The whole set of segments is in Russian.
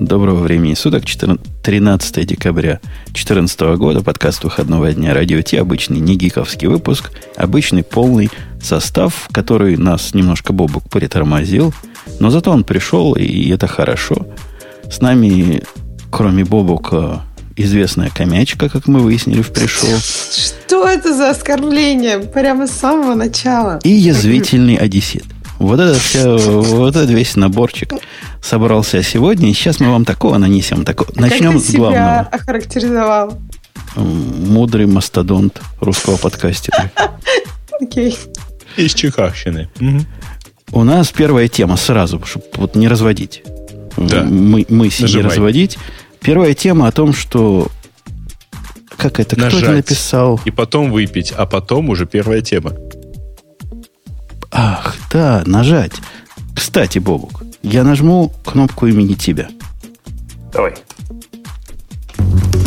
Доброго времени суток, 13 декабря 2014 года, подкаст выходного дня Радио Ти, обычный не гиковский выпуск, обычный полный состав, который нас немножко Бобук притормозил, но зато он пришел, и это хорошо. С нами, кроме Бобука, известная комячка, как мы выяснили, пришел. Что это за оскорбление? Прямо с самого начала. И язвительный одессит. Вот это все, вот этот весь наборчик собрался сегодня. И сейчас мы вам такого нанесем. Такого. Начнем как ты с главного. себя охарактеризовал? Мудрый мастодонт русского подкастера. Окей. Из Чеховщины. У нас первая тема сразу, чтобы вот не разводить. Да. Мы, мысли не разводить. Первая тема о том, что... Как это? Кто это Нажать. написал? И потом выпить, а потом уже первая тема. Ах, да, нажать. Кстати, Бобук, я нажму кнопку имени тебя. Давай.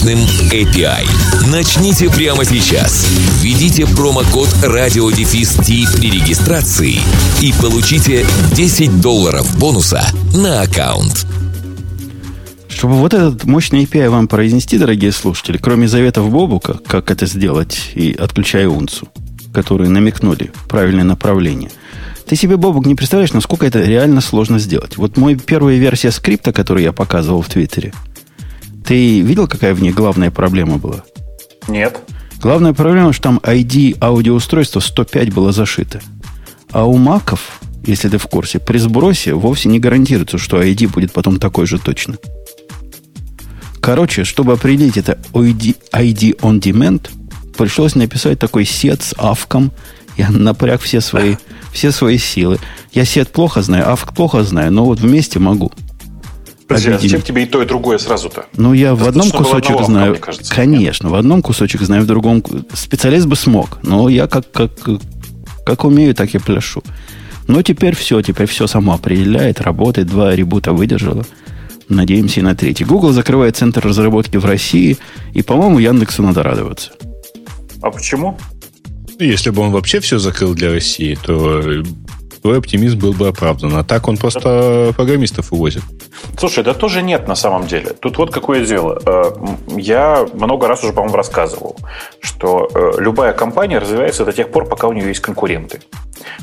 мощным API. Начните прямо сейчас. Введите промокод RadioDefist при регистрации и получите 10 долларов бонуса на аккаунт. Чтобы вот этот мощный API вам произнести, дорогие слушатели, кроме заветов Бобука, как это сделать, и отключая унцу, которые намекнули правильное направление, ты себе, Бобук, не представляешь, насколько это реально сложно сделать. Вот мой первая версия скрипта, который я показывал в Твиттере, ты видел, какая в ней главная проблема была? Нет. Главная проблема, что там ID аудиоустройства 105 было зашито. А у маков, если ты в курсе, при сбросе вовсе не гарантируется, что ID будет потом такой же точно. Короче, чтобы определить это ID, ID on demand, пришлось написать такой сет с авком. Я напряг все свои, все свои силы. Я сет плохо знаю, авк плохо знаю, но вот вместе могу. Подожди, а зачем тебе и то, и другое сразу-то? Ну, я в одном кусочек одного знаю. мне кажется. Конечно, в одном кусочек знаю, в другом. Специалист бы смог. Но я как, как, как умею, так и пляшу. Но теперь все, теперь все само определяет, работает, два ребута выдержало. Надеемся и на третий. Google закрывает центр разработки в России, и, по-моему, Яндексу надо радоваться. А почему? Если бы он вообще все закрыл для России, то э, твой оптимизм был бы оправдан. А так он просто программистов увозит. Слушай, да тоже нет на самом деле. Тут вот какое дело. Э, Я много раз уже, по-моему, рассказывал, что э, любая компания развивается до тех пор, пока у нее есть конкуренты.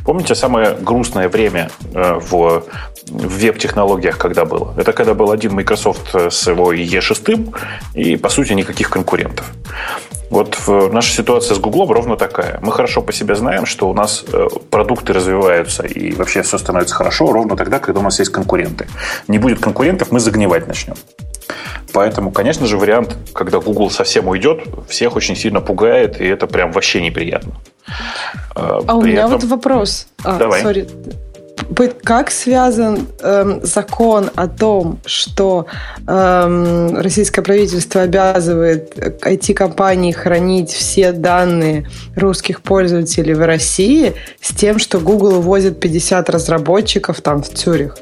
Помните самое грустное время э, в, в веб-технологиях, когда было? Это когда был один Microsoft с его E6 и, по сути, никаких конкурентов. Вот наша ситуация с Гуглом ровно такая. Мы хорошо по себе знаем, что у нас э, продукты развиваются и вообще все становится хорошо ровно тогда, когда у нас есть конкуренты. Не будет конкурентов, мы загнивать начнем. Поэтому, конечно же, вариант, когда Google совсем уйдет, всех очень сильно пугает, и это прям вообще неприятно. Э, А у при меня этом- вот вопрос. А, Давай. сори. Как связан эм, закон о том, что эм, российское правительство обязывает IT-компании хранить все данные русских пользователей в России с тем, что Google увозит 50 разработчиков там в Цюрих?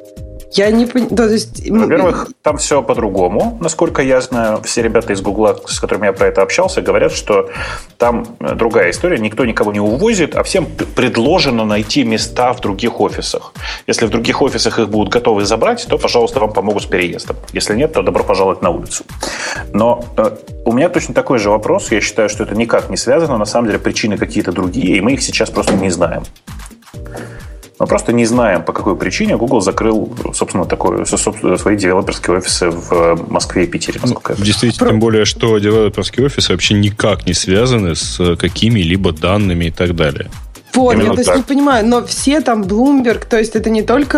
Я не понимаю. То есть, Во-первых, там все по-другому. Насколько я знаю, все ребята из Гугла, с которыми я про это общался, говорят, что там э, другая история. Никто никого не увозит, а всем предложено найти места в других офисах. Если в других офисах их будут готовы забрать, то, пожалуйста, вам помогут с переездом. Если нет, то добро пожаловать на улицу. Но э, у меня точно такой же вопрос. Я считаю, что это никак не связано. На самом деле причины какие-то другие, и мы их сейчас просто не знаем. Мы просто не знаем, по какой причине Google закрыл, собственно, такой, со- собственно, свои девелоперские офисы в э, Москве и Питере. Действительно, тем более, что девелоперские офисы вообще никак не связаны с э, какими-либо данными и так далее. Вот, Именно я то есть так. не понимаю, но все там Bloomberg, то есть это не только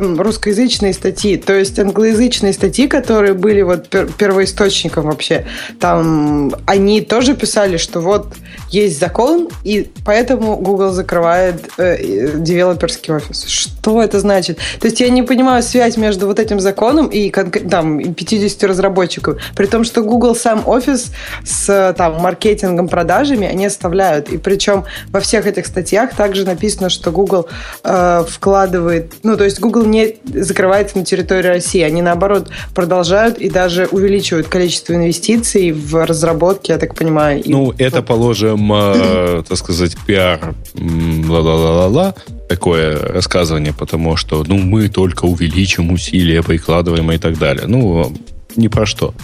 эм, русскоязычные статьи, то есть англоязычные статьи, которые были вот пер- первоисточником вообще, там они тоже писали, что вот есть закон, и поэтому Google закрывает э, э, девелоперский офис. Что это значит? То есть я не понимаю связь между вот этим законом и там, и 50 разработчиков, при том, что Google сам офис с там, маркетингом, продажами они оставляют. И причем во всех этих статьях также написано, что Google э, вкладывает, ну, то есть Google не закрывается на территории России, они наоборот продолжают и даже увеличивают количество инвестиций в разработке, я так понимаю. и- Ну, это, положим, э, так сказать, пиар, ла-ла-ла-ла-ла, такое рассказывание, потому что, ну, мы только увеличим усилия, прикладываем и так далее. Ну, ни про что.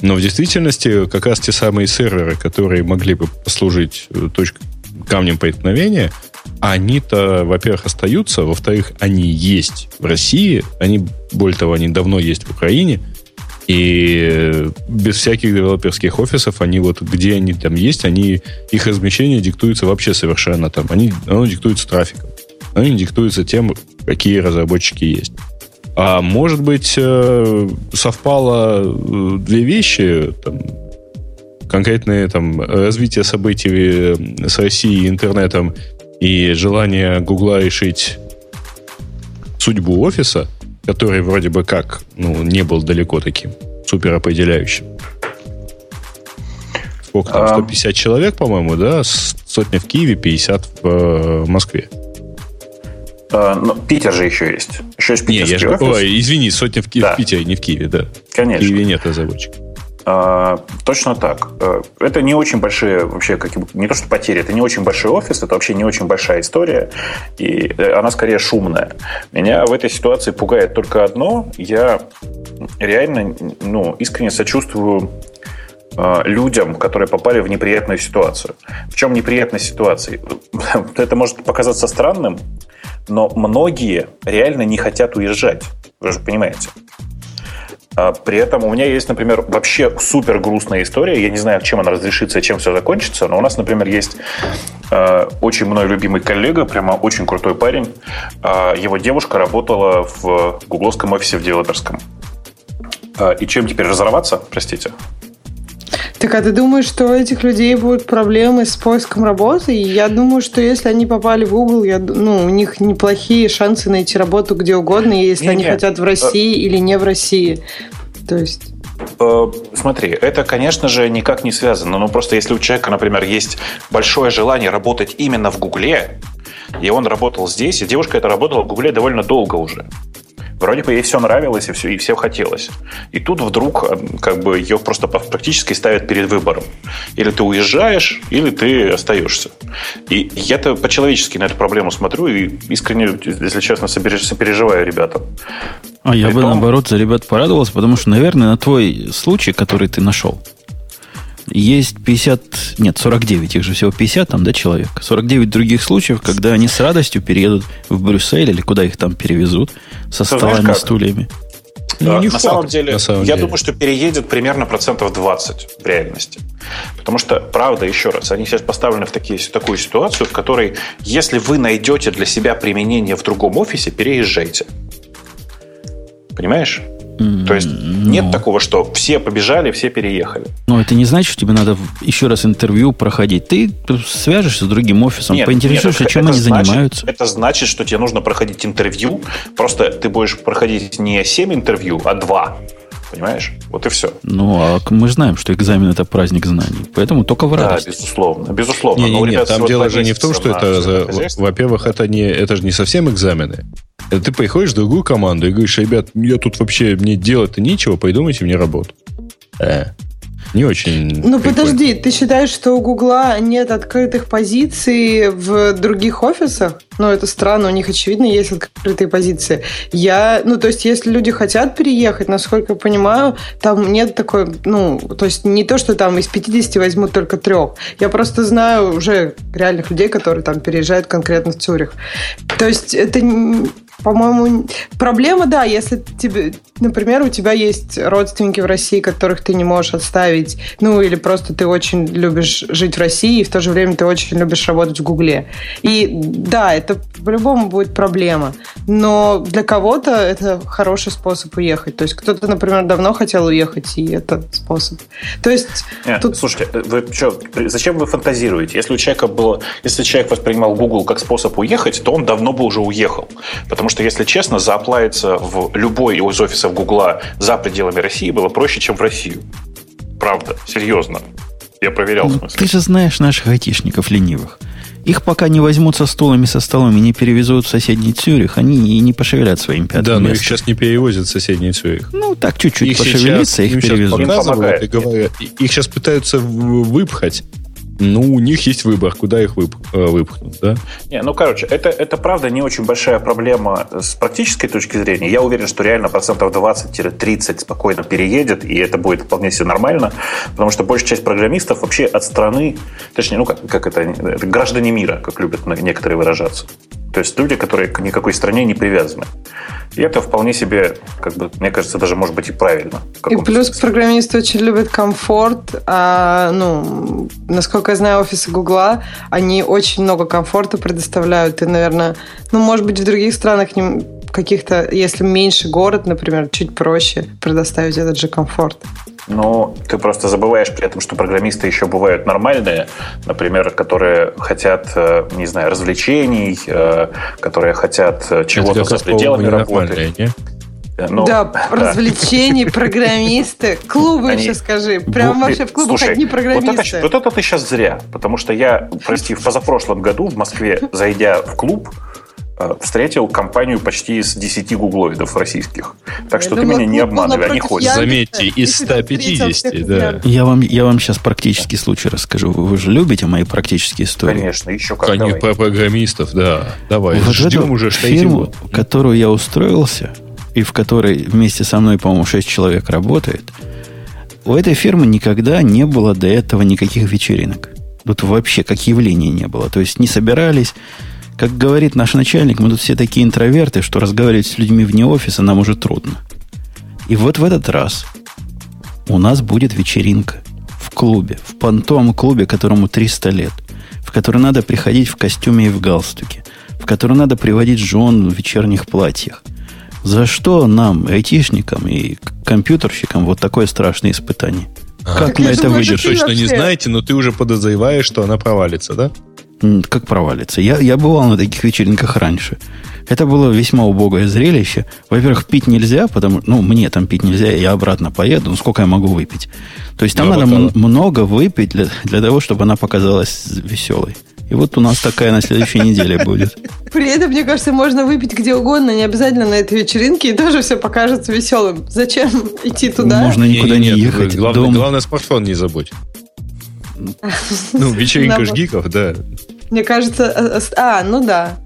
Но в действительности как раз те самые серверы, которые могли бы послужить э, точкой, камнем преткновения, они-то, во-первых, остаются, во-вторых, они есть в России, они, более того, они давно есть в Украине, и без всяких девелоперских офисов, они вот где они там есть, они, их размещение диктуется вообще совершенно там. Они, оно диктуется трафиком. Оно не диктуется тем, какие разработчики есть. А может быть, э, совпало э, две вещи, там, конкретное там, развитие событий э, с Россией, интернетом и желание Гугла решить судьбу офиса, который вроде бы как ну, не был далеко таким суперопределяющим. Сколько там? А. 150 человек, по-моему, да? Сотня в Киеве, 50 в э, Москве. Э, но Питер же еще есть. Еще есть Не, я питерский же... офис. Ой, извини, сотня в, Ки- Да. в Питере, не в Киеве, да. В Конечно. Киеве нет разработчиков. А, Точно так. Э, Это не очень большие, вообще, как, не то что потери, это не очень большой офис, это вообще не очень большая история, и э, она скорее шумная. Меня в этой ситуации пугает только одно. Я реально ну, искренне сочувствую э, людям, которые попали в неприятную ситуацию. В чем неприятность ситуации? Это может показаться странным, но многие реально не хотят уезжать. Вы же понимаете. А При этом у меня есть, например, вообще супер грустная история. Я не знаю, чем она разрешится и чем все закончится, но у нас, например, есть э, очень мной любимый коллега, прямо очень крутой парень. Э, его девушка работала в гугловском офисе в девелоперском. Э, и чем теперь разорваться, простите? Так, а ты думаешь, что у этих людей будут проблемы с поиском работы? И я думаю, что если они попали в Google, я, ну, у них неплохие шансы найти работу где угодно, если они Не-не. хотят в России или не в России. То есть... Э, Смотри, это, конечно же, никак не связано. Но просто если у человека, например, есть большое желание работать именно в Гугле, и он работал здесь, и девушка это работала в Гугле довольно долго уже. Вроде бы ей все нравилось и все, и все хотелось. И тут вдруг э, как бы ее просто практически ставят перед выбором. Или ты уезжаешь, или ты остаешься. И я-то по-человечески на эту проблему смотрю и искренне, если честно, сопереживаю ребятам. А я бы, Притом- наоборот, за ребят порадовался, потому что, наверное, на твой случай, который ты нашел, есть 50, нет, 49, их же всего 50 там, да, человек. 49 других случаев, когда они с радостью переедут в Брюссель или куда их там перевезут со знаешь столами, стульями. Ну, не на факт, самом деле, на самом я деле. думаю, что переедет примерно процентов 20 в реальности. Потому что, правда, еще раз, они сейчас поставлены в такие, в такую ситуацию, в которой, если вы найдете для себя применение в другом офисе, переезжайте. Понимаешь? То есть нет ну. такого, что все побежали, все переехали. Но это не значит, что тебе надо еще раз интервью проходить. Ты свяжешься с другим офисом, Нет, поинтересуешься, нет, это- чем это они значит- занимаются. Это значит, что тебе нужно проходить интервью. Просто ты будешь проходить не 7 интервью, а 2. Понимаешь? Вот и все. Ну, а мы знаем, что экзамен это праздник знаний. Поэтому только в Да, радость. безусловно. Безусловно. Не, Но у не, не, ребят там дело же не в том, что это, за- во-первых, это не, это же не совсем экзамены. Это ты приходишь в другую команду и говоришь, ребят, я тут вообще, мне делать-то нечего, придумайте мне работу. Э, не очень Ну прикольно. подожди, ты считаешь, что у Гугла нет открытых позиций в других офисах? Ну, это странно, у них, очевидно, есть открытые позиции. Я, ну, то есть, если люди хотят переехать, насколько я понимаю, там нет такой, ну, то есть, не то, что там из 50 возьмут только трех. Я просто знаю уже реальных людей, которые там переезжают конкретно в Цюрих. То есть, это По-моему, проблема, да, если тебе, например, у тебя есть родственники в России, которых ты не можешь отставить, ну или просто ты очень любишь жить в России, и в то же время ты очень любишь работать в Гугле. И да, это по-любому будет проблема. Но для кого-то это хороший способ уехать. То есть кто-то, например, давно хотел уехать, и это способ. То есть... Нет, тут... Слушайте, вы что, зачем вы фантазируете? Если у человека было... Если человек воспринимал Google как способ уехать, то он давно бы уже уехал. Потому что, если честно, заплавиться в любой из офисов Гугла за пределами России было проще, чем в Россию. Правда, серьезно. Я проверял, ну, в смысле. Ты же знаешь наших айтишников ленивых. Их пока не возьмут со стулами, со столом и не перевезут в соседний Цюрих, они и не пошевелят своим пятым Да, но их сейчас не перевозят в соседний Цюрих. Ну, так чуть-чуть их пошевелиться, их перевезут. Показывают и говорят, их сейчас пытаются выпхать ну, у них есть выбор, куда их вып, э, выпхнуть, да? Не, ну, короче, это, это правда не очень большая проблема с практической точки зрения. Я уверен, что реально процентов 20-30 спокойно переедет, и это будет вполне себе нормально, потому что большая часть программистов вообще от страны, точнее, ну, как, как это, это граждане мира, как любят некоторые выражаться. То есть люди, которые к никакой стране не привязаны. И это вполне себе, как бы, мне кажется, даже может быть и правильно. И плюс смысле. программисты очень любят комфорт. А, ну, насколько я знаю, офисы Гугла, они очень много комфорта предоставляют. И, наверное, ну, может быть, в других странах каких-то, если меньше город, например, чуть проще предоставить этот же комфорт. Но ты просто забываешь при этом, что программисты еще бывают нормальные, например, которые хотят, э, не знаю, развлечений, э, которые хотят э, чего-то за пределами работы. Ну, да, да, развлечений, программисты, клубы Они... еще скажи. Прям вообще в клубах Слушай, одни программисты. Вот это, вот это ты сейчас зря, потому что я, прости, в позапрошлом году в Москве, зайдя в клуб, встретил компанию почти из 10 гуглоидов российских. Так что я ты думала, меня не обманывай, они ходят. Заметьте, из 150, да. Я вам, я вам сейчас практический случай расскажу. Вы, вы же любите мои практические истории? Конечно, еще как Они про программистов, да. Давай, вот ждем уже фирму, год. которую я устроился, и в которой вместе со мной, по-моему, 6 человек работает, у этой фирмы никогда не было до этого никаких вечеринок. Тут вообще как явления не было. То есть не собирались как говорит наш начальник, мы тут все такие интроверты, что разговаривать с людьми вне офиса нам уже трудно. И вот в этот раз у нас будет вечеринка в клубе, в понтовом клубе, которому 300 лет, в который надо приходить в костюме и в галстуке, в который надо приводить жен в вечерних платьях. За что нам, айтишникам и компьютерщикам, вот такое страшное испытание? А, как мы это выдержим? Точно не знаете, но ты уже подозреваешь, что она провалится, да? Как провалится. Я, я бывал на таких вечеринках раньше. Это было весьма убогое зрелище. Во-первых, пить нельзя, потому ну, мне там пить нельзя, я обратно поеду, ну, сколько я могу выпить. То есть там Два надо м- много выпить для, для того, чтобы она показалась веселой. И вот у нас такая на следующей неделе будет. При этом, мне кажется, можно выпить где угодно, не обязательно на этой вечеринке, и тоже все покажется веселым. Зачем идти туда? Можно никуда не, не ехать. Главное, главное, смартфон не забудь. Ну, вечеринка жгиков, да. Мне кажется... Э, э, а, ну да.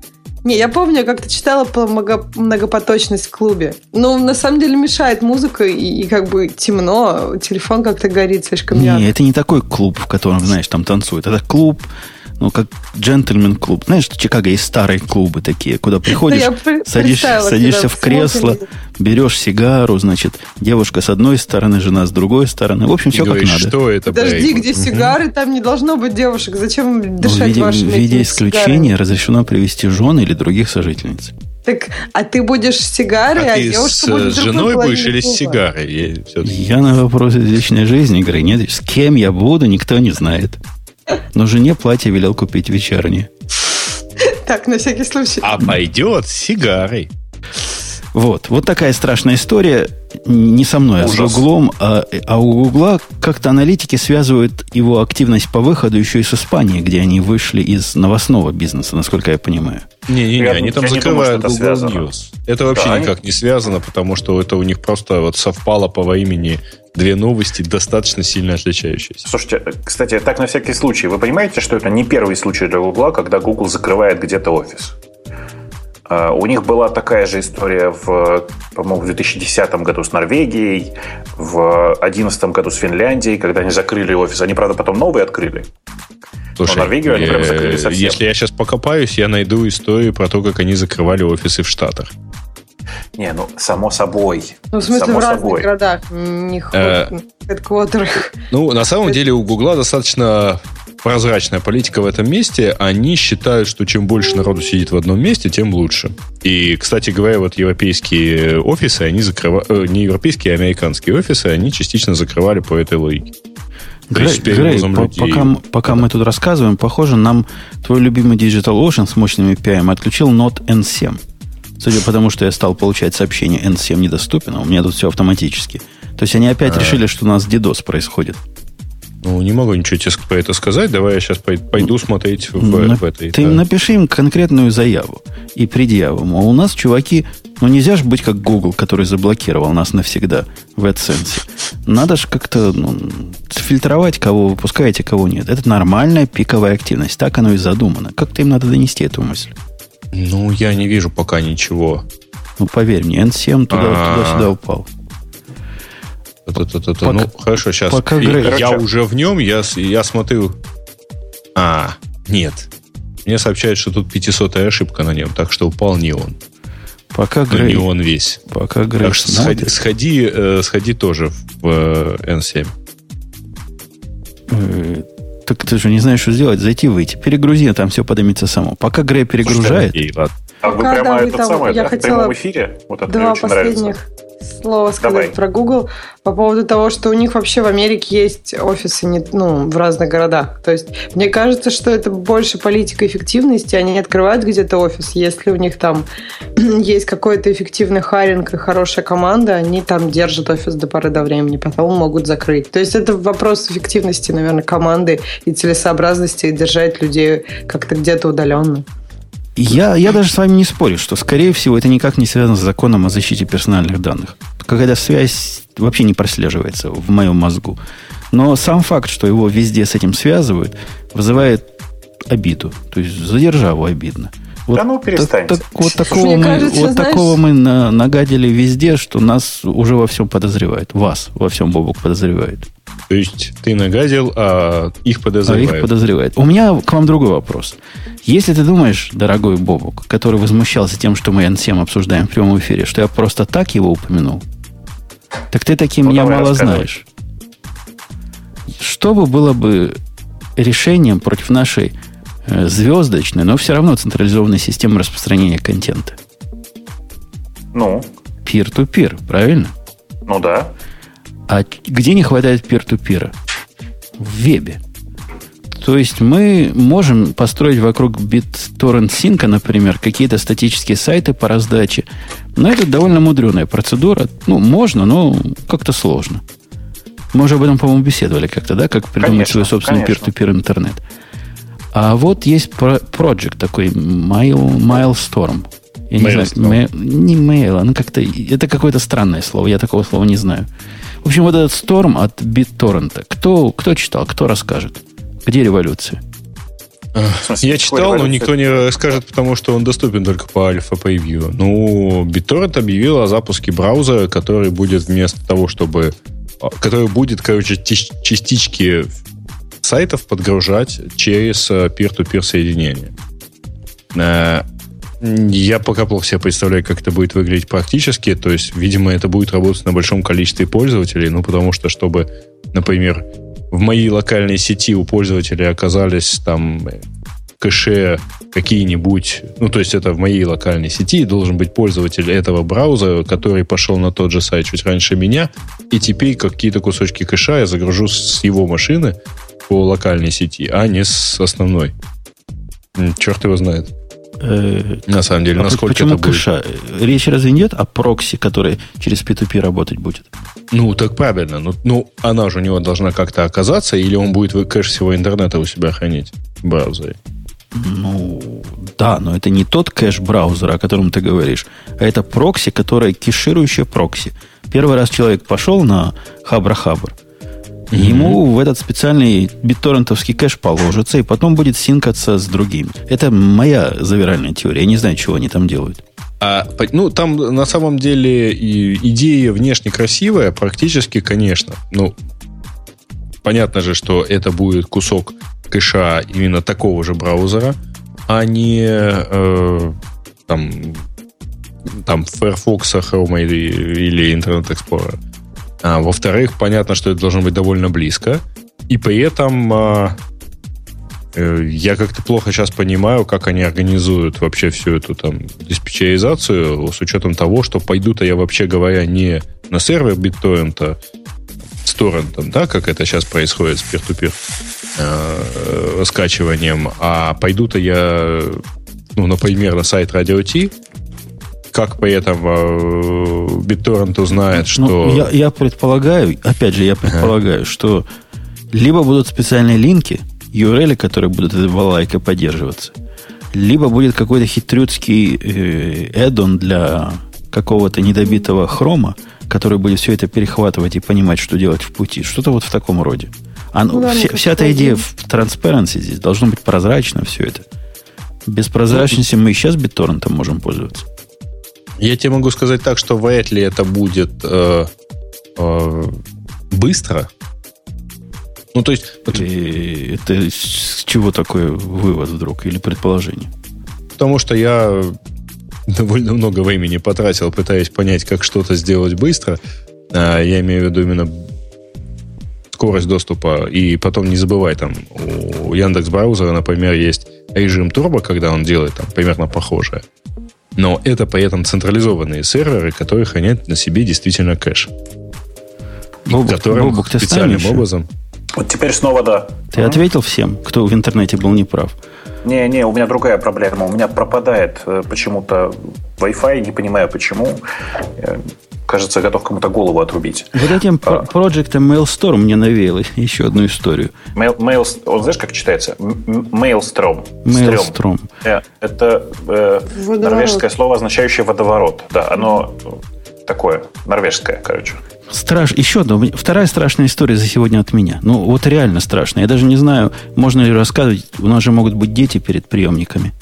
Не, я помню, как ты читала про многопоточность в клубе. Ну, на самом деле мешает музыка, и, и как бы темно, телефон как-то горит слишком ярко. Не, это не такой клуб, в котором, знаешь, там танцуют. Это клуб ну, как джентльмен-клуб. Знаешь, в Чикаго есть старые клубы такие, куда приходишь, садишься, садишься в кресло, берешь сигару, значит, девушка с одной стороны, жена с другой стороны. В общем, все как надо. Что это, Подожди, где сигары, там не должно быть девушек. Зачем ну, дышать ну, в виде, вашими В виде исключения разрешено привести жены или других сожительниц. Так, а ты будешь с сигарой, а, а девушка с будет с женой будешь или с сигарой? Я, я на вопросы личной жизни говорю, нет, с кем я буду, никто не знает. Но жене платье велел купить вечернее. Так, на всякий случай. А пойдет с сигарой. Вот, вот такая страшная история. Не со мной, Ужас. а с Гуглом. А, а у Гугла как-то аналитики связывают его активность по выходу еще и с Испанией, где они вышли из новостного бизнеса, насколько я понимаю. Не-не-не, они там закрывают думаю, Google это News. Это вообще да, никак они... не связано, потому что это у них просто вот совпало по имени две новости, достаточно сильно отличающиеся. Слушайте, кстати, так на всякий случай, вы понимаете, что это не первый случай для Гугла, когда Google закрывает где-то офис? А, у них была такая же история, в, по-моему, в 2010 году с Норвегией, в 2011 году с Финляндией, когда они закрыли офис. Они, правда, потом новый открыли. Слушай, Норвегию они прям закрыли совсем. Если я сейчас покопаюсь, я найду историю про то, как они закрывали офисы в Штатах. Не, ну, само собой. Ну, в смысле, само в разных собой. городах, не э, хедквотерах. Ну, на самом деле, у Гугла достаточно прозрачная политика в этом месте. Они считают, что чем больше народу сидит в одном месте, тем лучше. И, кстати говоря, вот европейские офисы, они закрывали... Э, не европейские, а американские офисы, они частично закрывали по этой логике. Грей, Грей по, людей... пока, пока мы тут рассказываем, похоже, нам твой любимый Digital Ocean с мощным API отключил Node N7. Судя по тому, что я стал получать сообщение N7 недоступен, а у меня тут все автоматически. То есть они опять а. решили, что у нас DDoS происходит. Ну, не могу ничего тебе про это сказать. Давай я сейчас пойду смотреть в, На, в этой. Ты да. напиши им конкретную заяву и предъяву. Мол, у нас, чуваки, ну нельзя же быть как Google, который заблокировал нас навсегда в AdSense. Надо же как-то ну, фильтровать, кого выпускаете, кого нет. Это нормальная пиковая активность. Так оно и задумано. Как-то им надо донести эту мысль. Ну, я не вижу пока ничего. Ну, поверь мне, N7 туда-сюда упал. Пока, ну, хорошо, сейчас. Пока я, я уже в нем, я, я смотрю... А, нет. Мне сообщают, что тут 500 ошибка на нем, так что упал не он. Пока Грей... Не он весь. Пока Грей Так что сходи, сходи, э, сходи тоже в э, N7. Э, так ты же не знаешь, что сделать. Зайти, выйти. Перегрузи, а там все поднимется само. Пока Грей перегружает... А вы прямо это самое, я да, хотела в прямом эфире? Вот это два последних нравится слово сказать Давай. про Google по поводу того, что у них вообще в Америке есть офисы не, ну, в разных городах. То есть мне кажется, что это больше политика эффективности. Они открывают где-то офис, если у них там есть какой-то эффективный харинг и хорошая команда, они там держат офис до поры до времени, потом могут закрыть. То есть это вопрос эффективности, наверное, команды и целесообразности держать людей как-то где-то удаленно. Я, я даже с вами не спорю, что, скорее всего, это никак не связано с законом о защите персональных данных. Когда связь вообще не прослеживается в моем мозгу. Но сам факт, что его везде с этим связывают, вызывает обиду. То есть за державу обидно. Вот, да ну перестаньте. Так, так, вот такого мы, кажется, вот знаешь... такого мы на, нагадили везде, что нас уже во всем подозревают. Вас во всем Бобок подозревает. То есть ты нагадил, а их подозревают. А их подозревают. У меня к вам другой вопрос. Если ты думаешь, дорогой Бобук, который возмущался тем, что мы N7 обсуждаем в прямом эфире, что я просто так его упомянул, так ты таким ну, меня мало знаешь. Что бы было бы решением против нашей э, звездочной, но все равно централизованной системы распространения контента? Ну? Пир-ту-пир, правильно? Ну да. А где не хватает пир-ту-пира? В вебе. То есть мы можем построить вокруг BitTorrent Sync, например, какие-то статические сайты по раздаче. Но это довольно мудреная процедура. Ну, можно, но как-то сложно. Мы уже об этом, по-моему, беседовали как-то, да? Как придумать конечно, свой собственный peer-to-peer интернет. А вот есть проект такой, Mile, Milestorm. Я не знаю, mail, не mail, оно как-то... Это какое-то странное слово, я такого слова не знаю. В общем, вот этот Storm от BitTorrent. Кто, кто читал, кто расскажет? Где революция? Я читал, но никто не скажет, потому что он доступен только по альфа-превью. Ну, BitTorrent объявил о запуске браузера, который будет вместо того, чтобы... А, который будет, короче, частички сайтов подгружать через э, peer-to-peer соединение. Э, я пока плохо себе представляю, как это будет выглядеть практически. То есть, видимо, это будет работать на большом количестве пользователей. Ну, потому что, чтобы, например, в моей локальной сети у пользователей оказались там кэше какие-нибудь, ну, то есть это в моей локальной сети должен быть пользователь этого браузера, который пошел на тот же сайт чуть раньше меня, и теперь какие-то кусочки кэша я загружу с его машины по локальной сети, а не с основной. Черт его знает. Э, На самом деле, а насколько почему это кэша? будет? Речь разве нет о прокси, который через P2P работать будет? Ну, так правильно. Ну, ну, она же у него должна как-то оказаться, или он будет кэш всего интернета у себя хранить в браузере? Ну, да, но это не тот кэш браузера, о котором ты говоришь, а это прокси, которая кеширующая прокси. Первый раз человек пошел на Хабрахабр, Mm-hmm. Ему в этот специальный битторрентовский кэш положится, и потом будет синкаться с другими. Это моя завиральная теория. Я не знаю, чего они там делают. А, ну, там на самом деле идея внешне красивая, практически, конечно. Ну, понятно же, что это будет кусок кэша именно такого же браузера, а не э, там, там Firefox, Chrome или, или Internet Explorer. А, во-вторых, понятно, что это должно быть довольно близко. И при этом а, э, я как-то плохо сейчас понимаю, как они организуют вообще всю эту там диспетчеризацию с учетом того, что пойду-то я вообще говоря не на сервер BitTorrent с торрентом, да, как это сейчас происходит с peer-to-peer э, скачиванием, а пойду-то я, ну, например, на сайт Radio T, как при этом э, BitTorrent узнает, ну, что... Ну, я, я предполагаю, опять же, я предполагаю, ага. что либо будут специальные линки, URL, которые будут этой балалайкой поддерживаться, либо будет какой-то хитрюцкий э, эддон для какого-то недобитого хрома, который будет все это перехватывать и понимать, что делать в пути. Что-то вот в таком роде. А, ну, да, вся, вся эта идея в транспаренции здесь должно быть прозрачно все это. Без прозрачности мы и сейчас BitTorrent можем пользоваться. Я тебе могу сказать так, что вряд ли это будет э, э, быстро. Ну, то есть... И это с чего такой вывод вдруг или предположение? Потому что я довольно много времени потратил, пытаясь понять, как что-то сделать быстро. А, я имею в виду именно скорость доступа. И потом не забывай, там у Яндекс браузера, например, есть режим турбо, когда он делает там примерно похожее. Но это при этом централизованные серверы, которые хранят на себе действительно кэш. Бобук, которым Бобук, ты специальным образом... Вот теперь снова да. Ты mm ответил всем, кто в интернете был неправ? Не, не, у меня другая проблема. У меня пропадает э, почему-то Wi-Fi, не понимаю почему. Кажется, готов кому-то голову отрубить. Вот этим а. проектом Mailstorm мне навеял еще одну историю. Mail, mail, он знаешь, как читается? Mailstrom. Mailstrom. Э, это э, норвежское слово, означающее водоворот. Да, оно такое, норвежское, короче. Страш... Еще одна, вторая страшная история за сегодня от меня. Ну, вот реально страшная. Я даже не знаю, можно ли рассказывать. У нас же могут быть дети перед приемниками.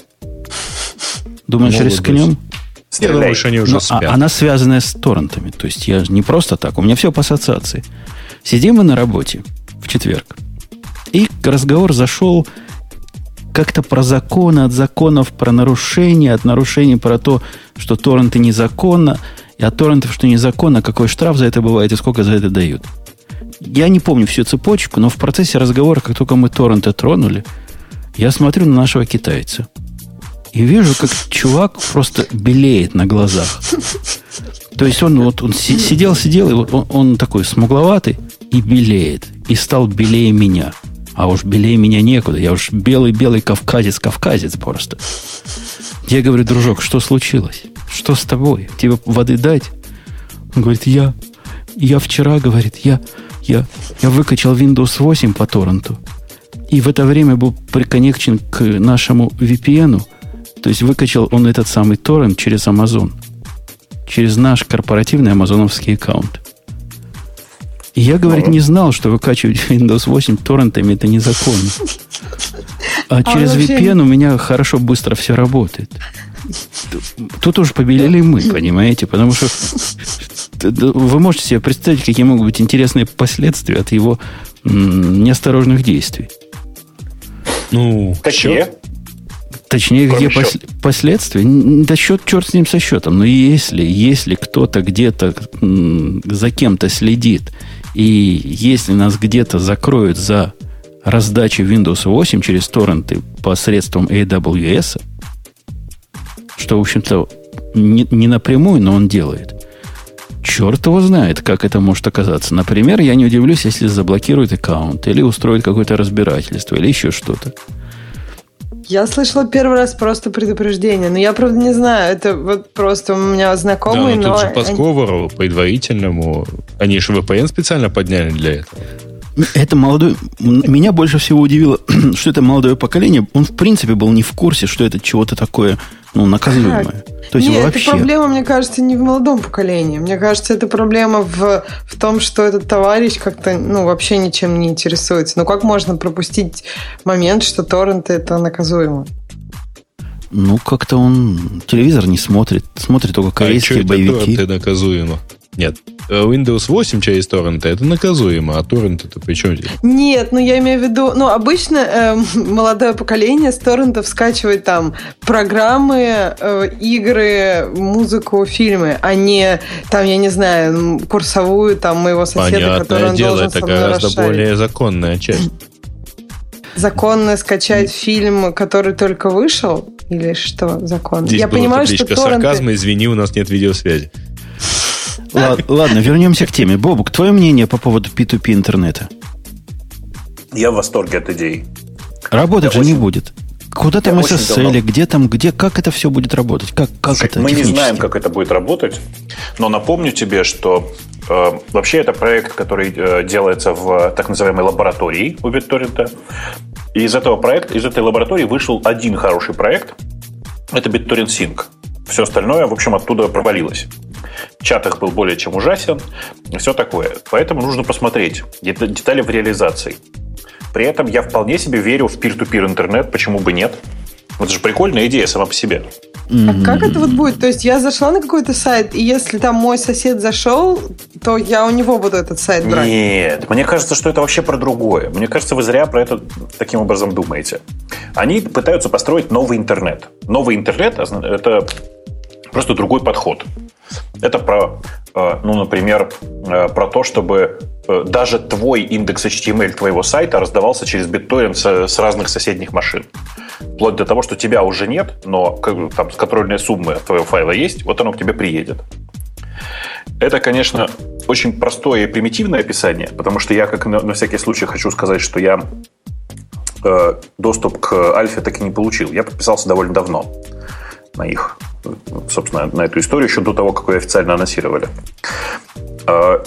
Думаешь, могут рискнем? Быть. Я думаю, что они уже Но, а спят. А, она связанная с торрентами. То есть я не просто так. У меня все по ассоциации. Сидим мы на работе в четверг. И разговор зашел как-то про законы, от законов про нарушения, от нарушений про то, что торренты незаконно, и от торрентов, что незаконно, какой штраф за это бывает и сколько за это дают. Я не помню всю цепочку, но в процессе разговора, как только мы торренты тронули, я смотрю на нашего китайца – и вижу, как чувак просто белеет на глазах. То есть он вот он сидел, сидел, и вот он, он такой смугловатый и белеет. И стал белее меня. А уж белее меня некуда. Я уж белый-белый кавказец, кавказец просто. Я говорю, дружок, что случилось? Что с тобой? Тебе воды дать? Он говорит, я, я вчера, говорит, я, я, я выкачал Windows 8 по торренту. И в это время был приконнекчен к нашему VPN, то есть выкачал он этот самый торрент через Amazon. Через наш корпоративный амазоновский аккаунт. И я, говорит, не знал, что выкачивать Windows 8 торрентами это незаконно. А, а через VPN у меня хорошо быстро все работает. Тут уж побелели мы, понимаете? Потому что вы можете себе представить, какие могут быть интересные последствия от его неосторожных действий. Ну, какие? Точнее, где пос, последствия? Да счет, черт с ним со счетом. Но если, если кто-то где-то за кем-то следит, и если нас где-то закроют за раздачу Windows 8 через торренты посредством AWS, что, в общем-то, не, не напрямую, но он делает. Черт его знает, как это может оказаться. Например, я не удивлюсь, если заблокируют аккаунт, или устроят какое-то разбирательство, или еще что-то. Я слышала первый раз просто предупреждение, но я, правда, не знаю, это вот просто у меня знакомые, да, но... но... тут же по сговору предварительному, они же VPN специально подняли для этого. Это молодой... Меня больше всего удивило, что это молодое поколение. Он, в принципе, был не в курсе, что это чего-то такое ну, наказуемое. То есть Нет, вообще... эта проблема, мне кажется, не в молодом поколении. Мне кажется, это проблема в, в том, что этот товарищ как-то ну, вообще ничем не интересуется. Ну, как можно пропустить момент, что торренты это наказуемо? Ну, как-то он телевизор не смотрит. Смотрит только а корейские а боевики. Это наказуемо. Нет. Э, Windows 8 через торренты, это наказуемо, а торрент это при чем здесь? Нет, ну я имею в виду, ну обычно э, молодое поколение с торрентов скачивает там программы, э, игры, музыку, фильмы, а не там, я не знаю, курсовую там моего соседа, Понятное который он дело, должен это со мной гораздо расшарить. более законная часть. Законно скачать фильм, который только вышел? Или что законно? Здесь я была понимаю, что торренты... сарказма, извини, у нас нет видеосвязи. Ла- Ладно, вернемся к теме. Бобук, твое мнение по поводу P2P интернета? Я в восторге от идеи. Работать Я же не очень- будет. Куда там SSL, давно- где там, где, как это все будет работать? Как, как Слушай, это мы не знаем, как это будет работать, но напомню тебе, что э, вообще это проект, который э, делается в так называемой лаборатории у BitTorrent. И из этого проекта, из этой лаборатории вышел один хороший проект. Это BitTorrent Sync. Все остальное, в общем, оттуда провалилось. Чат их был более чем ужасен, и все такое. Поэтому нужно посмотреть дет- детали в реализации. При этом я вполне себе верю в peer-to-peer интернет, почему бы нет. Вот это же прикольная идея сама по себе. А как это вот будет? То есть я зашла на какой-то сайт, и если там мой сосед зашел, то я у него буду этот сайт брать. Нет, мне кажется, что это вообще про другое. Мне кажется, вы зря про это таким образом думаете. Они пытаются построить новый интернет. Новый интернет озна- – это просто другой подход. Это про, э, ну, например, э, про то, чтобы э, даже твой индекс HTML твоего сайта раздавался через BitTorrent с, разных соседних машин. Вплоть до того, что тебя уже нет, но как там с контрольной суммы твоего файла есть, вот оно к тебе приедет. Это, конечно, очень простое и примитивное описание, потому что я, как на, на всякий случай, хочу сказать, что я э, доступ к альфе так и не получил. Я подписался довольно давно на их, собственно, на эту историю, еще до того, как ее официально анонсировали. Э,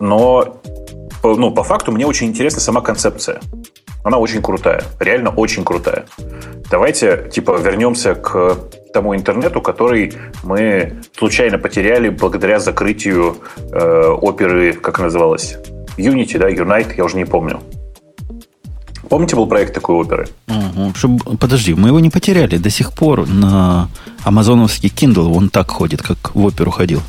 но по, ну, по факту мне очень интересна сама концепция. Она очень крутая, реально очень крутая. Давайте, типа, вернемся к тому интернету, который мы случайно потеряли благодаря закрытию э, оперы, как называлась? Unity, да, Unite, я уже не помню. Помните, был проект такой оперы? Ага, чтоб- подожди, мы его не потеряли. До сих пор на амазоновский Kindle он так ходит, как в оперу ходил.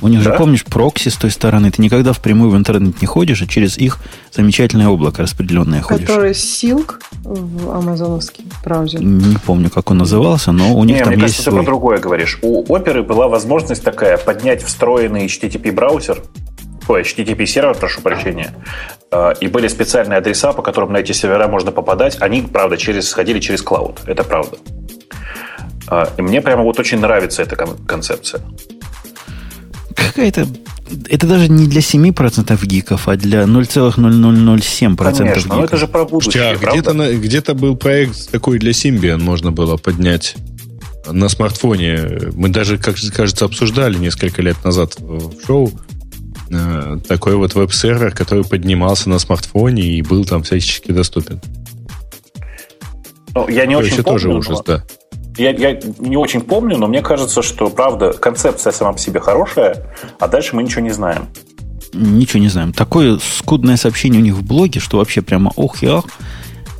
У них же, Да? помнишь, прокси с той стороны. Ты никогда впрямую в интернет не ходишь, а через их замечательное облако распределенное ходишь. Который Silk в амазоновский браузер. Не помню, как он назывался, но у них Не, там мне есть кажется, ты свой. про другое говоришь. У оперы была возможность такая поднять встроенный HTTP браузер, ой, HTTP сервер, прошу прощения, э, и были специальные адреса, по которым на эти сервера можно попадать. Они, правда, через, сходили через клауд. Это правда. Э, И мне прямо вот очень нравится эта кон- концепция. Какая-то... Это даже не для 7% гиков, а для 0,0007% Конечно, но гиков. это же про будущее, Слушайте, а где-то, на- где-то был проект такой для Symbian, можно было поднять на смартфоне. Мы даже, как кажется, обсуждали несколько лет назад в шоу э, такой вот веб-сервер, который поднимался на смартфоне и был там всячески доступен. Ну, я не То очень помню, тоже но- ужас, да. Я, я не очень помню, но мне кажется, что, правда, концепция сама по себе хорошая, а дальше мы ничего не знаем. Ничего не знаем. Такое скудное сообщение у них в блоге, что вообще прямо ох и ах.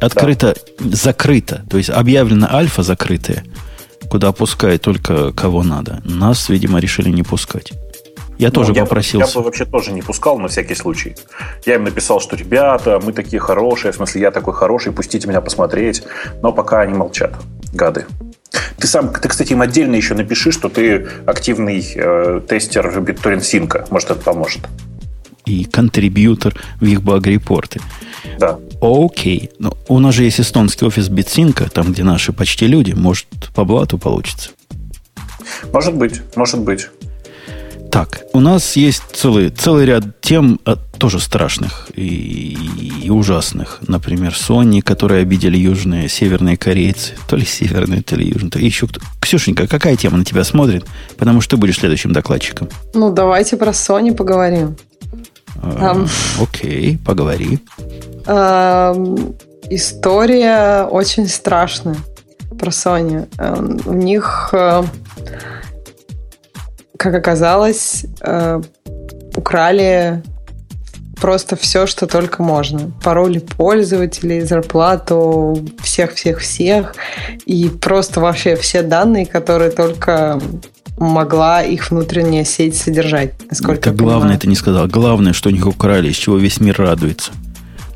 Открыто, закрыто. То есть объявлена альфа закрытая, куда пускают только кого надо. Нас, видимо, решили не пускать. Я тоже Ну, я, попросился. Я бы вообще тоже не пускал на всякий случай. Я им написал, что ребята, мы такие хорошие, в смысле, я такой хороший, пустите меня посмотреть. Но пока они молчат, гады. Ты сам, ты, кстати, им отдельно еще напиши, что ты активный э, тестер BitTorrent Синка. Может, это поможет. И контрибьютор в их баг-репорты. Да. Окей. Но у нас же есть эстонский офис Битсинка, там, где наши почти люди. Может, по блату получится. Может быть, может быть. Так, у нас есть целый, целый ряд тем а, тоже страшных и, и ужасных. Например, Sony, которые обидели южные, северные корейцы. То ли северные, то ли южные. То ли еще кто. Ксюшенька, какая тема на тебя смотрит? Потому что ты будешь следующим докладчиком. Ну, давайте про Sony поговорим. А. Окей, поговори. Эм, История очень страшная про Sony. Эм, У них, э, как оказалось, э, украли просто все, что только можно. Пароли пользователей, зарплату всех-всех-всех. И просто вообще все данные, которые только могла их внутренняя сеть содержать. Насколько это главное, ты не сказал. Главное, что у них украли, из чего весь мир радуется.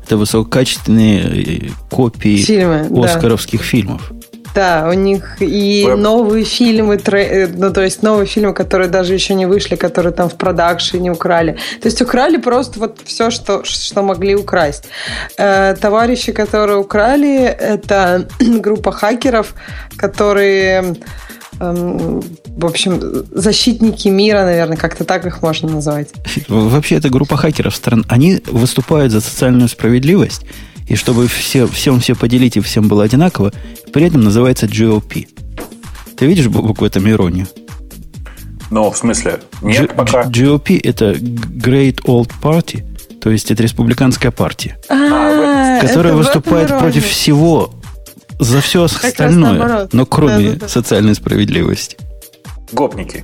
Это высококачественные э, копии Фильмы, оскаровских да. фильмов. Да, у них и Веб. новые фильмы, э, ну, то есть новые фильмы, которые даже еще не вышли, которые там в продакшене украли. То есть украли просто вот все, что, что могли украсть. Э, товарищи, которые украли, это группа хакеров, которые эм, в общем, защитники мира, наверное, как-то так их можно назвать. Вообще, это группа хакеров стран. Они выступают за социальную справедливость и чтобы все, всем все поделить и всем было одинаково, при этом называется GOP. Ты видишь, Бобок, в этом иронию? Ну, в смысле? Нет G- пока. GOP – это Great Old Party, то есть это республиканская партия, а, которая выступает против всего, за все остальное, но кроме социальной справедливости. Гопники.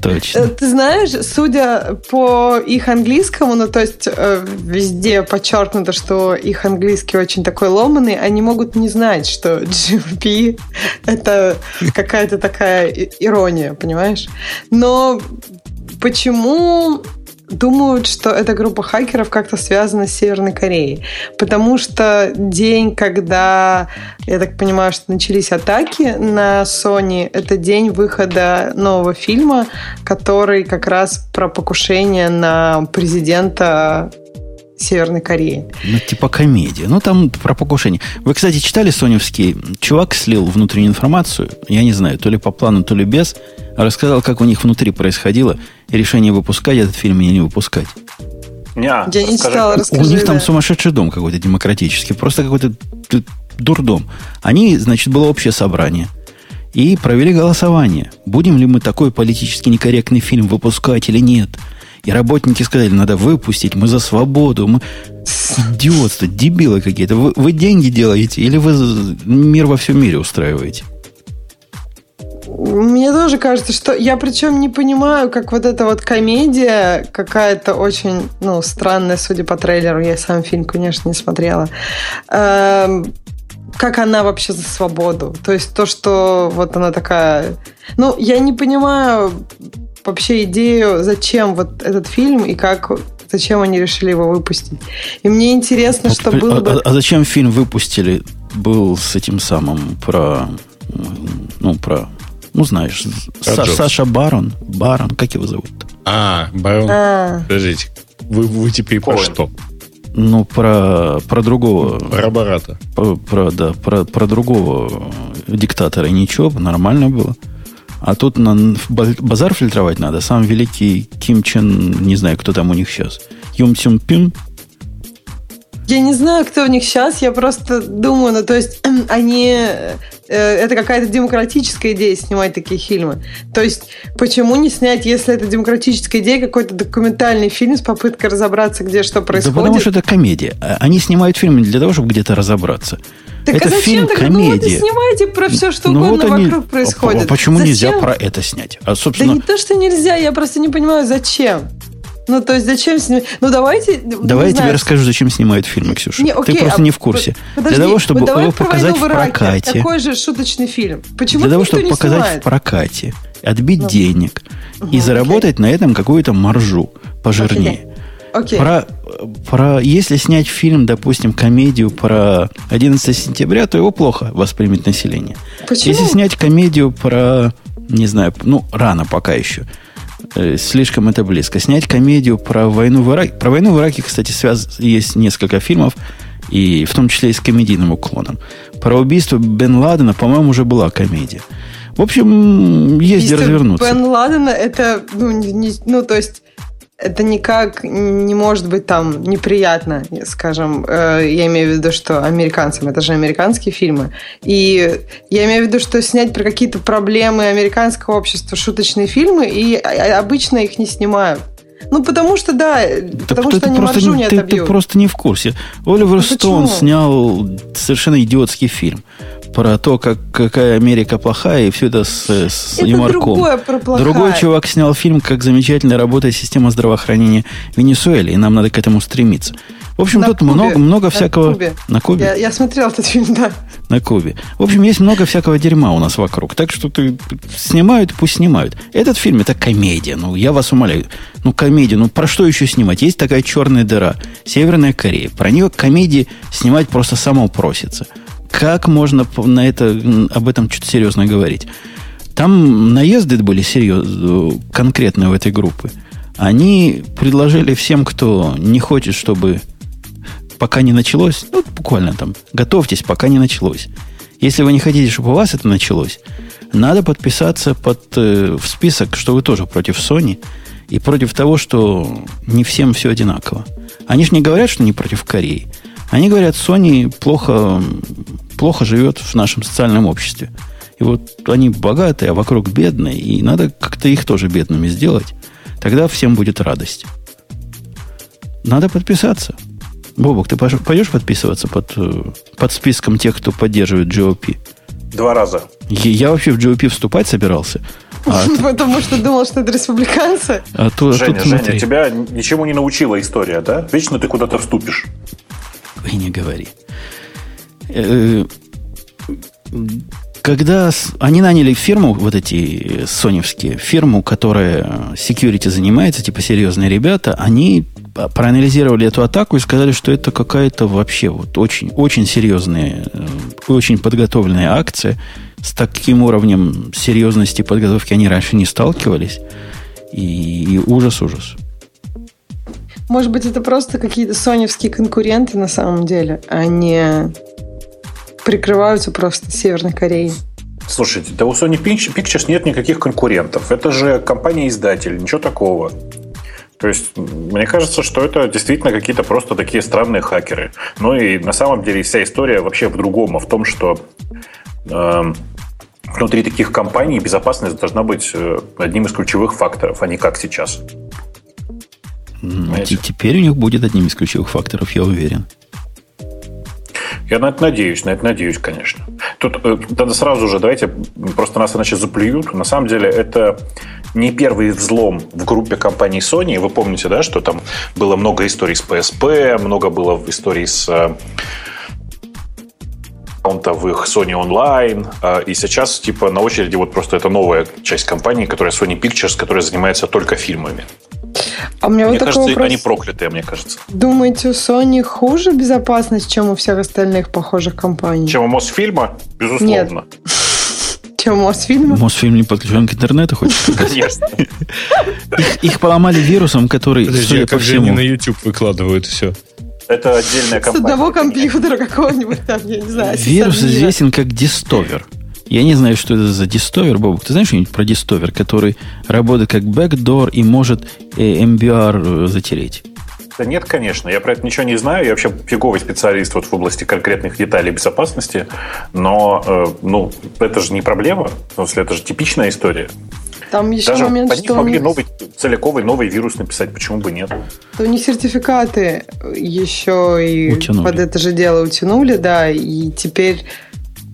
Точно. Э, ты знаешь, судя по их английскому, ну то есть э, везде подчеркнуто, что их английский очень такой ломанный, они могут не знать, что GVP это какая-то такая ирония, понимаешь? Но почему думают, что эта группа хакеров как-то связана с Северной Кореей. Потому что день, когда, я так понимаю, что начались атаки на Sony, это день выхода нового фильма, который как раз про покушение на президента Северной Кореи. Ну, типа комедия. Ну, там про покушение. Вы, кстати, читали соневский? Чувак слил внутреннюю информацию, я не знаю, то ли по плану, то ли без, рассказал, как у них внутри происходило решение выпускать этот фильм или не выпускать. Не, я не читала, расскажи. У них там сумасшедший дом какой-то демократический, просто какой-то дурдом. Они, значит, было общее собрание. И провели голосование. Будем ли мы такой политически некорректный фильм выпускать или нет – и работники сказали, надо выпустить, мы за свободу, мы идиотство, дебилы какие-то. Вы, вы деньги делаете или вы мир во всем мире устраиваете? Мне тоже кажется, что я причем не понимаю, как вот эта вот комедия какая-то очень, ну, странная, судя по трейлеру, я сам фильм, конечно, не смотрела. Эм, как она вообще за свободу? То есть то, что вот она такая... Ну, я не понимаю, вообще идею, зачем вот этот фильм и как зачем они решили его выпустить. И мне интересно, вот, что было а, бы... А, а зачем фильм выпустили? Был с этим самым про... Ну, про... Ну, знаешь, Са, Саша Барон. Барон, как его зовут? А, Барон. А. Подождите. Вы, вы теперь про что? Ну, про, про другого. Про Барата. Про, про, да, про, про другого диктатора. Ничего, нормально было. А тут на базар фильтровать надо. Сам великий Ким Чен, не знаю, кто там у них сейчас. Юм Цюм Пин. Я не знаю, кто у них сейчас, я просто думаю, ну, то есть они... Э, это какая-то демократическая идея снимать такие фильмы. То есть почему не снять, если это демократическая идея, какой-то документальный фильм с попыткой разобраться, где что происходит? Да потому что это комедия. А они снимают фильмы для того, чтобы где-то разобраться. Так это а зачем фильм тогда? комедия. Ну вот снимайте про все, что ну, угодно вот они... вокруг происходит. А почему зачем? нельзя про это снять? А, собственно... Да не то, что нельзя, я просто не понимаю, зачем. Ну, то есть, зачем снимать? Ну, давайте... Давай я тебе расскажу, зачем снимают фильмы, Ксюша. Не, окей, Ты просто а, не в курсе. Подожди, Для того, чтобы вот его показать в, в прокате. Какой же шуточный фильм? Почему Для того, чтобы показать снимает? в прокате, отбить ну. денег угу, и заработать окей. на этом какую-то маржу пожирнее. Окей. Про, про, если снять фильм, допустим, комедию про 11 сентября, то его плохо воспримет население. Почему? Если снять комедию про, не знаю, ну, рано пока еще, э, слишком это близко. Снять комедию про войну в Ираке. Про войну в Ираке, кстати, связ... есть несколько фильмов, и в том числе и с комедийным уклоном. Про убийство Бен Ладена, по-моему, уже была комедия. В общем, есть Убийство где развернуться. Бен Ладена это, ну, не, не, ну, то есть это никак не может быть там неприятно, скажем. Э, я имею в виду, что американцам, это же американские фильмы. И я имею в виду, что снять про какие-то проблемы американского общества шуточные фильмы, и обычно их не снимают. Ну, потому что, да, так потому что они маржу не, ты, ты просто не в курсе. Оливер ну, Стоун почему? снял совершенно идиотский фильм про то, как, какая Америка плохая, и все это с, с Это юморком. другое про плохая. Другой чувак снял фильм, как замечательно работает система здравоохранения в Венесуэле, и нам надо к этому стремиться. В общем, На тут Кубе. много, много На всякого... Кубе. На Кубе? Я, я смотрел этот фильм, да. На Кубе. В общем, есть много всякого дерьма у нас вокруг. Так что ты снимают, пусть снимают. Этот фильм это комедия. Ну, я вас умоляю. Ну, комедия. Ну, про что еще снимать? Есть такая черная дыра. Северная Корея. Про нее комедии снимать просто само просится. Как можно на это, об этом что-то серьезно говорить? Там наезды были серьезные, конкретные в этой группе. Они предложили всем, кто не хочет, чтобы пока не началось, ну, буквально там, готовьтесь, пока не началось. Если вы не хотите, чтобы у вас это началось, надо подписаться под, э, в список, что вы тоже против Sony и против того, что не всем все одинаково. Они же не говорят, что не против Кореи. Они говорят, Sony плохо, плохо живет в нашем социальном обществе. И вот они богатые, а вокруг бедные, и надо как-то их тоже бедными сделать. Тогда всем будет радость. Надо подписаться. Бобок, ты пойдешь подписываться под, э, под списком тех, кто поддерживает GOP? Два раза. Я, я вообще в GOP вступать собирался. А, Потому что думал, что это республиканцы. а то- а Женя, тут Женя, тебя ничему не научила история, да? Вечно ты куда-то вступишь. И не говори. Э, Когда они наняли фирму, вот эти э, соневские, фирму, которая security занимается, типа серьезные ребята, они проанализировали эту атаку и сказали, что это какая-то вообще вот очень, очень серьезная, э, очень подготовленная акция. С таким уровнем серьезности подготовки они раньше не сталкивались. И, и ужас-ужас. Может быть, это просто какие-то соневские конкуренты на самом деле, а не прикрываются просто Северной Кореей. Слушайте, да у Sony Pict- Pictures нет никаких конкурентов. Это же компания-издатель, ничего такого. То есть, мне кажется, что это действительно какие-то просто такие странные хакеры. Ну и на самом деле вся история вообще в другом, а в том, что эм, внутри таких компаний безопасность должна быть э, одним из ключевых факторов, а не как сейчас. Знаете. те- Теперь у них будет одним из ключевых факторов, я уверен. Я на это надеюсь, на это надеюсь, конечно. Тут э, надо сразу же, давайте, просто нас иначе заплюют. На самом деле это не первый взлом в группе компании Sony. Вы помните, да, что там было много историй с PSP, много было историй с аккаунтов в их Sony Online. э, И сейчас, типа, на очереди вот просто это новая часть компании, которая Sony Pictures, которая занимается только фильмами. А у меня Мне вот такой кажется, вопрос. они проклятые, мне кажется. Думаете, у Sony хуже безопасность, чем у всех остальных похожих компаний? Чем у Мосфильма? Безусловно. Чем у Мосфильма? Мосфильм не подключен к интернету, хочешь сказать? Конечно. Их, поломали вирусом, который, судя а по как же они всему... на YouTube выкладывают все? Это отдельная С компания. одного компьютера какого-нибудь там, я не знаю. Вирус известен как дистовер. Я не знаю, что это за дистовер, Бобок. Ты знаешь что-нибудь про дистовер, который работает как бэкдор и может э, MBR э, затереть? Да нет, конечно. Я про это ничего не знаю. Я вообще фиговый специалист вот в области конкретных деталей безопасности. Но, э, ну, это же не проблема. В смысле, это же типичная история. Там еще Даже момент, под них что могли новый, целиковый новый вирус написать. Почему бы нет? у них сертификаты еще и Утянули. под это же дело утянули, да, и теперь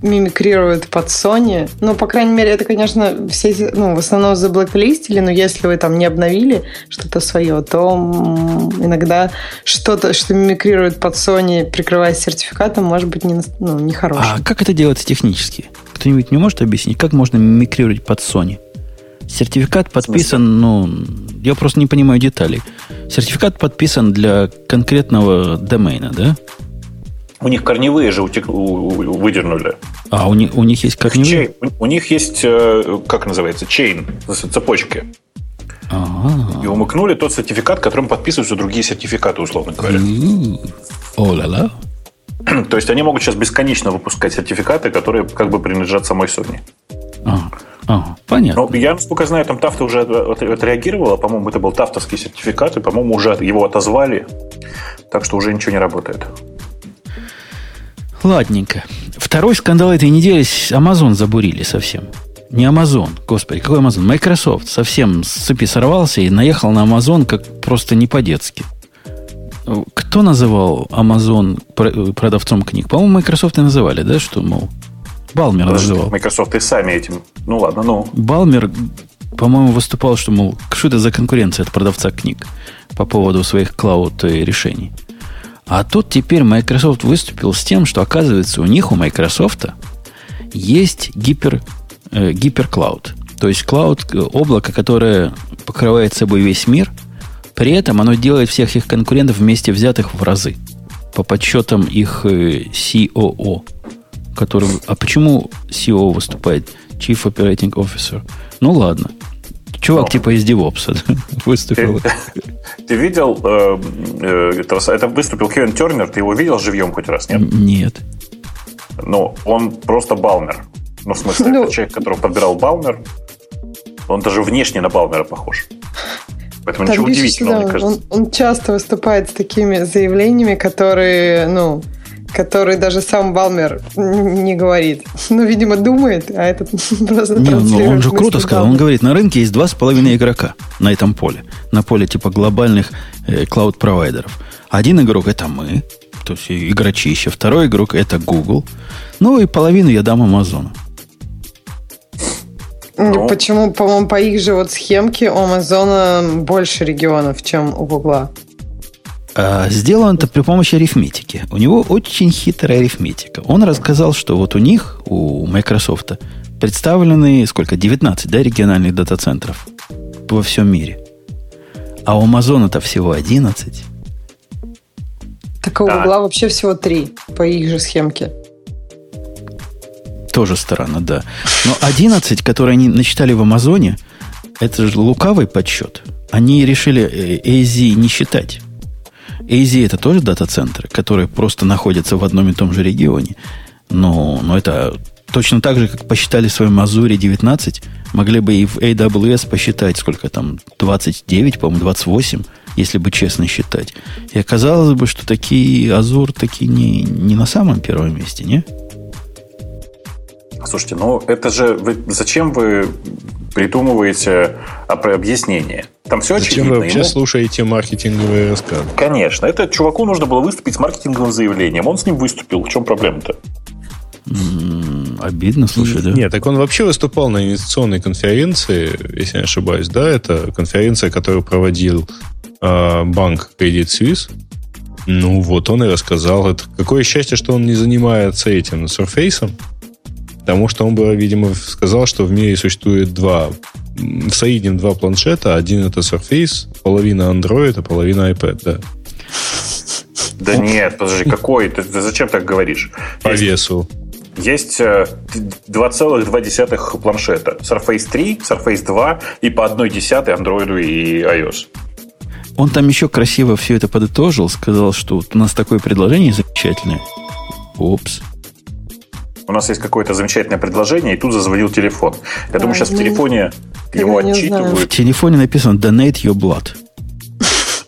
мимикрируют под Sony. Ну, по крайней мере, это, конечно, все, ну, в основном заблоклистили, но если вы там не обновили что-то свое, то иногда что-то, что мимикрирует под Sony, прикрываясь сертификатом, может быть не, ну, нехорошим. А как это делается технически? Кто-нибудь не может объяснить, как можно мимикрировать под Sony? Сертификат подписан, ну, я просто не понимаю деталей. Сертификат подписан для конкретного домена, да? У них корневые же утек- выдернули. А у них, у них есть корневые? Чей- у, них есть, э, как называется, чейн, цепочки. Ага. И умыкнули тот сертификат, которым подписываются другие сертификаты, условно говоря. М. О-ла-ла. То есть они могут сейчас бесконечно выпускать сертификаты, которые как бы принадлежат самой Sony. Ага. Ага. Понятно. Ну, я, насколько знаю, там Тафта уже от- от- отреагировала. По-моему, это был тафтовский сертификат, и, по-моему, уже его отозвали. Так что уже ничего не работает. Ладненько. Второй скандал этой недели Amazon забурили совсем. Не Amazon, господи, какой Amazon? Microsoft совсем с цепи сорвался и наехал на Amazon как просто не по-детски. Кто называл Amazon про- продавцом книг? По-моему, Microsoft и называли, да, что, мол, Балмер Подожди, называл. Microsoft и сами этим. Ну ладно, ну. Балмер, по-моему, выступал, что, мол, что это за конкуренция от продавца книг по поводу своих клауд-решений. А тут теперь Microsoft выступил с тем, что, оказывается, у них, у Microsoft, есть гипер, э, гиперклауд. То есть клауд, э, облако, которое покрывает собой весь мир, при этом оно делает всех их конкурентов вместе взятых в разы. По подсчетам их э, COO. Который, а почему CEO выступает? Chief Operating Officer. Ну ладно. Чувак Ну. типа из DevOps выступил. Ты видел, э, э, это, это выступил Кевин Тернер, ты его видел живьем хоть раз, нет? Нет. Ну, он просто Балмер. Ну, в смысле, Ну. это человек, которого подбирал Балмер, он даже внешне на Балмера похож. Поэтому Там ничего удивительного, да, мне кажется. он, он часто выступает с такими заявлениями, которые, ну, которые даже сам Балмер не говорит. Ну, видимо, думает, а этот просто Не, ну транслирует он же круто сказал. Он Балмера. говорит, на рынке есть два с половиной игрока на этом поле. На поле типа глобальных э, клауд-провайдеров. Один игрок это мы, то есть игрочище. Второй игрок это Google. Ну и половину я дам Амазону. Ну. Почему, по-моему, по их же вот схемке у Амазона больше регионов, чем у Гугла. А сделано это при помощи арифметики. У него очень хитрая арифметика. Он рассказал, что вот у них, у Microsoft, представлены сколько? 19, да, региональных дата-центров во всем мире. А у Амазона-то всего 11. Так а у Да. Гугла вообще всего три по их же схемке. Тоже странно, да. Но 11, которые они насчитали в Амазоне, это же лукавый подсчет. Они решили э, AZ не считать. AZ это тоже дата-центры, которые просто находятся в одном и том же регионе. Но, но это точно так же, как посчитали в своем Азуре 19, могли бы и в AWS посчитать, сколько там, 29, по-моему, 28, если бы честно считать. И оказалось бы, что такие Азур такие не, не на самом первом месте, не? Слушайте, ну это же... вы- зачем вы придумываете об- объяснение? Там все Зачем очевидно. вы вообще Ему- слушаете маркетинговые рассказы? Конечно. Это чуваку нужно было выступить с маркетинговым заявлением. Он с ним выступил. В чем проблема-то? Обидно, слушай, да? Нет, так он вообще выступал на инвестиционной конференции, если не ошибаюсь, да, это конференция, которую проводил э, банк Credit Suisse. Ну, вот он и рассказал. Это какое счастье, что он не занимается этим Surface, потому что он бы, видимо, сказал, что в мире существует два, в два планшета. Один это Surface, половина Android, а половина iPad, да. Да нет, подожди, какой? Ты, ты зачем так говоришь? По Есть- весу. Есть э, 2,2 планшета. Surface 3, Surface 2 и по 1,1 Android и iOS. Он там еще красиво все это подытожил, сказал, что вот у нас такое предложение замечательное. Опс. У нас есть какое-то замечательное предложение, и тут зазвонил телефон. Я думаю, А, сейчас в телефоне его не В отчитывают. телефоне написано «Donate your blood».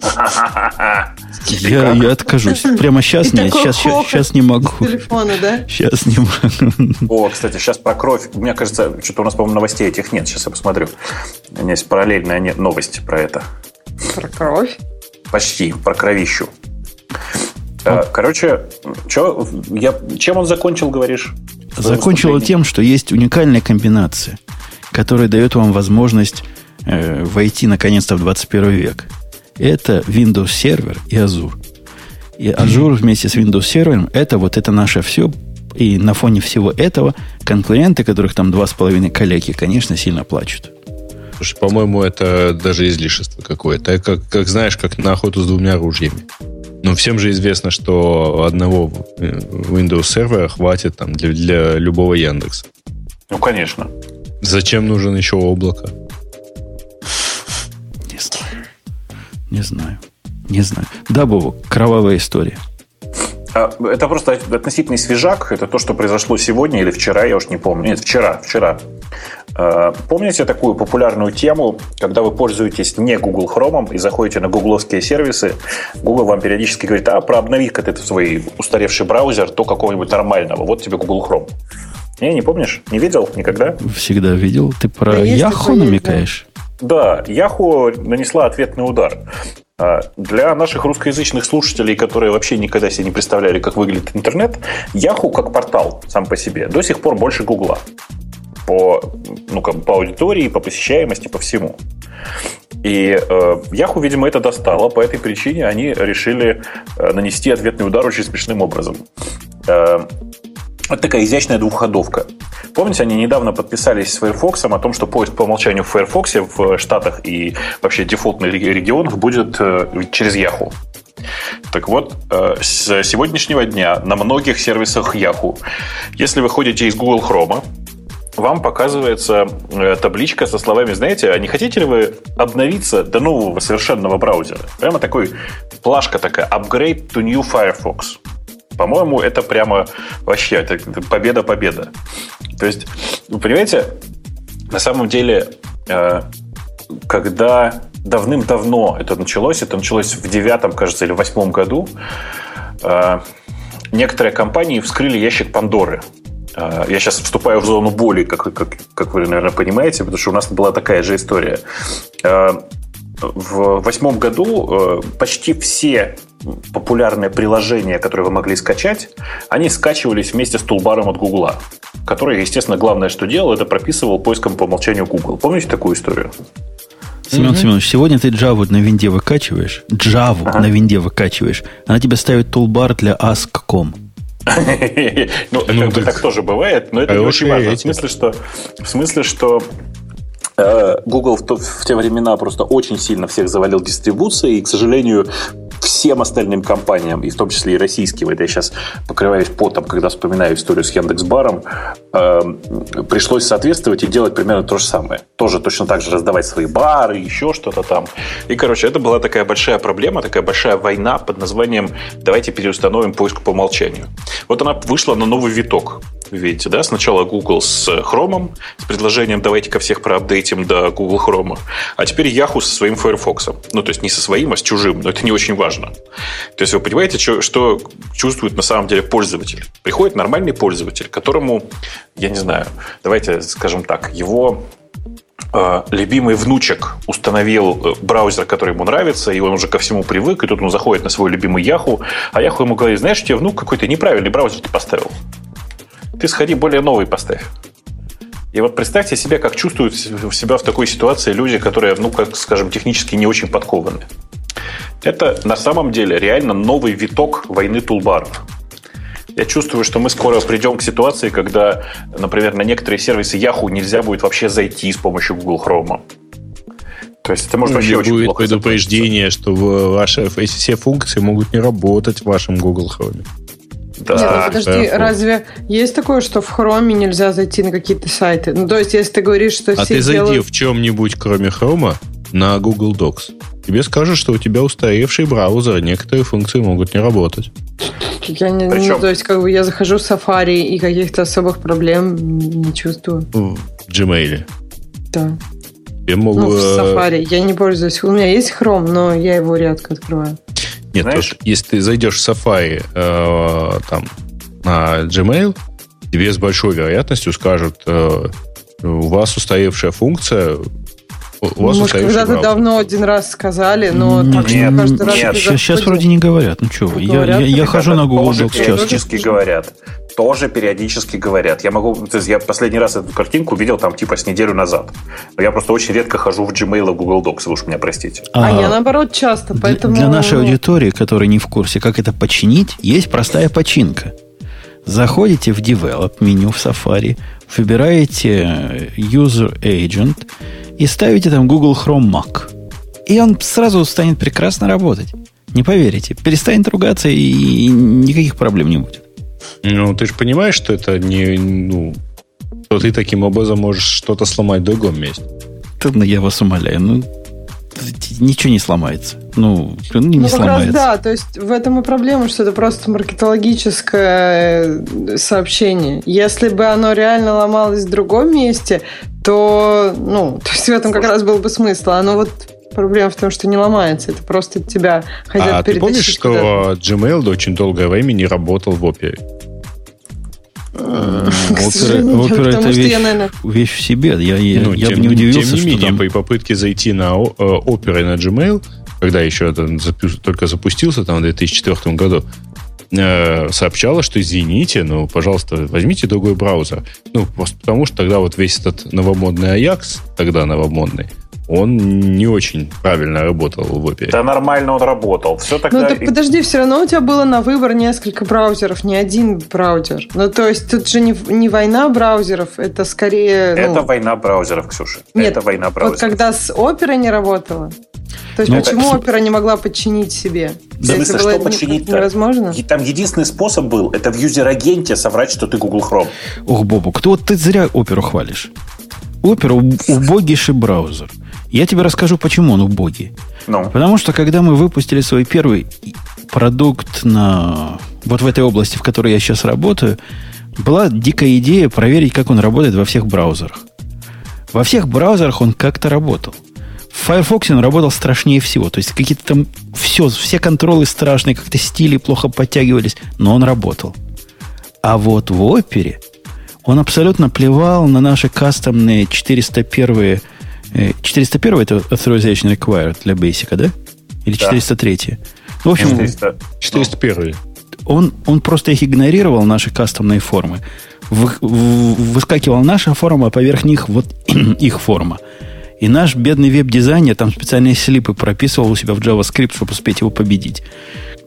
Я, я откажусь. Прямо сейчас И нет. Сейчас, сейчас, сейчас не могу. с телефона, да? Сейчас не могу. О, кстати, сейчас про кровь. Мне кажется, что-то у нас, по-моему, новостей этих нет. Сейчас я посмотрю. У меня есть параллельная новость про это. Про кровь. Почти, про кровищу. Э, Короче, чё, я, чем он закончил, говоришь? Закончила тем, что есть уникальная комбинация, которая дает вам возможность э, войти наконец-то в 21 век. Это Windows Server и Azure. И Azure вместе с Windows Server это вот это наше все. И на фоне всего этого конкуренты, которых там два с половиной коллеги, конечно, сильно плачут. Слушай, по-моему, это даже излишество какое-то. Как, как знаешь, как на охоту с двумя ружьями. Но всем же известно, что одного э, Windows сервера хватит там для, для любого Яндекса. Ну, конечно. Зачем нужен еще облако? Не знаю. Не знаю. Не знаю. Да, Бобу, кровавая история. А, Это просто относительный свежак. Это то, что произошло сегодня или вчера, я уж не помню. Нет, вчера, вчера. А, Помните такую популярную тему, когда вы пользуетесь не Google Chrome и заходите на гугловские сервисы, Google вам периодически говорит, а, прообнови-ка ты свой устаревший браузер до какого-нибудь нормального. Вот тебе Google Chrome. Не, не помнишь? Не видел никогда? Всегда видел. Ты про Да такое, намекаешь? Да, Yahoo нанесла ответный удар. А, для наших русскоязычных слушателей, которые вообще никогда себе не представляли, как выглядит интернет, Yahoo как портал сам по себе до сих пор больше Гугла. По, ну, как, по аудитории, по посещаемости, по всему. И э, видимо, это достало. По этой причине они решили э, нанести ответный удар очень смешным образом. Э, это такая изящная двухходовка. Помните, они недавно подписались с Firefox о том, что поиск по умолчанию в Firefox в Штатах и вообще дефолтных регионах будет э, через Yahoo. Так вот, э, с сегодняшнего дня на многих сервисах Yahoo, если вы ходите из Google Chrome, вам показывается э, табличка со словами, знаете, а не хотите ли вы обновиться до нового совершенного браузера? Прямо такой плашка такая, upgrade to new Firefox. По-моему, это прямо вообще победа-победа. То есть, вы понимаете, на самом деле, э, когда давным-давно это началось, это началось в девятом, кажется, или восьмом году, э, некоторые компании вскрыли ящик Пандоры. Э, я сейчас вступаю в зону боли, как, как, как вы, наверное, понимаете, потому что у нас была такая же история. В восьмом году почти все популярные приложения, которые вы могли скачать, они скачивались вместе с тулбаром от Гугла, который, естественно, главное, что делал, это прописывал поиском по умолчанию Google. Помните такую историю? Семен mm-hmm. Семенович, сегодня ты Java на винде выкачиваешь, Java ага. на винде выкачиваешь, она тебе ставит тулбар для ask.com. ну, ну так тоже бывает, но это не очень важно. В смысле, что, в смысле, что э, Google в, то, в те времена просто очень сильно всех завалил дистрибуцией, и, к сожалению, всем остальным компаниям, и в том числе и российским, это я сейчас покрываюсь потом, когда вспоминаю историю с Яндекс.Баром, э, пришлось соответствовать и делать примерно то же самое. Тоже точно так же раздавать свои бары, еще что-то там. И, короче, это была такая большая проблема, такая большая война под названием «давайте переустановим поиск по умолчанию». Вот она вышла на новый виток. Видите, да? Сначала Google с Chrome, с предложением «давайте-ка всех проапдейтим до Google Chrome», а теперь Yahoo со своим Firefox. Ну, то есть не со своим, а с чужим, но это не очень важно важно. То есть вы понимаете, что, что чувствует на самом деле пользователь. Приходит нормальный пользователь, которому, я не знаю, давайте скажем так, его э, любимый внучек установил э, браузер, который ему нравится, и он уже ко всему привык, и тут он заходит на свой любимый Яху, а Яху ему говорит, знаешь, тебе внук какой-то неправильный браузер ты поставил. Ты сходи более новый поставь. И вот представьте себе, как чувствуют себя в такой ситуации люди, которые, ну, как скажем, технически не очень подкованы. Это на самом деле реально новый виток войны тулбаров. Я чувствую, что мы скоро придем к ситуации, когда, например, на некоторые сервисы Yahoo нельзя будет вообще зайти с помощью Google Chrome. То есть это может ну, вообще очень будет плохо предупреждение, что ваши все функции могут не работать в вашем Google Chrome. Да. Нет, ну подожди, разве есть такое, что в Chrome нельзя зайти на какие-то сайты? Ну, то есть, если ты говоришь, что а все ты зайди делают... в чем-нибудь, кроме Chrome, на Google Docs тебе скажут, что у тебя устаревший браузер, некоторые функции могут не работать. Я не, Причем... ну, то есть, как бы я захожу в Safari и каких-то особых проблем не чувствую. В Gmail. Да. Я могу... Ну, в э, Safari. Я не пользуюсь. У меня есть Chrome, но я его редко открываю. Нет, Знаешь? Вот, если ты зайдешь в Safari э, там, на Gmail, тебе с большой вероятностью скажут, э, у вас устаревшая функция, у вас Может, когда-то давно один раз сказали, но нет, так что каждый раз... Нет. Сейчас, сейчас вроде не говорят. Ну что, я, я, я хожу на Google Docs сейчас. Периодически говорят. Тоже периодически говорят. Я могу... То есть я последний раз эту картинку видел там типа с неделю назад. Но я просто очень редко хожу в Gmail и Google Docs, вы уж меня простите. А, а я наоборот часто, поэтому... Для нашей аудитории, которая не в курсе, как это починить, есть простая починка. Заходите в Develop меню в Safari, выбираете User Agent и ставите там Google Chrome Mac. И он сразу станет прекрасно работать. Не поверите. Перестанет ругаться и никаких проблем не будет. Ну, ты же понимаешь, что это не... Ну, что ты таким образом можешь что-то сломать в другом месте. Трудно, я вас умоляю. Ну, ничего не сломается. Ну, не ну, сломается. Раз, да, то есть в этом и проблема, что это просто маркетологическое сообщение. Если бы оно реально ломалось в другом месте, то, ну, то есть в этом как раз был бы смысл. Оно вот Проблема в том, что не ломается. Это просто тебя хотят А ты помнишь, что Gmail очень долгое время не работал в Opera? Опера это вещь, я, наверное... вещь в себе. Я, я, ну, я тем, бы не удивился, тем не менее, там... при попытке зайти на Opera и на Gmail когда еще это только запустился, там, в 2004 году, э, сообщала, что извините, ну, пожалуйста, возьмите другой браузер. Ну, просто потому что тогда вот весь этот новомодный Ajax, тогда новомодный, он не очень правильно работал в Opera. Да нормально он работал. Все тогда... Ну, так подожди, все равно у тебя было на выбор несколько браузеров, не один браузер. Ну, то есть тут же не, не война браузеров, это скорее... Ну... Это война браузеров, Ксюша. Нет, это война браузеров. Вот когда с Opera не работала, то есть ну, почему это... опера не могла подчинить себе? В смысле, что подчинить невозможно? Там единственный способ был, это в юзер-агенте соврать, что ты Google Chrome. Ох, Бобу, кто вот ты зря оперу хвалишь. Опера убогейший браузер. Я тебе расскажу, почему он убогий. Ну. Потому что, когда мы выпустили свой первый продукт на вот в этой области, в которой я сейчас работаю, была дикая идея проверить, как он работает во всех браузерах. Во всех браузерах он как-то работал. В Firefox он работал страшнее всего. То есть какие-то там все, все контролы страшные, как-то стили плохо подтягивались, но он работал. А вот в Опере он абсолютно плевал на наши кастомные 401 401 э, это Authorization Required для Basic, да? Или 403? Да. Ну, в общем, 400. 401. Он, он просто их игнорировал, наши кастомные формы. Вы, выскакивала наша форма, а поверх них вот их форма. И наш бедный веб-дизайнер там специальные слипы прописывал у себя в JavaScript, чтобы успеть его победить.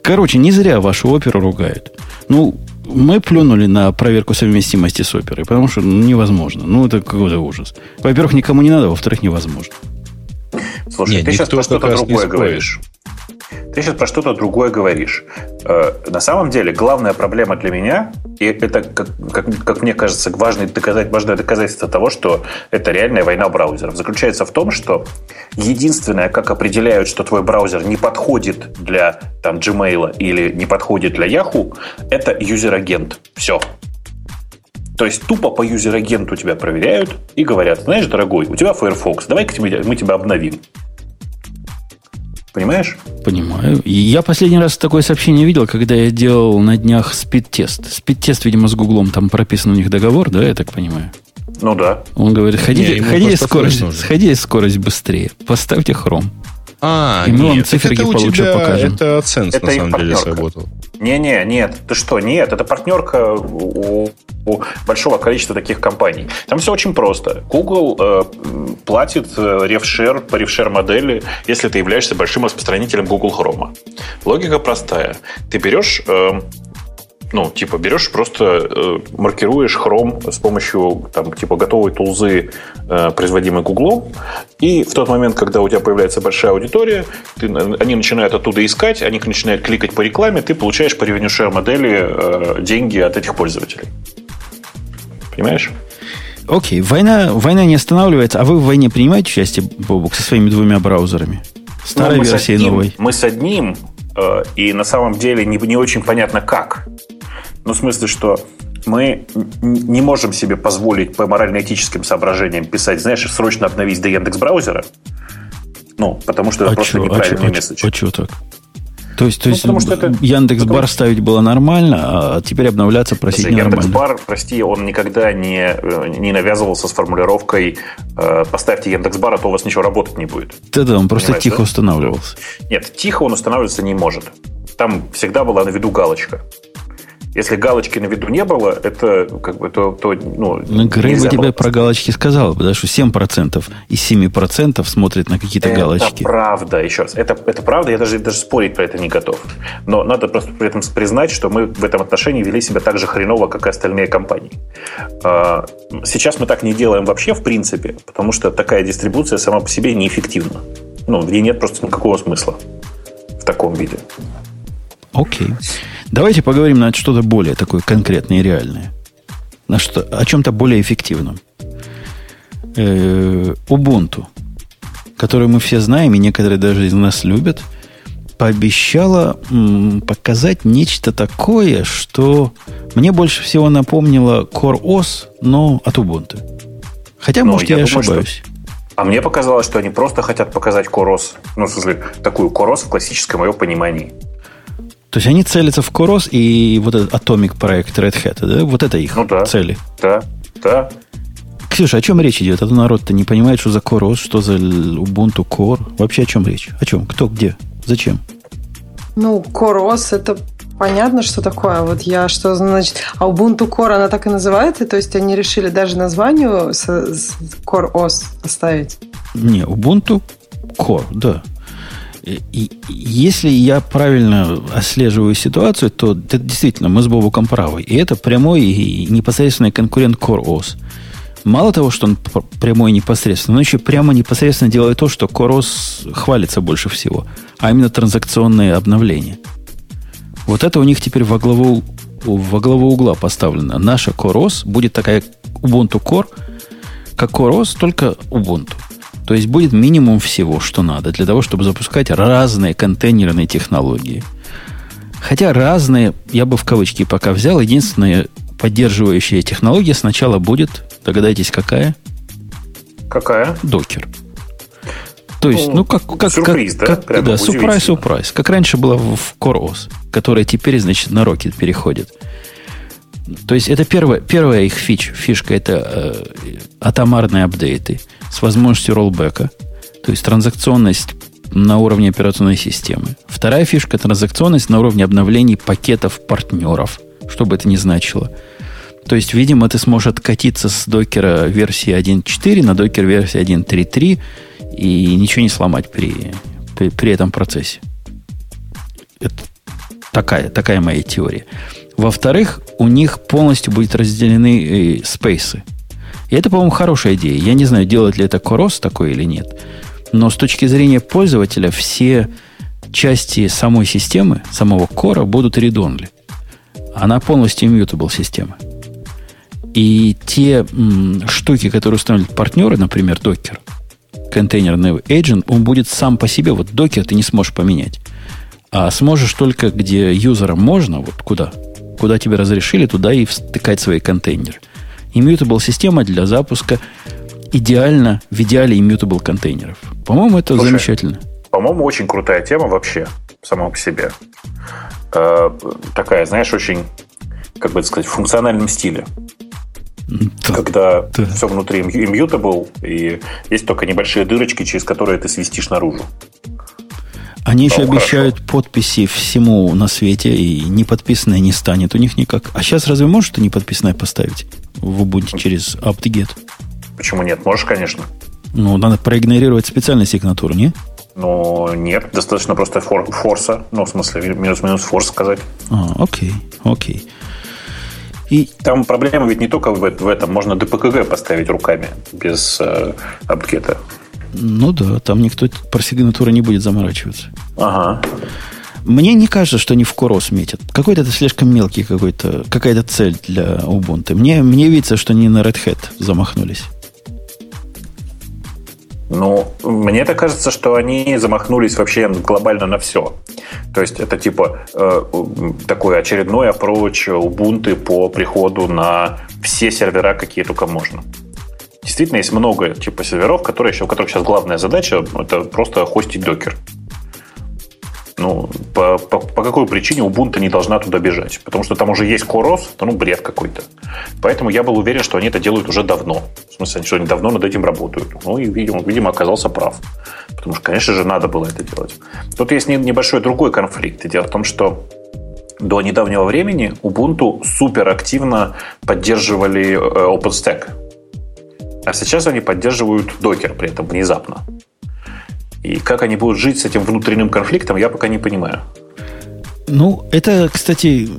Короче, не зря вашу оперу ругают. Ну, мы плюнули на проверку совместимости с оперой, потому что ну, невозможно. Ну, это какой-то ужас. Во-первых, никому не надо, во-вторых, невозможно. Слушай, Нет, ты сейчас про что-то другое говоришь. Ты сейчас про что-то другое говоришь. Э, на самом деле, главная проблема для меня, и это, как, как, как мне кажется, важное, доказать, важное доказательство того, что это реальная война браузеров, заключается в том, что единственное, как определяют, что твой браузер не подходит для там, Gmail или не подходит для Yahoo, это юзер-агент. Все. То есть тупо по юзер-агенту тебя проверяют и говорят, знаешь, дорогой, у тебя Firefox, давай-ка мы тебя обновим. Понимаешь? Понимаю. Я последний раз такое сообщение видел, когда я делал на днях спид-тест. Спид-тест, видимо, с Гуглом там прописан у них договор, да, я так понимаю? Ну да. Он говорит, ходите, Не, ходите скорость, сходите скорость быстрее, поставьте хром. А, и мы нет, вам циферки это получше тебя, покажем. Это Sense, это на самом партнерка. деле, сработал. Не-не, нет. Ты что, нет, это партнерка у, у большого количества таких компаний. Там все очень просто. Google э, платит э, ревшер по ревшер модели, если ты являешься большим распространителем Google Chrome. Логика простая. Ты берешь э, ну, типа, берешь просто э, маркируешь Chrome с помощью, там, типа, готовой тулзы, э, производимой Google, и в тот момент, когда у тебя появляется большая аудитория, ты, они начинают оттуда искать, они начинают кликать по рекламе, ты получаешь по share модели э, деньги от этих пользователей. Понимаешь? Окей, война, война не останавливается, а вы в войне принимаете участие, Бобук, со своими двумя браузерами? Старой ну, версией новой? Мы с одним, э, и на самом деле не, не очень понятно как. Ну, в смысле, что мы не можем себе позволить по морально-этическим соображениям писать, знаешь, срочно обновить до Яндекс браузера. Ну, потому что это а просто чё, неправильный а месседж. А что так? То есть, то ну, есть потому что это, Яндекс Бар потому... ставить было нормально, а теперь обновляться просить Слушай, ненормально. Яндекс Бар, прости, он никогда не, э, не навязывался с формулировкой э, поставьте Яндекс Бар, а то у вас ничего работать не будет. Да-да, он просто тихо да? устанавливался. Нет, тихо он устанавливаться не может. Там всегда была на виду галочка. Если галочки на виду не было, это как бы то, то ну, ну Грей бы тебе про галочки сказал, потому что 7% из 7% смотрят на какие-то это галочки. Это правда, еще раз. Это, это правда, я даже, даже спорить про это не готов. Но надо просто при этом признать, что мы в этом отношении вели себя так же хреново, как и остальные компании. А, сейчас мы так не делаем вообще, в принципе, потому что такая дистрибуция сама по себе неэффективна. Ну, в ней нет просто никакого смысла в таком виде. Окей. Давайте поговорим на что-то более такое конкретное и реальное. На что, о чем-то более эффективном. Э, Ubuntu, которую мы все знаем, и некоторые даже из нас любят, пообещала м, показать нечто такое, что мне больше всего напомнило Core OS, но от Ubuntu. Хотя, но может, я, я думаю, ошибаюсь. Что... А мне показалось, что они просто хотят показать OS. Ну, в смысле, такую OS в классическом ее понимании. То есть они целятся в Корос и вот этот Atomic проект Red Hat, да? Вот это их ну, да, цели. Да, да. Ксюша, о чем речь идет? А то народ-то не понимает, что за CoreOS, что за Ubuntu Core. Вообще о чем речь? О чем? Кто, где? Зачем? Ну, CoreOS это понятно, что такое. Вот я что значит... А Ubuntu Core, она так и называется? То есть они решили даже названию CoreOS оставить? Не, Ubuntu Core, да. И, если я правильно отслеживаю ситуацию, то это действительно мы с Бобуком правы. И это прямой и непосредственный конкурент CoreOS. Мало того, что он прямой и непосредственно, но еще прямо непосредственно делает то, что CoreOS хвалится больше всего, а именно транзакционные обновления. Вот это у них теперь во главу, во главу угла поставлено. Наша CoreOS будет такая Ubuntu Core, как CoreOS, только Ubuntu. То есть будет минимум всего, что надо для того, чтобы запускать разные контейнерные технологии. Хотя разные, я бы в кавычки пока взял, единственная поддерживающая технология сначала будет, догадайтесь, какая? Какая? Докер. То есть, ну, ну как, как, сюрприз, как, да? как Прямо да, сюрприз, сюрприз. Как раньше было в CoreOS, которая теперь, значит, на Rocket переходит. То есть это первая, первая их фич, фишка, это э, атомарные апдейты с возможностью роллбека, то есть транзакционность на уровне операционной системы. Вторая фишка – транзакционность на уровне обновлений пакетов партнеров, что бы это ни значило. То есть, видимо, ты сможешь откатиться с докера версии 1.4 на докер версии 1.3.3 и ничего не сломать при, при, при этом процессе. Это такая, такая моя теория. Во-вторых, у них полностью будут разделены э, спейсы. И это, по-моему, хорошая идея. Я не знаю, делает ли это Корос такой или нет. Но с точки зрения пользователя все части самой системы, самого кора будут редонли. Она полностью immutable система. И те м, штуки, которые устанавливают партнеры, например, докер, контейнерный agent, он будет сам по себе, вот докер ты не сможешь поменять. А сможешь только, где юзерам можно, вот куда? Куда тебе разрешили, туда и втыкать свои контейнеры. Immutable система для запуска идеально, в идеале immutable контейнеров. По-моему, это Слушай, замечательно. По-моему, очень крутая тема вообще, сама по себе. Э, такая, знаешь, очень, как бы это сказать, в функциональном стиле. Да, когда да. все внутри immutable, и есть только небольшие дырочки, через которые ты свистишь наружу. Они еще ну, обещают хорошо. подписи всему на свете, и неподписанное не станет у них никак. А сейчас разве можешь ты неподписанное поставить в Ubuntu через apt-get? Почему нет? Можешь, конечно. Ну, надо проигнорировать специальную сигнатуру, не? Ну, нет, достаточно просто фор, форса. Ну, в смысле, минус-минус форс сказать. А, окей, окей. И... Там проблема ведь не только в, в этом. Можно ДПКГ поставить руками без э, апкета. Ну да, там никто про сигнатуры не будет заморачиваться. Ага. Мне не кажется, что они в Корос метят. Какой-то это слишком мелкий какой-то, какая-то цель для Ubuntu. Мне, мне видится, что они на Red Hat замахнулись. Ну, мне это кажется, что они замахнулись вообще глобально на все. То есть это типа э, такой очередной approach Ubuntu по приходу на все сервера, какие только можно. Действительно, есть много типа серверов, которые еще, у которых сейчас главная задача это просто хостить докер. Ну, по, по, по какой причине Ubuntu не должна туда бежать? Потому что там уже есть это ну бред какой-то. Поэтому я был уверен, что они это делают уже давно. В смысле, что они давно над этим работают. Ну, и, видимо, видимо оказался прав. Потому что, конечно же, надо было это делать. Тут есть небольшой другой конфликт. И дело в том, что до недавнего времени Ubuntu супер активно поддерживали э, OpenStack. А сейчас они поддерживают докер при этом внезапно. И как они будут жить с этим внутренним конфликтом, я пока не понимаю. Ну, это, кстати,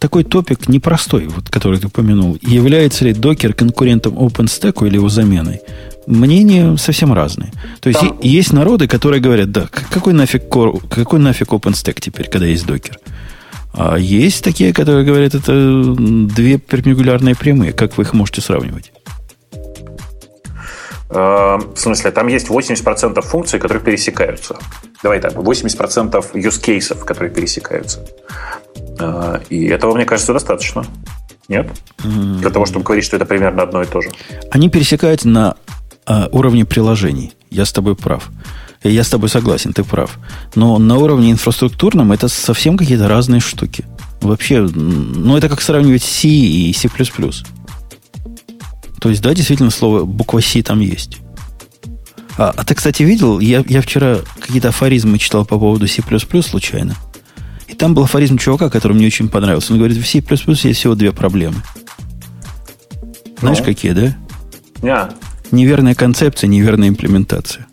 такой топик непростой, вот, который ты упомянул. Является ли докер конкурентом OpenStack или его заменой? Мнения совсем разные. То есть Там... есть народы, которые говорят, да, какой нафиг, какой нафиг OpenStack теперь, когда есть докер? А есть такие, которые говорят, это две перпендикулярные прямые. Как вы их можете сравнивать? Э, в смысле, там есть 80% функций, которые пересекаются. Давай так, 80% use cases, которые пересекаются. Э, и этого, мне кажется, достаточно. Нет? Для того, чтобы говорить, что это примерно одно и то же. Они пересекаются на э, уровне приложений. Я с тобой прав. Я с тобой согласен, ты прав. Но на уровне инфраструктурном это совсем какие-то разные штуки. Вообще, ну это как сравнивать C и C++. То есть, да, действительно, слово буква C там есть. А, а ты, кстати, видел, я, я вчера какие-то афоризмы читал по поводу C++ случайно. И там был афоризм чувака, который мне очень понравился. Он говорит, в C++ есть всего две проблемы. Знаешь, ну? какие, да? Yeah. Неверная концепция, неверная имплементация.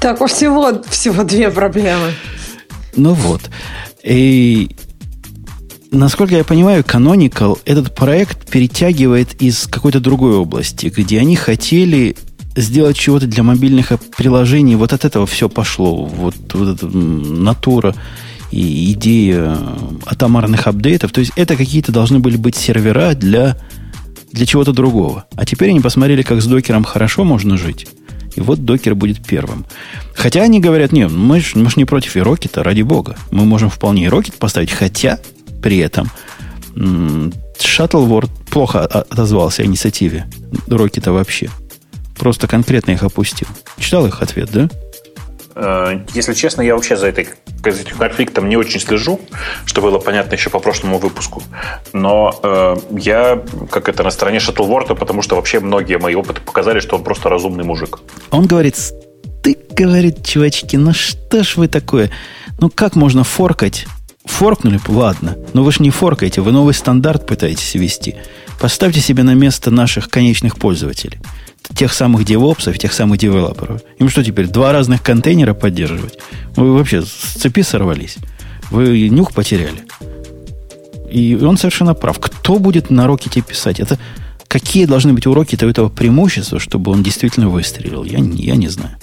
Так, всего, всего две проблемы. Ну вот. И насколько я понимаю, Canonical этот проект перетягивает из какой-то другой области, где они хотели сделать чего-то для мобильных приложений. Вот от этого все пошло. Вот, вот эта натура и идея атомарных апдейтов. То есть это какие-то должны были быть сервера для, для чего-то другого. А теперь они посмотрели, как с докером хорошо можно жить. И вот докер будет первым. Хотя они говорят, нет, мы же мы не против и рокета, ради бога. Мы можем вполне и рокет поставить, хотя при этом Shuttleword плохо отозвался о инициативе рокета вообще. Просто конкретно их опустил. Читал их ответ, да? Э, если честно, я вообще за этой этим конфликтом не очень слежу, что было понятно еще по прошлому выпуску. Но э, я, как это, на стороне Шаттлворта, потому что вообще многие мои опыты показали, что он просто разумный мужик. Он говорит, ты, говорит, чувачки, ну что ж вы такое? Ну как можно форкать? Форкнули, ладно, но вы же не форкаете, вы новый стандарт пытаетесь ввести. Поставьте себе на место наших конечных пользователей тех самых девопсов, тех самых девелоперов. Им что теперь, два разных контейнера поддерживать? Вы вообще с цепи сорвались. Вы нюх потеряли. И он совершенно прав. Кто будет на рокете писать? Это какие должны быть уроки-то этого преимущества, чтобы он действительно выстрелил? Я, я не знаю.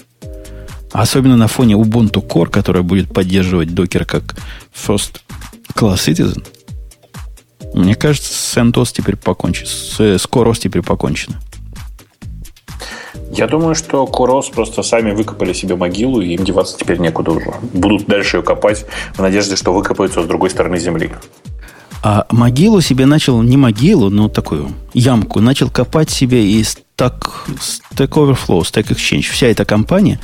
Особенно на фоне Ubuntu Core, которая будет поддерживать докер как first class citizen. Мне кажется, с CentOS теперь покончено. С, с CoreOS теперь покончено. Я думаю, что Курос просто сами выкопали себе могилу, и им деваться теперь некуда уже. Будут дальше ее копать в надежде, что выкопаются с другой стороны земли. А могилу себе начал, не могилу, но такую ямку, начал копать себе и Stack, Stack Overflow, Stack Exchange. Вся эта компания,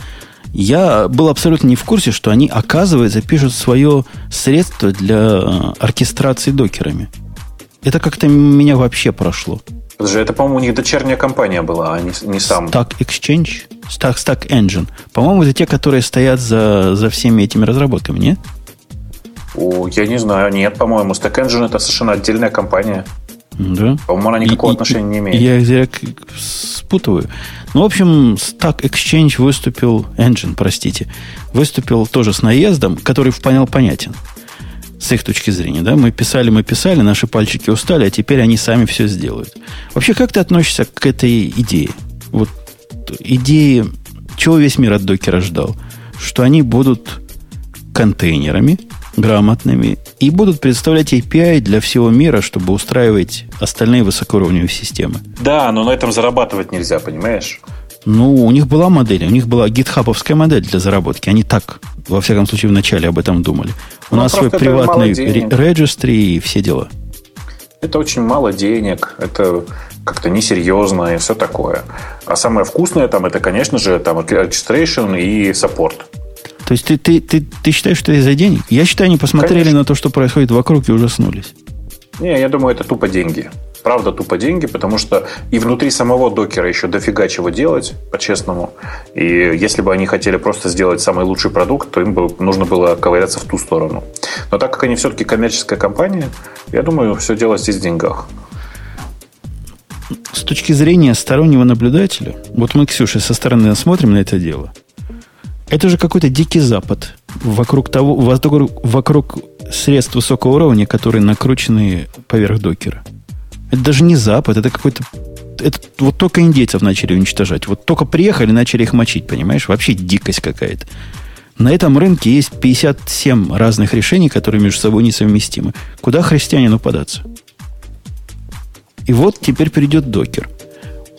я был абсолютно не в курсе, что они, оказывается, пишут свое средство для э, оркестрации докерами. Это как-то меня вообще прошло. Подожди, это, по-моему, у них дочерняя компания была, а не, не сам. Stack Exchange? Stack, Stack Engine. По-моему, это те, которые стоят за, за всеми этими разработками, нет? О, я не знаю. Нет, по-моему, Stack Engine это совершенно отдельная компания. Да. По-моему, она никакого и, отношения и, не имеет. Я, я спутываю. Ну, в общем, Stack Exchange выступил, Engine, простите, выступил тоже с наездом, который понял понятен с их точки зрения, да, мы писали, мы писали, наши пальчики устали, а теперь они сами все сделают. Вообще, как ты относишься к этой идее? Вот идеи, чего весь мир от докера ждал? Что они будут контейнерами грамотными и будут представлять API для всего мира, чтобы устраивать остальные высокоуровневые системы. Да, но на этом зарабатывать нельзя, понимаешь? Ну, у них была модель, у них была гитхабовская модель для заработки. Они так, во всяком случае, вначале об этом думали. У ну, нас свой приватный регистри и все дела. Это очень мало денег, это как-то несерьезно и все такое. А самое вкусное там, это, конечно же, там registration и support. То есть ты, ты, ты, ты считаешь, что это из-за денег? Я считаю, они посмотрели конечно. на то, что происходит вокруг и ужаснулись. Не, я думаю, это тупо деньги правда тупо деньги, потому что и внутри самого докера еще дофига чего делать, по-честному. И если бы они хотели просто сделать самый лучший продукт, то им бы нужно было ковыряться в ту сторону. Но так как они все-таки коммерческая компания, я думаю, все дело здесь в деньгах. С точки зрения стороннего наблюдателя, вот мы, Ксюша, со стороны смотрим на это дело. Это же какой-то дикий запад вокруг того, вокруг, вокруг средств высокого уровня, которые накручены поверх докера. Это даже не Запад, это какой-то... Это вот только индейцев начали уничтожать. Вот только приехали, начали их мочить, понимаешь? Вообще дикость какая-то. На этом рынке есть 57 разных решений, которые между собой несовместимы. Куда христианину податься? И вот теперь придет докер,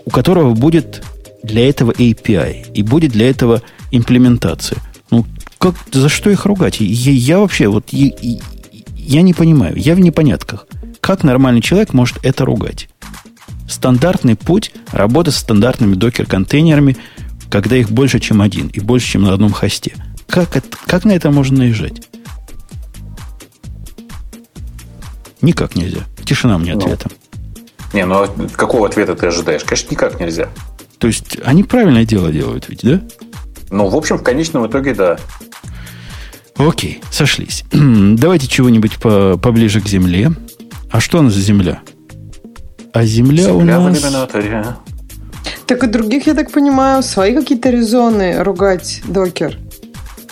у которого будет для этого API, и будет для этого имплементация. Ну, как, за что их ругать? Я, я вообще, вот, я, я не понимаю, я в непонятках. Как нормальный человек может это ругать? Стандартный путь работы с стандартными докер-контейнерами, когда их больше, чем один, и больше, чем на одном хосте. Как, это, как на это можно наезжать? Никак нельзя. Тишина мне ну, ответа. Не, ну а какого ответа ты ожидаешь? Конечно, никак нельзя. То есть они правильное дело делают ведь, да? Ну, в общем, в конечном итоге, да. Окей, сошлись. Давайте чего-нибудь по, поближе к Земле. А что у нас за Земля? А Земля, Земля у в нас... иллюминаторе. Так и других, я так понимаю, свои какие-то резоны ругать докер.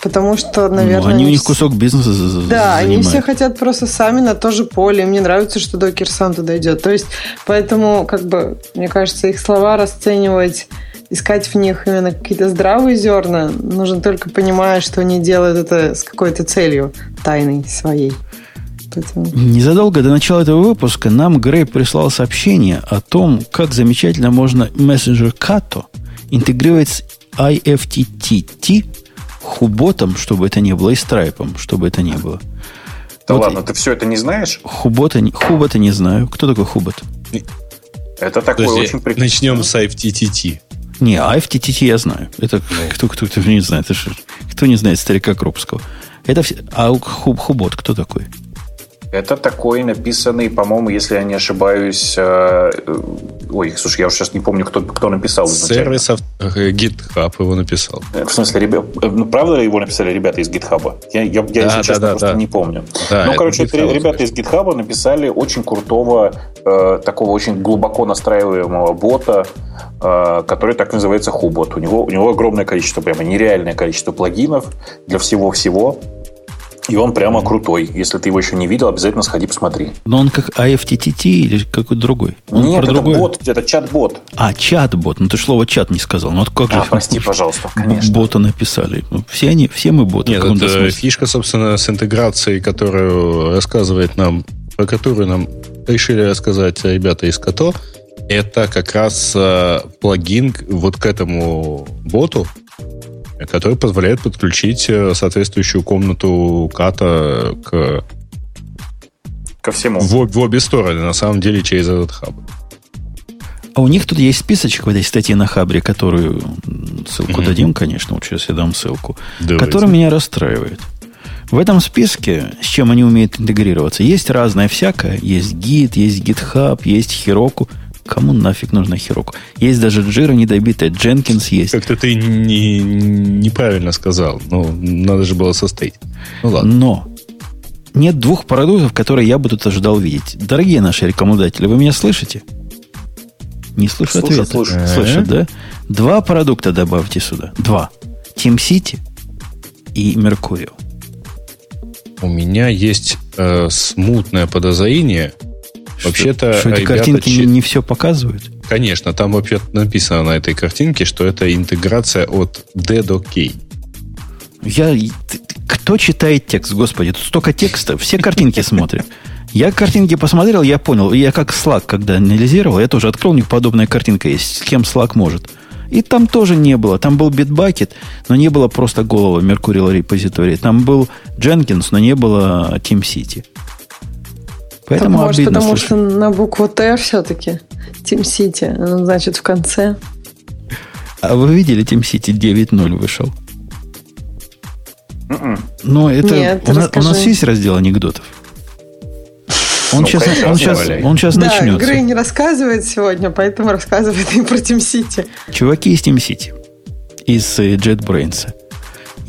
Потому что, наверное... ну, они у них кусок бизнеса Да, они занимают. все хотят просто сами на то же поле. Мне нравится, что докер сам туда идет. То есть, поэтому, как бы, мне кажется, их слова расценивать, искать в них именно какие-то здравые зерна, нужно только понимая, что они делают это с какой-то целью тайной своей. Поэтому... Незадолго до начала этого выпуска нам Грей прислал сообщение о том, как замечательно можно мессенджер Kato интегрировать с IFTTT, хуботом, чтобы это не было, и страйпом, чтобы это не было. Да Вот ладно, ты все это не знаешь? Хубота, не- хубота не знаю. Кто такой хубот? Это такой Подожди, очень прик- начнем с IFTTT. Не, IFTTT я знаю. Это кто, кто, кто не знает. Это ж- кто не знает старика Крупского. Это все, а хуб, хубот кто такой? Это такой написанный, по-моему, если я не ошибаюсь... э, э, Ой, слушай, я уже сейчас не помню, кто, кто написал. Сервис э, GitHub его написал. В смысле, ребя- э, ну, правда ли его написали ребята из GitHub? Я, я, я, Да, если да, честно, да, просто да. не помню. Да, ну, это короче, это GitHub, ребята из GitHub написали очень крутого, э, такого очень глубоко настраиваемого бота, э, который так называется Hubot. У него, у него огромное количество, прямо нереальное количество плагинов для всего-всего. И он прямо крутой. Если ты его еще не видел, обязательно сходи посмотри. Но он как IFTTT или какой-то другой? Он Нет, про это другое? бот, это чат-бот. А, чат-бот. Ну, ты слово чат не сказал. Ну, вот как А, же прости, пожалуйста, конечно. бота написали? Ну, все, они, все мы боты. Нет, это смысле. фишка, собственно, с интеграцией, которую рассказывает нам, про которую нам решили рассказать ребята из Като. Это как раз э, плагин к- вот к этому боту, который позволяет подключить э, соответствующую комнату ката к, Ко всему. в, в обе стороны, на самом деле, через этот хаб. А у них тут есть списочек в этой статье на Хабре, которую ссылку Мгм. дадим, конечно, вот сейчас я дам ссылку, Давайте. который меня расстраивает. В этом списке, с чем они умеют интегрироваться, есть разное всякое. Есть Git, есть GitHub, есть Heroku. Кому нафиг нужна Heroku? Есть даже Jira недобитая, Jenkins есть. Как-то ты не, неправильно сказал. Ну, надо же было состоять. Ну ладно. Но нет двух продуктов, которые я бы тут ожидал видеть. Дорогие наши рекомендатели, вы меня слышите? Не слышу Слышу, ответа. слышу. Слышат, да? Два продукта добавьте сюда. Два. TeamCity и Mercurial. У меня есть э, смутное подозрение. Вообще-то, Что эти картинки че- не, все показывают? Конечно, там вообще написано на этой картинке, что это интеграция от D до K. Я, кто читает текст, господи? Тут столько текста, все картинки смотрят. Я картинки посмотрел, я понял. Я как Slack, когда анализировал, я тоже открыл, у них подобная картинка есть, с кем Slack может. И там тоже не было. Там был Bitbucket, но не было просто голого Mercurial репозитория. Там был Jenkins, но не было TeamCity. Поэтому Так, может, обидно потому слышать. что на букву Т все-таки. Team City. Значит, в конце. А вы видели TeamCity 9.0 вышел? Мгм. Ну, это Нет, у, нас, у нас есть раздел анекдотов. Он Ну, сейчас, он сейчас, он сейчас да, начнется. Грей не рассказывает сегодня, поэтому рассказывает и про Team City. Чуваки из TeamCity, из э, JetBrains.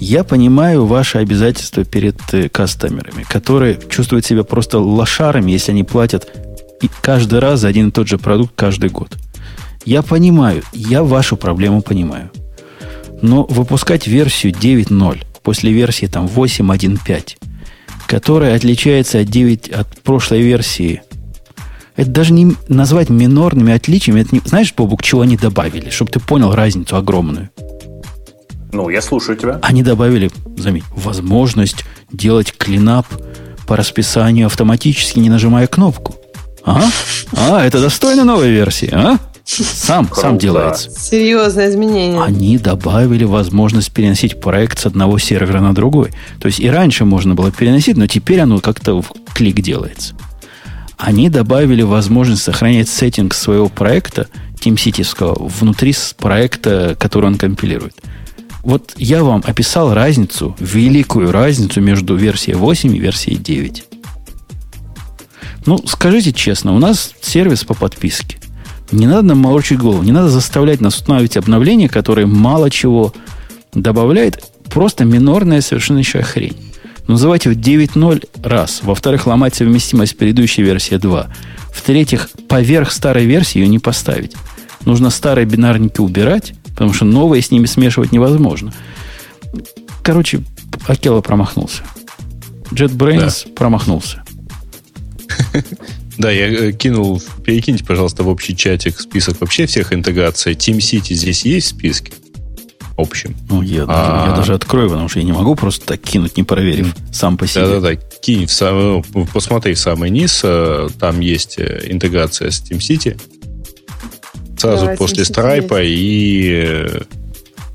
Я понимаю ваши обязательства перед э, кастомерами, которые чувствуют себя просто лошарами, если они платят каждый раз за один и тот же продукт каждый год. Я понимаю, я вашу проблему понимаю. Но выпускать версию 9.0 после версии там 8.1.5, которая отличается от 9 от прошлой версии, это даже не назвать минорными отличиями. Это не, знаешь, Бобук, чего они добавили, чтобы ты понял разницу огромную? Ну, я слушаю тебя. Они добавили, заметь, возможность делать клинап по расписанию автоматически, не нажимая кнопку. А? А, это достойно новой версии, а? Сам, сам Круто. делается. Серьезное изменение. Они добавили возможность переносить проект с одного сервера на другой. То есть и раньше можно было переносить, но теперь оно как-то в клик делается. Они добавили возможность сохранять сеттинг своего проекта, TeamCity, внутри проекта, который он компилирует. Вот я вам описал разницу, великую разницу между версией 8 и версией 9. Ну, скажите честно, у нас сервис по подписке. Не надо нам морочить голову, не надо заставлять нас устанавливать обновления, которые мало чего добавляет, просто минорная совершенно еще хрень. Называйте в 9.0 раз. Во-вторых, ломать совместимость предыдущей версии 2. В-третьих, поверх старой версии ее не поставить. Нужно старые бинарники убирать, потому что новые с ними смешивать невозможно. Короче, Акела промахнулся. JetBrains да. промахнулся. Да, я э, кинул, перекиньте, пожалуйста, в общий чатик список вообще всех интеграций. TeamCity здесь есть в списке? Общем. Ну, я, а... я даже открою, потому что я не могу просто так кинуть, не проверив сам по себе. Да-да-да, кинь в сам, посмотри в самый низ, э, там есть э, интеграция с TeamCity. Сразу да, после Stripe и,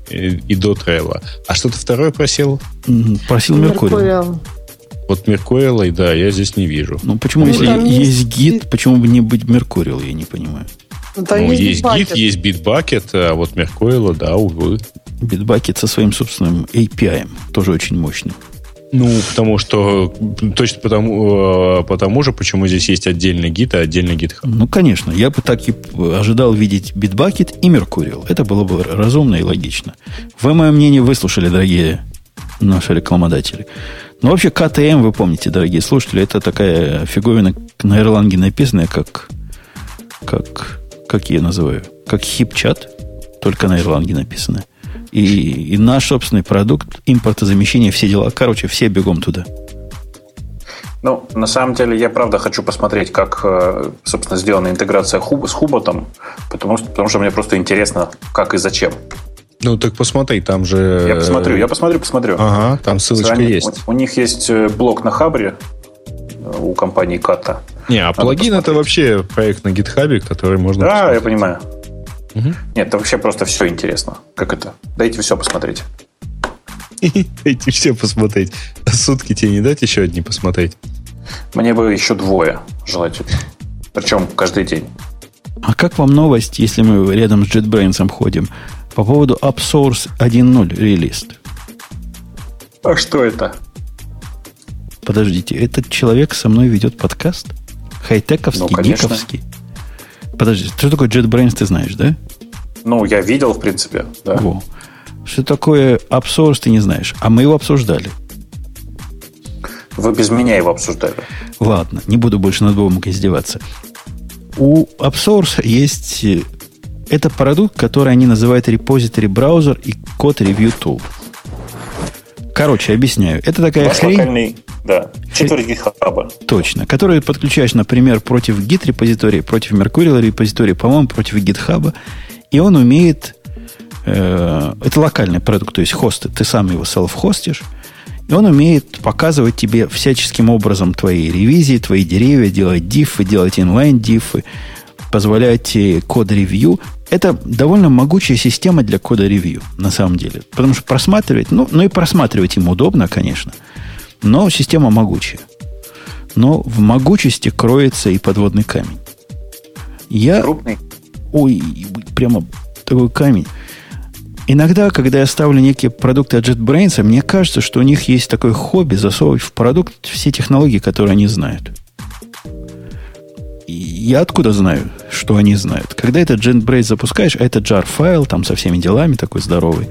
и, и до Trello. А что-то второе просил? Просил Меркурий. Вот Меркурий, да, я здесь не вижу. Ну, почему, ну, если есть, есть гид, почему бы не быть Меркурил, я не понимаю. Ну, ну есть, есть гид, есть Bitbucket, а вот Меркурила, да, увы. Bitbucket со своим собственным API, тоже очень мощный. Ну, потому что точно потому, э, потому же, почему здесь есть отдельный гид, а отдельный GitHub. Ну, конечно. Я бы так и ожидал видеть Bitbucket и Mercurial. Это было бы разумно и логично. Вы мое мнение выслушали, дорогие наши рекламодатели. Ну, вообще, КТМ, вы помните, дорогие слушатели, это такая фиговина на Ирланге написанная, как, как, как я называю, как хип-чат, только на Ирланге написанная. И, и наш собственный продукт, импортозамещение, все дела. Короче, все бегом туда. Ну, на самом деле, я правда хочу посмотреть, как, э, собственно, сделана интеграция хуб, с Хуботом, потому что, потому что мне просто интересно, как и зачем. Ну, так посмотри, там же... Я посмотрю, я посмотрю, посмотрю. Ага, там ссылочка Они, есть. У, у них есть э, блок на Хабре э, у компании Ката. Не, а Надо плагин посмотреть. это вообще проект на гитхабе, который можно... Да, посмотреть. я понимаю. Угу. Нет, это вообще просто все интересно. Как это? Дайте все посмотреть. Дайте все посмотреть. А сутки тебе не дать еще одни посмотреть? Мне бы еще двое желательно. Причем каждый день. А как вам новость, если мы рядом с JetBrains ходим, по поводу AppSource 1.0 релиз? А что это? Подождите, этот человек со мной ведет подкаст? Хай-тековский, ну, гиковский? Подожди, что такое JetBrains, ты знаешь, да? Ну, я видел, в принципе, да. Во. Что такое AppSource, ты не знаешь. А мы его обсуждали. Вы без меня его обсуждали. Ладно, не буду больше над Богом издеваться. У AppSource есть... Э, это продукт, который они называют repository браузер и код review tool. Короче, объясняю. Это такая Ваш хрень... Локальный, да, четверть гитхаба. Точно. Который подключаешь, например, против git репозитории, против Mercurial репозитории, по-моему, против GitHub. И он умеет... Э, это локальный продукт, то есть хосты. Ты сам его селф-хостишь. И он умеет показывать тебе всяческим образом твои ревизии, твои деревья, делать диффы, делать инлайн-диффы, позволять код-ревью. Это довольно могучая система для кода-ревью, на самом деле. Потому что просматривать, ну, ну и просматривать им удобно, конечно, но система могучая. Но в могучести кроется и подводный камень. Я... Крупный. Ой, прямо такой камень. Иногда, когда я ставлю некие продукты от JetBrains, мне кажется, что у них есть такое хобби засовывать в продукт все технологии, которые они знают. я откуда знаю, что они знают? Когда этот JetBrains запускаешь, а это jar файл, там со всеми делами такой здоровый,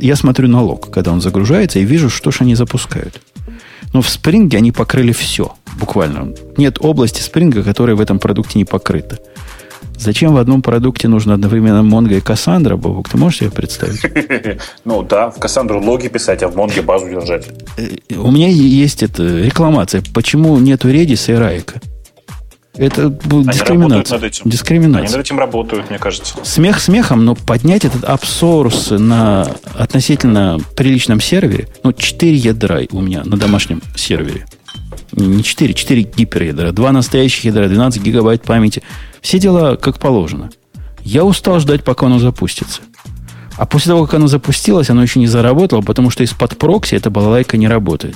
я смотрю на лог, когда он загружается, и вижу, что же они запускают. Но в Spring они покрыли все, буквально. Нет области Spring, которая в этом продукте не покрыта. Зачем в одном продукте нужно одновременно Mongo и Cassandra, Бобок? Ты можешь себе представить? Ну да, в Cassandra логи писать, а в Mongo базу держать. Э, у меня есть это рекламация. Почему нету Redis и Райка? Это будет дискриминация. Над этим. Дискриминация. Они над этим работают, мне кажется. Смех смехом, но поднять этот апсорс на относительно приличном сервере, ну, 4 ядра у меня на домашнем сервере. Не 4, 4 гиперядра. Два настоящих ядра, 12 гигабайт памяти – все дела как положено. Я устал ждать, пока оно запустится. А после того, как оно запустилось, оно еще не заработало, потому что из-под прокси эта балалайка не работает.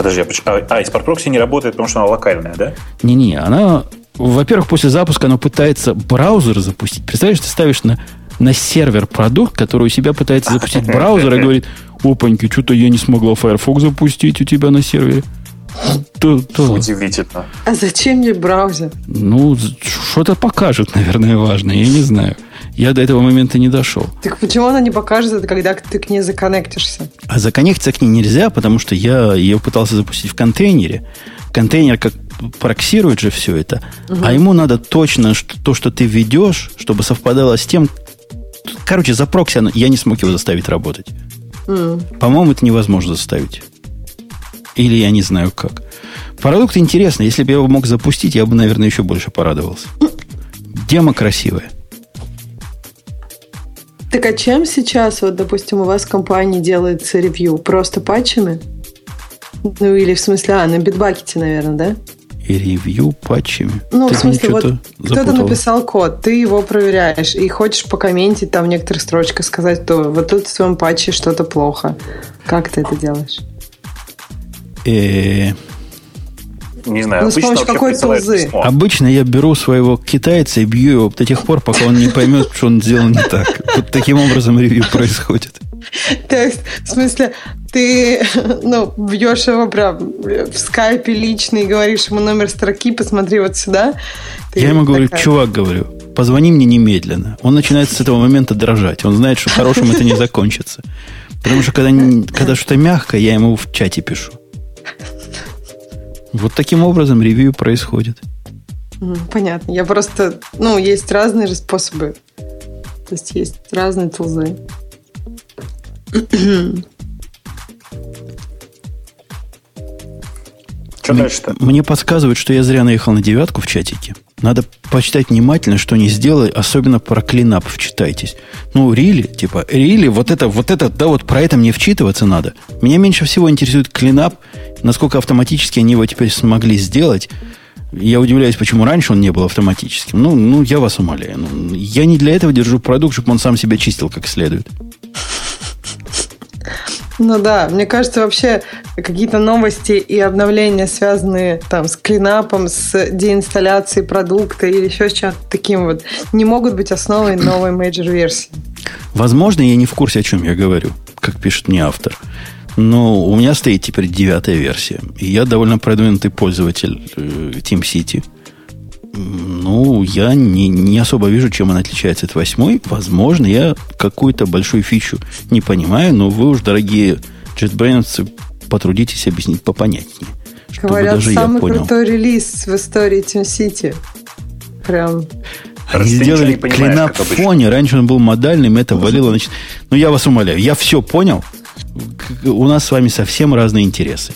Подожди, а, а из-под прокси не работает, потому что она локальная, да? Не-не, она... Во-первых, после запуска она пытается браузер запустить. Представляешь, ты ставишь на, на сервер продукт, который у себя пытается запустить браузер и говорит, опаньки, что-то я не смогла Firefox запустить у тебя на сервере. То, то. Удивительно. А зачем мне браузер? Ну, что-то покажет, наверное, важно. Я не знаю. Я до этого момента не дошел. Так почему она не покажет это, когда ты к ней законнектишься? А законнектиться к ней нельзя, потому что я ее пытался запустить в контейнере. Контейнер как проксирует же все это, угу. а ему надо точно что, то, что ты ведешь, чтобы совпадало с тем... Короче, за прокси я не смог его заставить работать. Mm. По-моему, это невозможно заставить. Или я не знаю как. Продукт интересный. Если бы я его мог запустить, я бы, наверное, еще больше порадовался. Демо красивая. Так а чем сейчас, вот, допустим, у вас в компании делается ревью? Просто патчами? Ну, или в смысле, а, на битбакете, наверное, да? И ревью патчами? Ну, Ты в смысле, вот кто-то написал код, ты его проверяешь и хочешь покомментить там в некоторых строчках, сказать, то вот тут в своем патче что-то плохо. Как ты это делаешь? Э, не знаю, ну, с помощью какой тулзы? Обычно я беру своего китайца и бью его до тех пор, пока он не поймет, что он сделал не так. Вот таким образом ревью происходит. То есть, в смысле, ты ну, бьешь его прям в скайпе лично и говоришь ему номер строки, посмотри вот сюда. Ты я ему говорю, такая... чувак, говорю, позвони мне немедленно. Он начинает с этого момента дрожать. Он знает, что хорошим это не закончится. Потому что когда, когда что-то мягкое, я ему в чате пишу. Вот таким образом ревью происходит. Понятно. Я просто... Ну, есть разные же способы. То есть есть разные тулзы. Что дальше-то? Мне подсказывают, что я зря наехал на девятку в чатике. Надо почитать внимательно, что не сделай, особенно про клинап вчитайтесь. Ну, рили, типа, рили, вот это, вот это, да, вот про это мне вчитываться надо. Меня меньше всего интересует клинап, насколько автоматически они его теперь смогли сделать. Я удивляюсь, почему раньше он не был автоматическим. Ну, ну я вас умоляю. Ну, я не для этого держу продукт, чтобы он сам себя чистил как следует. Ну да, мне кажется, вообще какие-то новости и обновления, связанные там с cleanup ом, с деинсталляцией продукта или еще с чем-то таким вот, не могут быть основой новой major версии. Возможно, я не в курсе, о чем я говорю, как пишет мне автор. Но у меня стоит теперь девятая версия. И я довольно продвинутый пользователь э, TeamCity. Ну, я не, не особо вижу, чем она отличается от восьмой. Возможно, я какую-то большую фичу не понимаю, но вы уж, дорогие JetBrains, потрудитесь объяснить попонятнее. Чтобы Говорят, даже самый я понял. крутой релиз в истории TeamCity. Прям они сделали клинап в фоне. Раньше он был модальным, это валило. Значит, ну, я вас умоляю, я все понял. У нас с вами совсем разные интересы.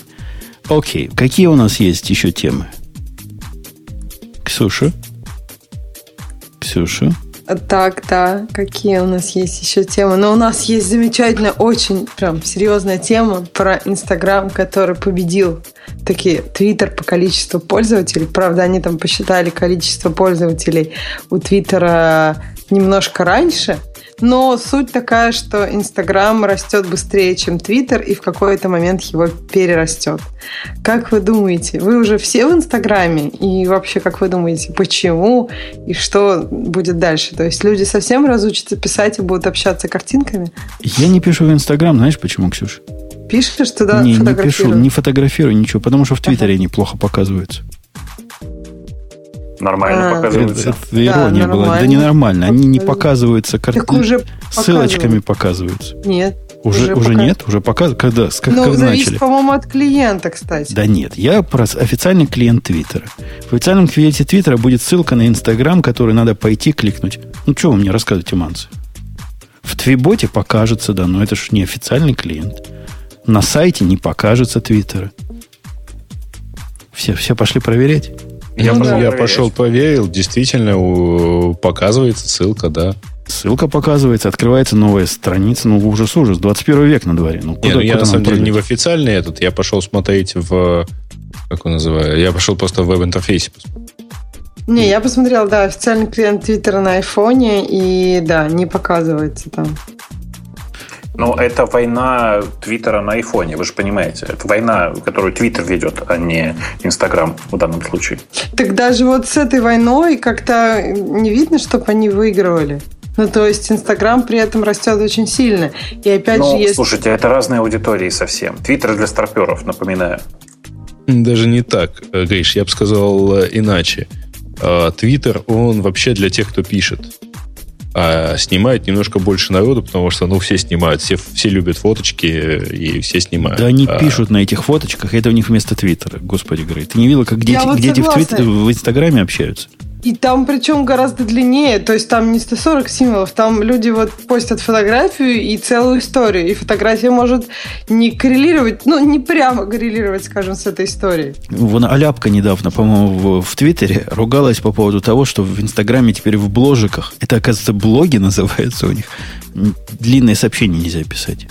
Окей, какие у нас есть еще темы? Ксюша? Ксюша? Так, да, какие у нас есть еще темы? Но у нас есть замечательная, очень прям серьезная тема про Инстаграм, который победил такие Твиттер по количеству пользователей. Правда, они там посчитали количество пользователей у Твиттера немножко раньше – но суть такая, что Инстаграм растет быстрее, чем Твиттер, и в какой-то момент его перерастет. Как вы думаете, вы уже все в Инстаграме? И вообще, как вы думаете, почему и что будет дальше? То есть люди совсем разучатся писать и будут общаться картинками? Я не пишу в Инстаграм, знаешь почему, Ксюша? Пишешь туда не, не пишу, не фотографирую ничего, потому что в Твиттере ага. неплохо показываются. Нормально а, показываются. Это, это ирония да, была. Да ненормально. Они не показываются картинками. уже ссылочками показываются. Нет. Уже, уже, уже нет? Уже показывают? Когда? Как, ну, как зависит, начали? по-моему, от клиента, кстати. Да нет. Я про официальный клиент Твиттера. В официальном клиенте Твиттера будет ссылка на Инстаграм, который надо пойти кликнуть. Ну, что вы мне рассказываете, манцы? В Твиботе покажется, да, но это же не официальный клиент. На сайте не покажется Твиттера. Все, все пошли проверять. Я, ну, пошел, да. я пошел проверил, действительно у, показывается ссылка, да. Ссылка показывается, открывается новая страница. Ну, ужас, ужас. 21 век на дворе. Ну, куда, не, ну, я на самом деле не в официальный этот. Я пошел смотреть в... Как он называется? Я пошел просто в веб-интерфейсе. Не, я посмотрел, да, официальный клиент Твиттера на айфоне, и да, не показывается там. Но это война Твиттера на айфоне, вы же понимаете. Это война, которую Твиттер ведет, а не Инстаграм в данном случае. Так даже вот с этой войной как-то не видно, чтобы они выигрывали. Ну, то есть Инстаграм при этом растет очень сильно. И опять ну, же есть... Слушайте, это разные аудитории совсем. Твиттер для старперов, напоминаю. Даже не так, э, Гриш, я бы сказал э, иначе. А, Твиттер, он вообще для тех, кто пишет. А снимает немножко больше народу, потому что, ну, все снимают, все, все любят фоточки и все снимают. Да они а... пишут на этих фоточках, это у них вместо Твиттера, господи, говорит. Ты не видела, как дети, вот дети в, твит... в Инстаграме общаются? И там причем гораздо длиннее, то есть там не 140 символов, там люди вот постят фотографию и целую историю. И фотография может не коррелировать, ну, не прямо коррелировать, скажем, с этой историей. Вон Аляпка недавно, по-моему, в, в Твиттере ругалась по поводу того, что в Инстаграме теперь в бложиках, это, оказывается, блоги называются у них, длинные сообщения нельзя писать.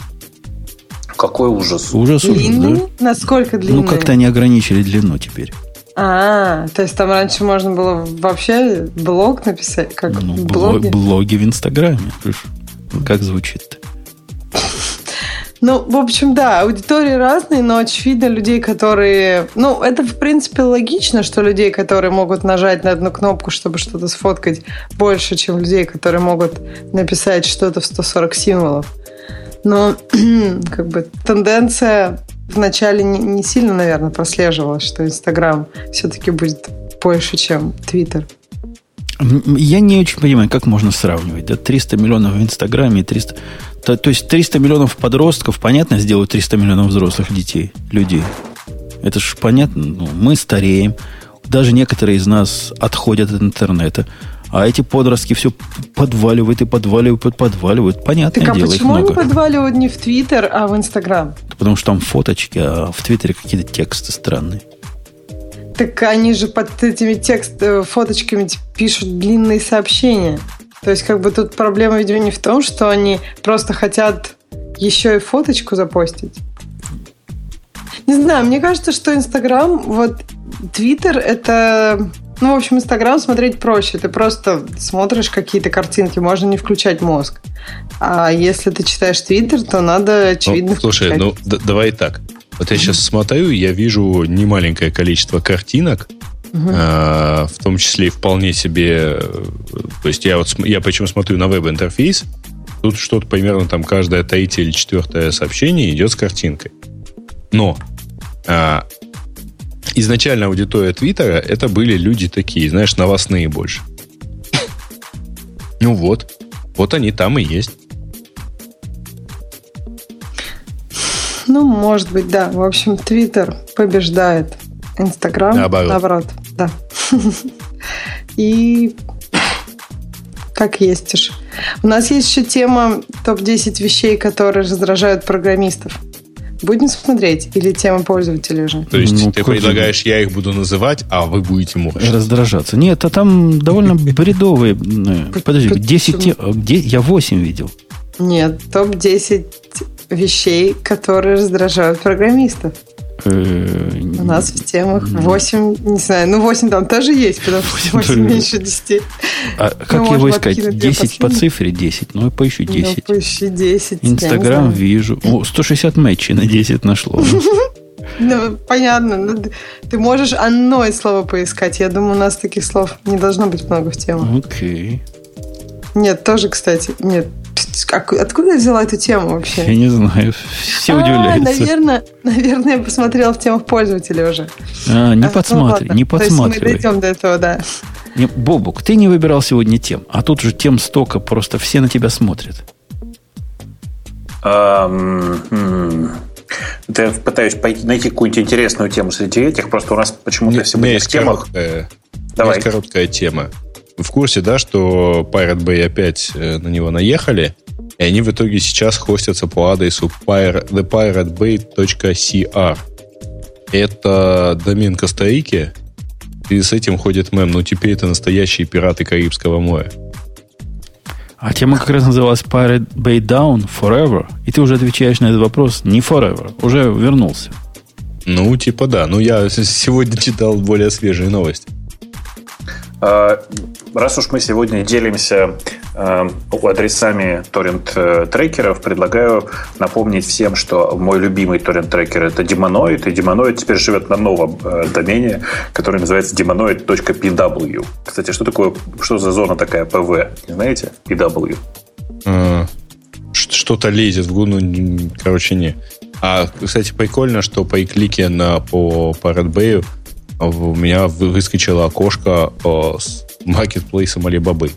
Какой ужас. Ужас, длинный? ужас, да? Насколько длинный? Ну, как-то они ограничили длину теперь. А, то есть там раньше можно было вообще блог написать, как ну, блоги? блоги в Инстаграме. Как звучит-то? Ну, в общем, да, аудитории разные, но очевидно людей, которые... Ну, это, в принципе, логично, что людей, которые могут нажать на одну кнопку, чтобы что-то сфоткать, больше, чем людей, которые могут написать что-то в 140 символов. Но, как бы, тенденция вначале не, не сильно, наверное, прослеживалось, что Инстаграм все-таки будет больше, чем Твиттер. Я не очень понимаю, как можно сравнивать. Да? 300 миллионов в Инстаграме и 300... То, то есть 300 миллионов подростков, понятно, сделают 300 миллионов взрослых детей, людей. Это же понятно. Ну, мы стареем. Даже некоторые из нас отходят от интернета. А эти подростки все подваливают и подваливают, подваливают. Понятное так, а дело, почему они подваливают не в Твиттер, а в Инстаграм? Потому что там фоточки, а в Твиттере какие-то тексты странные. Так они же под этими текст, э, фоточками пишут длинные сообщения. То есть, как бы тут проблема, видимо, не в том, что они просто хотят еще и фоточку запостить. Не знаю, мне кажется, что Инстаграм, вот Твиттер это ну, в общем, Инстаграм смотреть проще. Ты просто смотришь какие-то картинки, можно не включать мозг. А если ты читаешь Твиттер, то надо, очевидно, ну, Слушай, включать. ну, давай так. Вот я сейчас смотрю, я вижу немаленькое количество картинок, э, в том числе и вполне себе... То есть я вот я почему смотрю на веб-интерфейс, тут что-то примерно там каждое третье или четвертое сообщение идет с картинкой. Но э, изначально аудитория Твиттера это были люди такие, знаешь, новостные больше. Ну вот. Вот они там и есть. Ну, может быть, да. В общем, Твиттер побеждает Инстаграм. Наоборот. Наоборот, да. И как есть уж. У нас есть еще тема топ-10 вещей, которые раздражают программистов. Будем смотреть? Или тема пользователя уже? То есть ну, ты предлагаешь, я их буду называть, а вы будете мучить. Раздражаться. Нет, а там довольно бредовые. Э, подожди, 10 где? Я 8 видел. Нет, топ-10 вещей, которые раздражают программистов. Э, У нас в темах 8, не знаю, ну 8 там тоже есть, потому что 8 меньше 10. А как его искать? 10 по цифре 10, ну поищу 10. Ну, поищи 10. Инстаграм вижу. О, 160 матчей на 10 нашло. Ну, понятно. Ну, ты можешь одно слово поискать. Я думаю, у нас таких слов не должно быть много в тему. Окей. Нет, тоже, кстати, нет. Откуда я взяла эту тему вообще? Я не знаю. Все а, удивляются. Наверное, наверное, я посмотрела в темах пользователей уже. А, не а, подсматривай, ну, не подсматривай. То есть мы дойдем до этого, да. Не, Бобук, ты не выбирал сегодня тем, а тут же тем столько, просто все на тебя смотрят. Um, Я пытаюсь найти какую-нибудь интересную тему среди этих, просто у нас почему-то все в этих темах... Короткая, Давай. Есть короткая тема в курсе, да, что Pirate Bay опять э, на него наехали, и они в итоге сейчас хостятся по адресу thepiratebay.cr. Это домен Коста-Рики, и с этим ходит мем. Ну, теперь это настоящие пираты Карибского моря. А тема как раз называлась Pirate Bay Down Forever. И ты уже отвечаешь на этот вопрос не forever, уже вернулся. Ну, типа да. Ну, я сегодня читал более свежие новости. А, раз уж мы сегодня делимся э, адресами торрент-трекеров, предлагаю напомнить всем, что мой любимый торрент-трекер это Demonoid, и Demonoid теперь живет на новом э, домене, который называется demonoid.pw. Кстати, что такое, что за зона такая PV? Знаете? PW. А, что-то лезет в ну, короче, не. А, кстати, прикольно, что по клике на, по Pirate Bay у меня выскочило окошко с маркетплейсом Alibaba.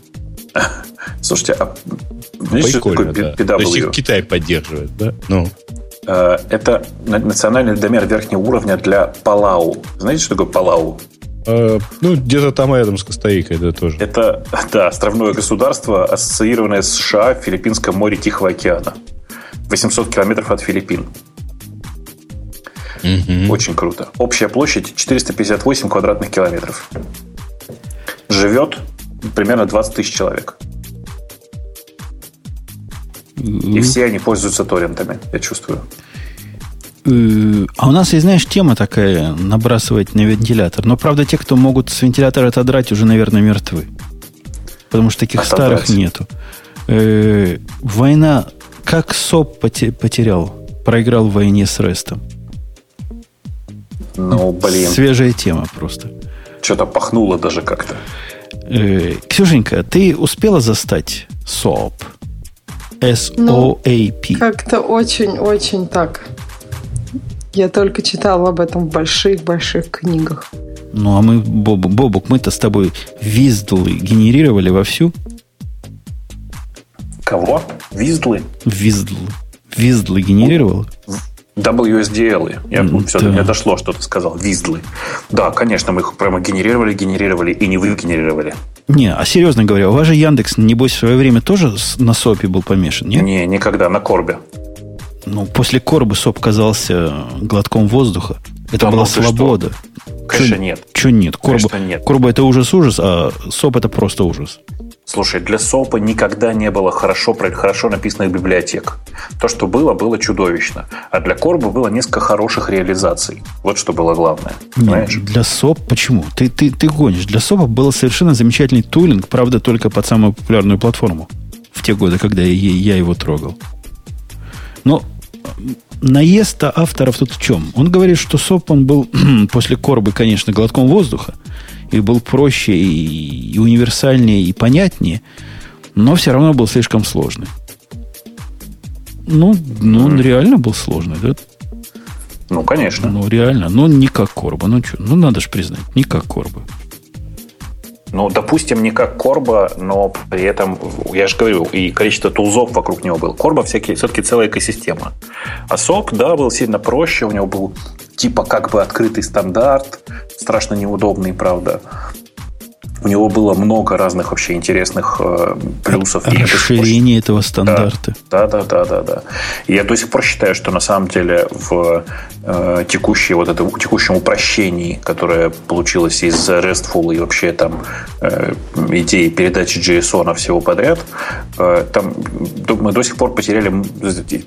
Слушайте, а знаете, что такое да. PW? То есть их Китай поддерживает, да? Ну. Э, это национальный домен верхнего уровня для Палау. Знаете, что такое Палау? Э, ну, где-то там рядом с Коста-Рикой, это тоже. Это, да, островное государство, ассоциированное с США в Филиппинском море Тихого океана. 800 километров от Филиппин. Угу. Очень круто. Общая площадь 458 квадратных километров. Живет примерно 20 тысяч человек. И все они пользуются торрентами, я чувствую. Э, а у нас есть, знаешь, тема такая, набрасывать на вентилятор. Но, правда, те, кто могут с вентилятора отодрать, уже, наверное, мертвы. Потому что таких отодрать. старых нету. Э, война, как СОП потерял, проиграл в войне с Рестом. Ну, блин. Свежая тема просто. Что-то пахнуло даже как-то. Э, Ксюшенька, ты успела застать СОП? S-O-A-P. Ну, как-то очень-очень так. Я только читала об этом в больших-больших книгах. Ну, а мы, Боб, Бобук, мы-то с тобой виздлы генерировали вовсю. Кого? Виздлы? Виздлы. Виздлы генерировал? WSDL. Я, да. все, до меня дошло, что ты сказал. Виздлы. Да, конечно, мы их прямо генерировали, генерировали и не вы генерировали. Не, а серьезно говоря, у вас же Яндекс, небось, в свое время тоже на СОПе был помешан, нет? Не, никогда, на Корбе. Ну, после Корбы СОП казался глотком воздуха. Это да, была свобода. Конечно, Чё, нет. Че нет? Корба, Конечно, нет. Корба это ужас-ужас, а СОП это просто ужас. Слушай, для СОПа никогда не было хорошо, хорошо написанных библиотек. То, что было, было чудовищно. А для Корба было несколько хороших реализаций. Вот что было главное. Нет, для СОП почему? Ты, ты, ты гонишь. Для СОПа был совершенно замечательный тулинг, правда, только под самую популярную платформу. В те годы, когда я, я его трогал. Но наезд авторов тут в чем? Он говорит, что СОП он был после Корбы, конечно, глотком воздуха и был проще, и, и универсальнее, и понятнее, но все равно был слишком сложный. Ну, ну он реально был сложный, да? Ну, конечно. Ну, реально. Ну, не как Корба. Ну, что? Ну, надо же признать, не как Корба. Ну, допустим, не как Корба, но при этом, я же говорю, и количество тулзов вокруг него было. Корба всякие, все-таки целая экосистема. А сок, да, был сильно проще, у него был типа как бы открытый стандарт, страшно неудобный, правда. У него было много разных вообще интересных э, плюсов. Расширение этого стандарта. Да, да, да, да, да. И я до сих пор считаю, что на самом деле в э, текущей, вот это, текущем упрощении, которое получилось из RESTful и вообще там э, идеи передачи JSON всего подряд, э, там мы до сих пор потеряли,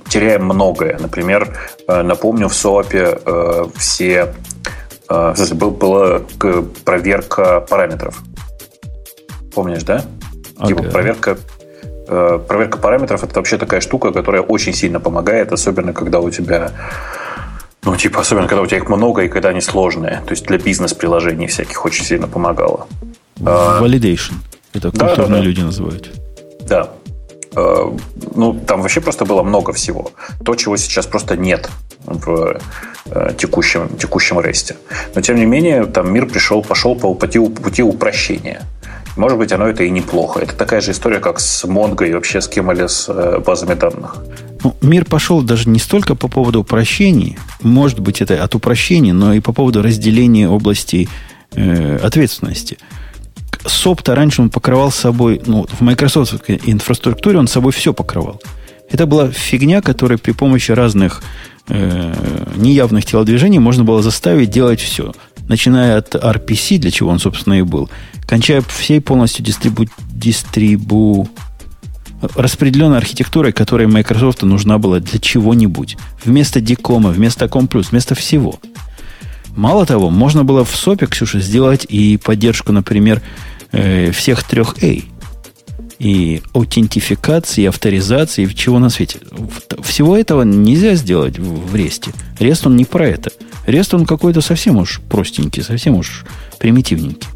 теряем многое. Например, э, напомню, в SOAP э, все э, был, была проверка параметров. Помнишь, да? Okay. Типа проверка э, проверка параметров это вообще такая штука, которая очень сильно помогает, особенно когда у тебя ну, типа, особенно, когда у тебя их много и когда они сложные. То есть для бизнес-приложений всяких очень сильно помогало. А, Validation. Это культурные да, да, да. люди называют. Да. А, ну, там вообще просто было много всего. То, чего сейчас просто нет в э, текущем, текущем ресте. Но, тем не менее, там мир пришел, пошел по пути, пути упрощения. Может быть, оно это и неплохо. Это такая же история, как с Mongo и вообще с Keml с э, базами данных. Ну, мир пошел даже не столько по поводу упрощений, может быть, это от упрощений, но и по поводу разделения области э, ответственности. SOP-то раньше он покрывал собой, ну, в Microsoft инфраструктуре он собой все покрывал. Это была фигня, которая при помощи разных э, неявных телодвижений можно было заставить делать все. Начиная от RPC, для чего он, собственно, и был, кончая всей полностью дистрибу, дистрибу распределенной архитектурой, которая Microsoft нужна была для чего-нибудь. Вместо Дикома, вместо Комплюс, вместо всего. Мало того, можно было в СОПе, Ксюша, сделать и поддержку, например, э, всех трех A. И аутентификации, и авторизации, и чего на свете. Всего этого нельзя сделать в REST. REST он не про это. REST он какой-то совсем уж простенький, совсем уж примитивненький.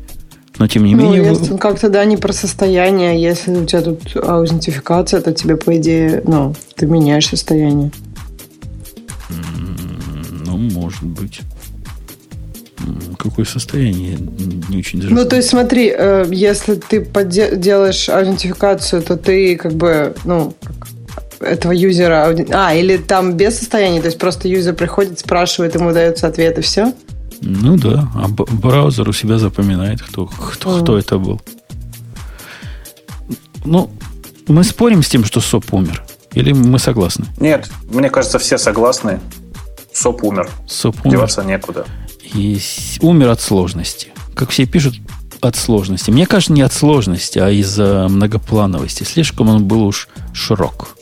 Но тем не ну, менее... Если как-то, да, не про состояние. Если у тебя тут аутентификация, то тебе, по идее, ну, ты меняешь состояние. Ну, может быть. Какое состояние? Не очень даже... Ну, то есть смотри, э, если ты делаешь аутентификацию, то ты как бы, ну, этого юзера... А, или там без состояния, то есть просто юзер приходит, спрашивает, ему дается ответ, и все? Ну да, а браузер у себя запоминает, кто, кто, кто это был. Ну, мы спорим с тем, что СОП умер? Или мы согласны? Нет, мне кажется, все согласны. СОП умер. СОП умер. Деваться некуда. И умер от сложности. Как все пишут, от сложности. Мне кажется, не от сложности, а из-за многоплановости. Слишком он был уж широк.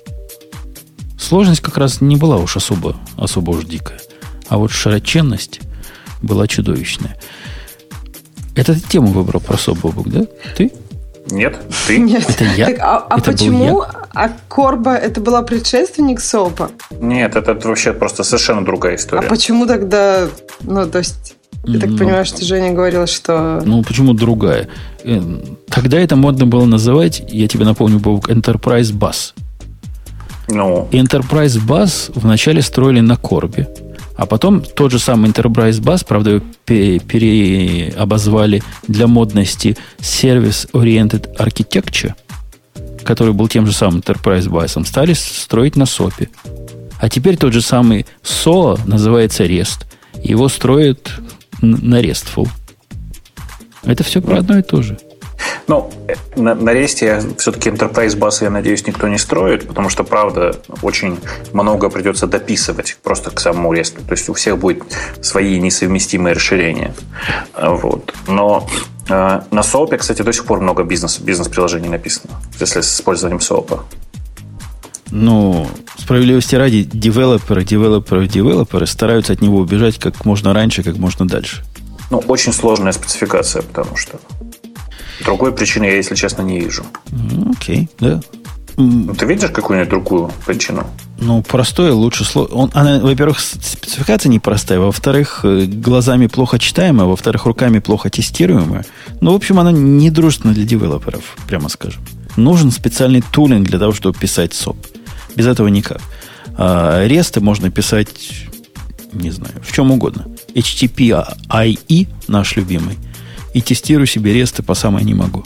Сложность как раз не была уж особо, особо уж дикая. А вот широченность была чудовищная. Это ты тему выбрал про Собобук, да? Ты? Нет, ты. Нет. Это я? Так, а, а это почему? А Корба это была предшественник Сопа? Нет, это вообще просто совершенно другая история. А почему тогда, ну, то есть, я так ну, понимаю, что Женя говорил, что... Ну, почему другая? Э, тогда это модно было называть, я тебе напомню, Бог, Enterprise Bus. Ну. Enterprise Bus вначале строили на Корбе. А потом тот же самый Enterprise Bus, правда, его переобозвали для модности Service Oriented Architecture, который был тем же самым Enterprise Bus, стали строить на SOP. А теперь тот же самый SOA называется REST. Его строят на RESTful. Это все про одно и то же. Ну, на, на ресте все-таки Enterprise Bus, я надеюсь, никто не строит, потому что, правда, очень много придется дописывать просто к самому ресту. То есть у всех будет свои несовместимые расширения. Вот. Но э, на SOAP, кстати, до сих пор много бизнес, бизнес-приложений написано, если с использованием SOAP. Ну, справедливости ради, девелоперы, девелоперы, девелоперы стараются от него убежать как можно раньше, как можно дальше. Ну, очень сложная спецификация, потому что Другой причины я, если честно, не вижу. Окей, okay, да. Ну, ты видишь какую-нибудь другую причину? Ну, простое лучше слово. Он, она, во-первых, спецификация непростая, во-вторых, э, глазами плохо читаемая, во-вторых, руками плохо тестируемая. Ну, в общем, она не дружественна для девелоперов, прямо скажем. Нужен специальный тулинг для того, чтобы писать СОП. Без этого никак. А ресты можно писать, не знаю, в чем угодно. HTTP IE, наш любимый – и тестирую себе ресты по самой не могу.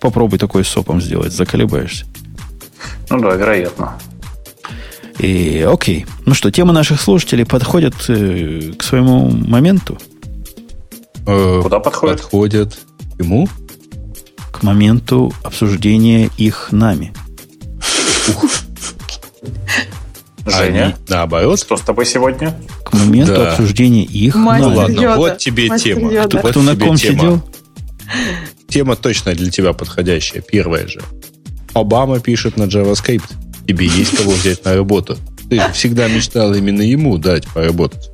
Попробуй такой сопом сделать, заколебаешься. Ну да, вероятно. И, окей. Ну что, тема наших слушателей подходит э, к своему моменту? Э, Куда подходит? Подходят ему? К моменту обсуждения их нами. Женя, Они, наоборот. Что с тобой сегодня? К моменту да. обсуждения их. Мастер ну ладно, Йода. вот тебе Мастер тема. Йода. Кто, кто на ком тема. сидел? Тема точно для тебя подходящая. Первая же. Обама пишет на JavaScript. Тебе есть кого взять на работу. Ты всегда мечтал именно ему дать поработать.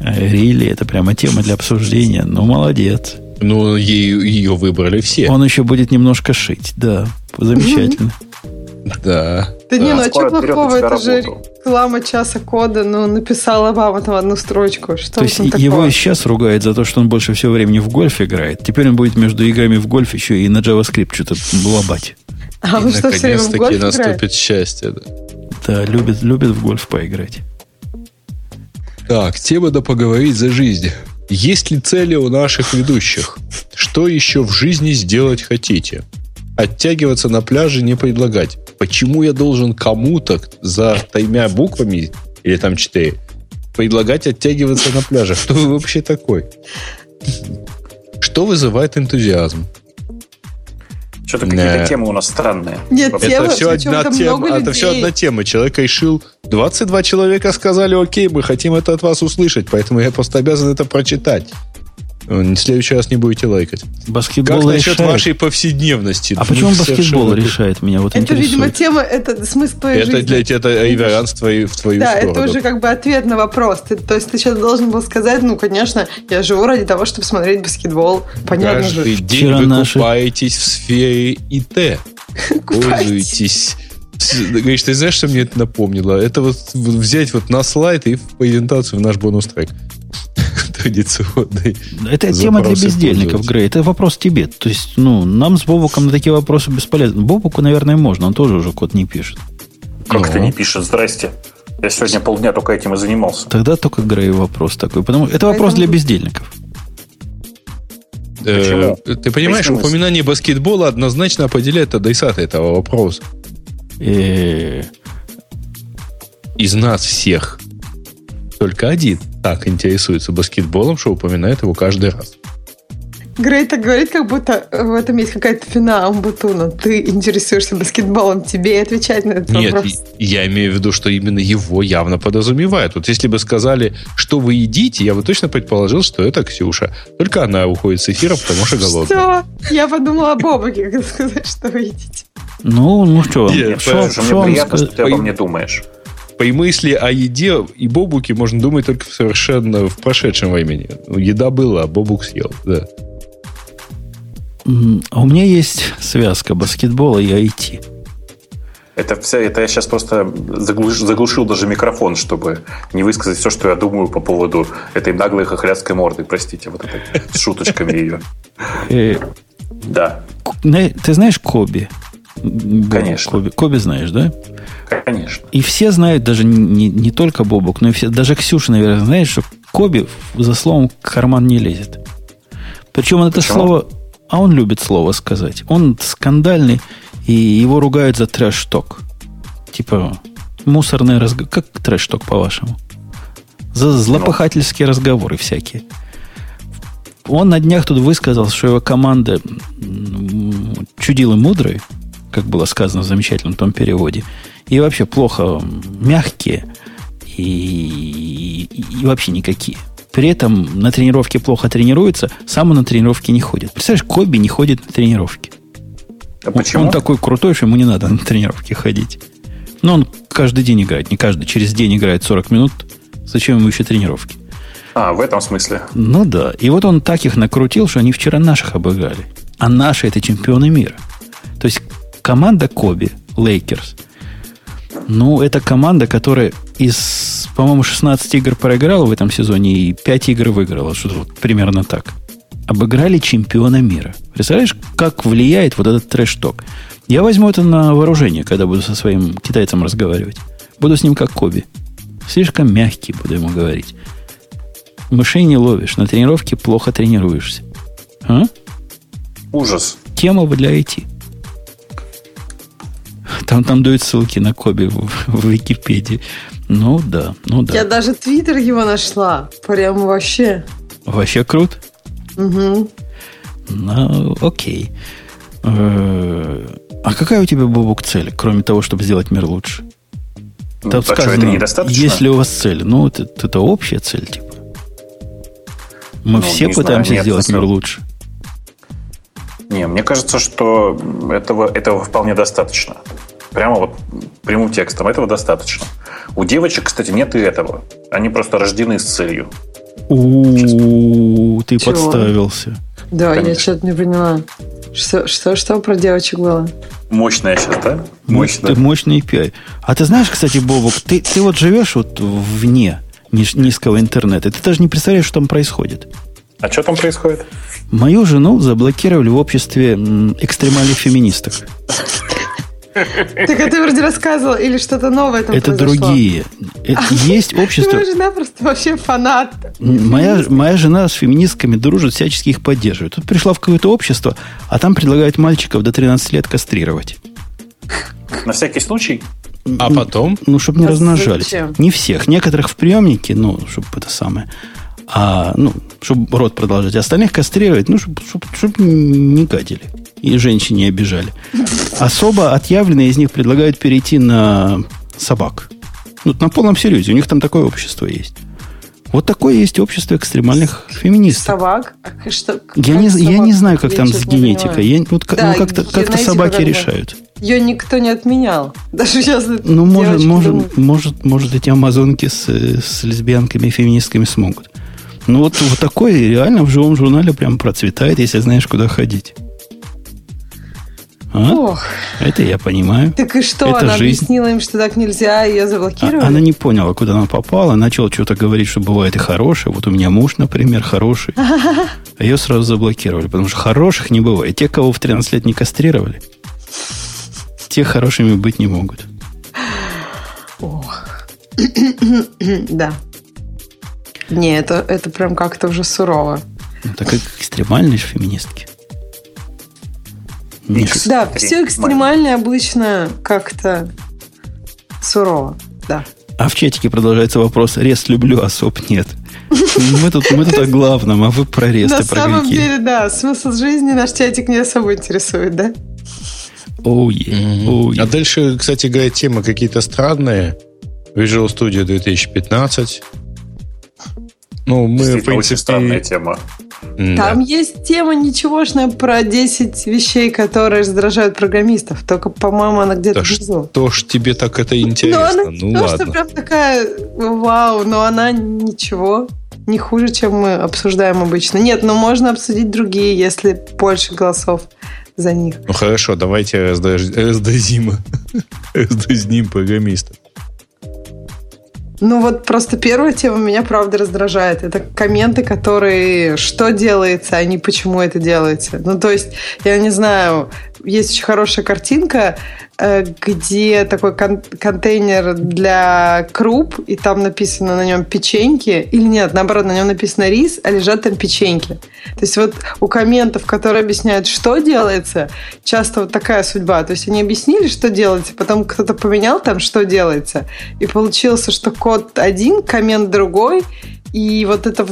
Рили, это прямо тема для обсуждения. Ну, молодец. Ну, ее, ее выбрали все. Он еще будет немножко шить, да. Замечательно. Да. Да не, ну а что плохого? Это же реклама часа кода. Ну, написала Обама там одну строчку. Что то есть его и сейчас ругают за то, что он больше всего времени в гольф играет. Теперь он будет между играми в гольф еще и на JavaScript что-то лобать. А он что, все время в гольф наступит счастье. Да, да любит, любит в гольф поиграть. Так, тема да поговорить за жизнь. Есть ли цели у наших ведущих? Что еще в жизни сделать хотите? Оттягиваться на пляже не предлагать почему я должен кому-то за тремя буквами, или там четыре, предлагать оттягиваться на пляже? Кто вы вообще такой? Что вызывает энтузиазм? Что-то какие-то да. темы у нас странные. Нет, это темы, все одна тема. Это все одна тема. Человек решил, 22 человека сказали, окей, мы хотим это от вас услышать, поэтому я просто обязан это прочитать. В следующий раз не будете лайкать. Баскетбол как насчет решает? вашей повседневности? А почему баскетбол совершенно... решает меня? Вот это, интересует. видимо, тема, это смысл твоей это жизни. Для, это реверанс в твою, в твою да, сторону. это уже как бы ответ на вопрос. Ты, то есть ты сейчас должен был сказать, ну, конечно, я живу ради того, чтобы смотреть баскетбол. Понятно Каждый же. день Вчера вы наши... купаетесь в сфере ИТ. Пользуетесь Говоришь, ты знаешь, что мне это напомнило? Это вот взять вот на слайд и в презентацию в наш бонус-трек традиционный. Это тема для бездельников, Грей. Это вопрос тебе. То есть, ну, нам с Бобуком на такие вопросы бесполезны. Бобуку, наверное, можно. Он тоже уже код не пишет. Как ну. ты не пишет? Здрасте. Я сегодня полдня только этим и занимался. Тогда только Грей вопрос такой. Потому это вопрос для бездельников. Э, ты понимаешь, Поясни упоминание баскетбола однозначно определяет адресата этого вопроса. Э. Из нас всех только один так интересуется баскетболом, что упоминает его каждый раз. Грей так говорит, как будто в этом есть какая-то фина Амбутуна. Ты интересуешься баскетболом, тебе и отвечать на этот Нет, вопрос. Нет, я имею в виду, что именно его явно подразумевает. Вот если бы сказали, что вы едите, я бы точно предположил, что это Ксюша. Только она уходит с эфира, потому что голодная. Что? Я подумала об Бобуке, как сказать, что вы едите. Ну, ну что, Нет, что, что, что мне приятно, что ты обо мне думаешь. По мысли о еде и бобуке можно думать только в совершенно в прошедшем времени. Ну, еда была, а бобук съел, да. А у меня есть связка баскетбола и IT. Это, все, это я сейчас просто заглуш, заглушил даже микрофон, чтобы не высказать все, что я думаю по поводу этой наглой хохлядской морды. Простите, вот это с шуточками ее. Э, да. Ты знаешь Коби? Конечно. Коби, Коби знаешь, да? Конечно. И все знают, даже не, не только Бобок, но и все, даже Ксюша, наверное, знает, что Коби за словом карман не лезет. Причем он это слово а он любит слово сказать. Он скандальный, и его ругают за трэш-ток. Типа, мусорный разговор. Как трэш-ток, по-вашему? За злопыхательские разговоры всякие. Он на днях тут высказал, что его команда чудилы мудрые, как было сказано в замечательном том переводе, и вообще плохо мягкие, и, и, и вообще никакие. При этом на тренировке плохо тренируется, сам он на тренировке не ходит. Представляешь, Коби не ходит на тренировки. А почему? Он такой крутой, что ему не надо на тренировки ходить. Но он каждый день играет, не каждый, через день играет 40 минут. Зачем ему еще тренировки? А, в этом смысле. Ну да. И вот он так их накрутил, что они вчера наших обыграли. А наши это чемпионы мира. То есть команда Коби, Лейкерс, ну, это команда, которая из, по-моему, 16 игр проиграла в этом сезоне и 5 игр выиграла. Что-то вот примерно так. Обыграли чемпиона мира. Представляешь, как влияет вот этот трэш-ток? Я возьму это на вооружение, когда буду со своим китайцем разговаривать. Буду с ним как Коби. Слишком мягкий, буду ему говорить. Мышей не ловишь, на тренировке плохо тренируешься. А? Ужас. Тема для IT. Там, там дают ссылки на Коби в, в Википедии. Ну да, ну да. Я даже твиттер его нашла. Прям вообще. Вообще крут? Угу. Ну, окей. Э, а какая у тебя, Бобук, цель, кроме того, чтобы сделать мир лучше? Ну, Там сказано, что, это недостаточно? Если у вас цель, ну, это, это общая цель, типа. Мы ну, все пытаемся знаю, сделать мир лучше. Не, мне кажется, что этого, этого вполне достаточно. Прямо вот прямым текстом. Этого достаточно. У девочек, кстати, нет и этого. Они просто рождены с целью. У, ты подставился. Да, я что-то не поняла. Что, что, что про девочек было? Мощная сейчас, да? Мощная. Ты мощный API. А ты знаешь, кстати, Бобок, ты, ты вот живешь вот вне низкого интернета. Ты даже не представляешь, что там происходит. А что там происходит? Мою жену заблокировали в обществе экстремальных феминисток. Так ты вроде рассказывал, или что-то новое там Это произошло? другие. Это есть общество... Моя жена просто вообще фанат. Моя, моя жена с феминистками дружит, всячески их поддерживает. Тут пришла в какое-то общество, а там предлагают мальчиков до 13 лет кастрировать. На всякий случай? А потом? Ну, чтобы не а размножались. Не всех. Некоторых в приемнике, ну, чтобы это самое. А, ну, чтобы рот продолжать. Остальных кастрировать, ну, чтобы, чтобы, чтобы не гадили и женщин не обижали. Особо отъявленные из них предлагают перейти на собак. Ну, на полном серьезе. У них там такое общество есть. Вот такое есть общество экстремальных феминистов. Собак? А что, я, не, я не знаю, как я там с генетикой. Я, вот, да, ну, как-то, как-то собаки решают. Ее никто не отменял. Даже сейчас Ну, может, может, может, может, эти амазонки с, с лесбиянками и феминистками смогут. Ну, вот, вот такое реально в живом журнале прям процветает, если знаешь, куда ходить. А? Ох. Это я понимаю. Так и что, это она жизнь. объяснила им, что так нельзя, и ее заблокировали? А, она не поняла, куда она попала, начала что-то говорить, что бывает и хорошее. Вот у меня муж, например, хороший. А ее сразу заблокировали, потому что хороших не бывает. Те, кого в 13 лет не кастрировали, те хорошими быть не могут. Ох. Да. Не, это, это прям как-то уже сурово. Ну, так как экстремальные же феминистки. Икс. Да, все экстремальное обычно как-то сурово. Да. А в чатике продолжается вопрос. Рест люблю, а соп нет. Мы тут, мы тут о главном, а вы про рест На про самом грехи. деле, да, смысл жизни наш чатик не особо интересует, да? Оу, е, оу, е. А дальше, кстати говоря, темы какие-то странные. Visual Studio 2015. Ну, мы, в Действительно, очень странная принципе... тема. Там да. есть тема ничегошная про 10 вещей, которые раздражают программистов. Только, по-моему, она где-то Да внизу. что ж тебе так это Но интересно? она Ну, не то, что ладно. прям такая вау, но она ничего не хуже, чем мы обсуждаем обычно. Нет, но можно обсудить другие, если больше голосов за них. Ну хорошо, давайте раздадим, раздазним программистов. Ну вот просто первая тема меня правда раздражает. Это комменты, которые что делается, а не почему это делается. Ну то есть, я не знаю, есть очень хорошая картинка, э, где такой кон- контейнер для круп, и там написано на нем печеньки, или нет, наоборот, на нем написано рис, а лежат там печеньки. То есть вот у комментов, которые объясняют, что делается, часто вот такая судьба. То есть они объяснили, что делается, потом кто-то поменял там, что делается, и получился, что код один, коммент другой, и вот это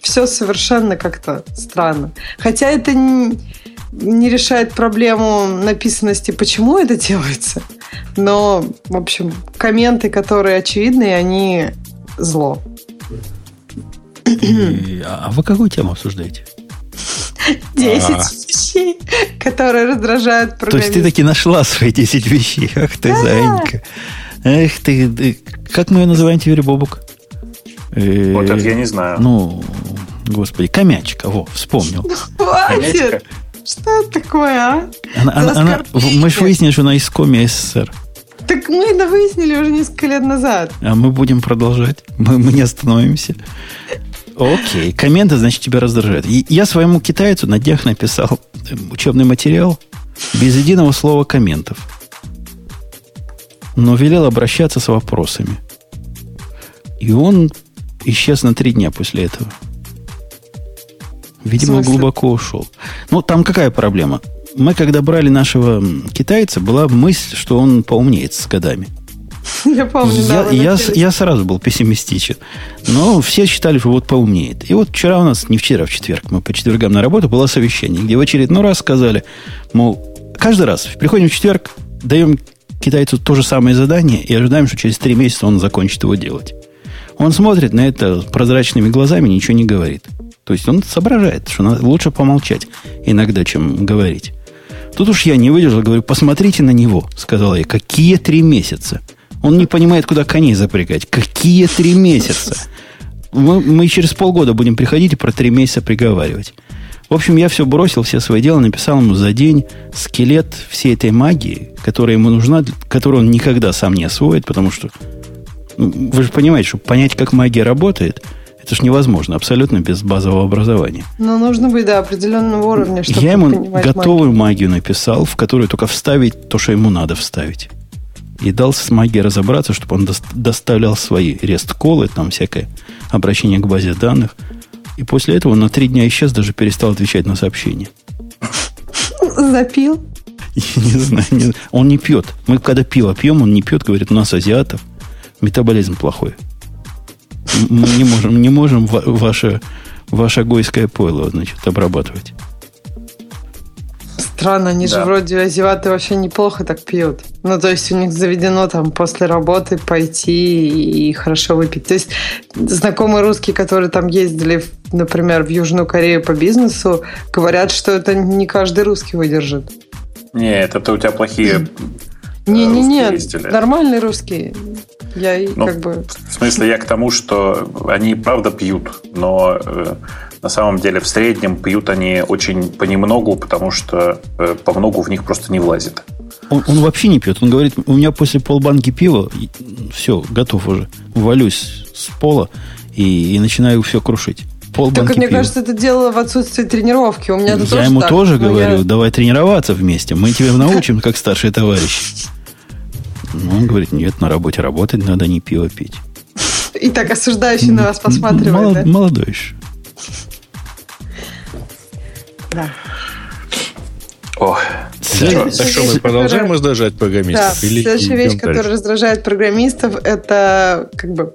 все совершенно как-то странно. Хотя это не, не решает проблему написанности, почему это делается, но, в общем, комменты, которые очевидные, они зло. И- А вы какую тему обсуждаете? 10 А. вещей, которые раздражают То есть ты таки нашла свои 10 вещей. Ах ты, зайенька. Эх ты, как мы ее называем теперь, Бобук? Э, Вот это я не знаю. Ну, господи, комячка, во, вспомнил. Хватит! Что это такое, а? Она, она- она- мы же выяснили, что она из коми СССР. Так мы это выяснили уже несколько лет назад. А мы будем продолжать. Мы, мы не остановимся. Окей. Комменты, значит, тебя раздражают. И я своему китайцу на днях написал э, учебный материал без единого слова комментов. Но велел обращаться с вопросами. И он исчез на три дня после этого. Видимо, глубоко ушел. Ну, там какая проблема? Мы, когда брали нашего китайца, была мысль, что он поумнеет с годами. Я помню, да. Я, вы я, я сразу был пессимистичен. Но все считали, что вот поумнеет. И вот вчера у нас, не вчера, в четверг, мы по четвергам на работу, было совещание, где в очередной раз сказали, мол, каждый раз приходим в четверг, даем китайцу то же самое задание и ожидаем, что через три месяца он закончит его делать. Он смотрит на это прозрачными глазами, ничего не говорит. То есть он соображает, что надо лучше помолчать иногда, чем говорить. Тут уж я не выдержал, говорю, посмотрите на него, сказала я, какие три месяца. Он не понимает, куда коней запрягать. Какие три месяца? Мы, мы через полгода будем приходить и про три месяца приговаривать. В общем, я все бросил, все свои дела, написал ему за день скелет всей этой магии, которая ему нужна, которую он никогда сам не освоит, потому что ну, вы же понимаете, что понять, как магия работает, это же невозможно, абсолютно без базового образования. Но нужно быть до определенного уровня, чтобы Я ему готовую магию написал, в которую только вставить то, что ему надо вставить. И дал с магией разобраться, чтобы он дос- доставлял свои рест-колы, там всякое обращение к базе данных. И после этого он на три дня исчез, даже перестал отвечать на сообщения. магию. Запил. Я не знаю, не знаю. Он не пьет. Мы когда пиво пьем, он не пьет, говорит, у нас азиатов метаболизм плохой. Мы не можем, не можем ва- ваше, ваше гойское пойло, значит, обрабатывать. Странно, они же Да. вроде азиаты вообще неплохо так пьют. Ну, то есть у них заведено там после работы пойти и хорошо выпить. То есть знакомые русские, которые там ездили, например, в Южную Корею по бизнесу, говорят, что это не каждый русский выдержит. Нет, это у тебя плохие... Не-не-не, русские ездили. нормальные русские. Я и Ну, как бы... В смысле, я к тому, что они правда пьют, но э, на самом деле в среднем пьют они очень понемногу, потому что э, по многу в них просто не влазит. Он, он вообще не пьет. Он говорит, у меня после полбанки пива все, готов уже. Валюсь с пола и, и начинаю все крушить. Полбанки Так, мне пива. кажется, это дело в отсутствии тренировки. У меня это я ему так, тоже но говорю, я- давай тренироваться вместе. Мы тебя научим, как старший товарищ. Ну, он говорит, нет, на работе работать надо, не пиво пить. И так осуждающий на вас посматривает, Молод- да? Молодой еще. Да. Ох. Следующая Так что вещь, мы продолжаем которая- раздражать Да, программистов? или следующая вещь, дальше? которая раздражает программистов, это как бы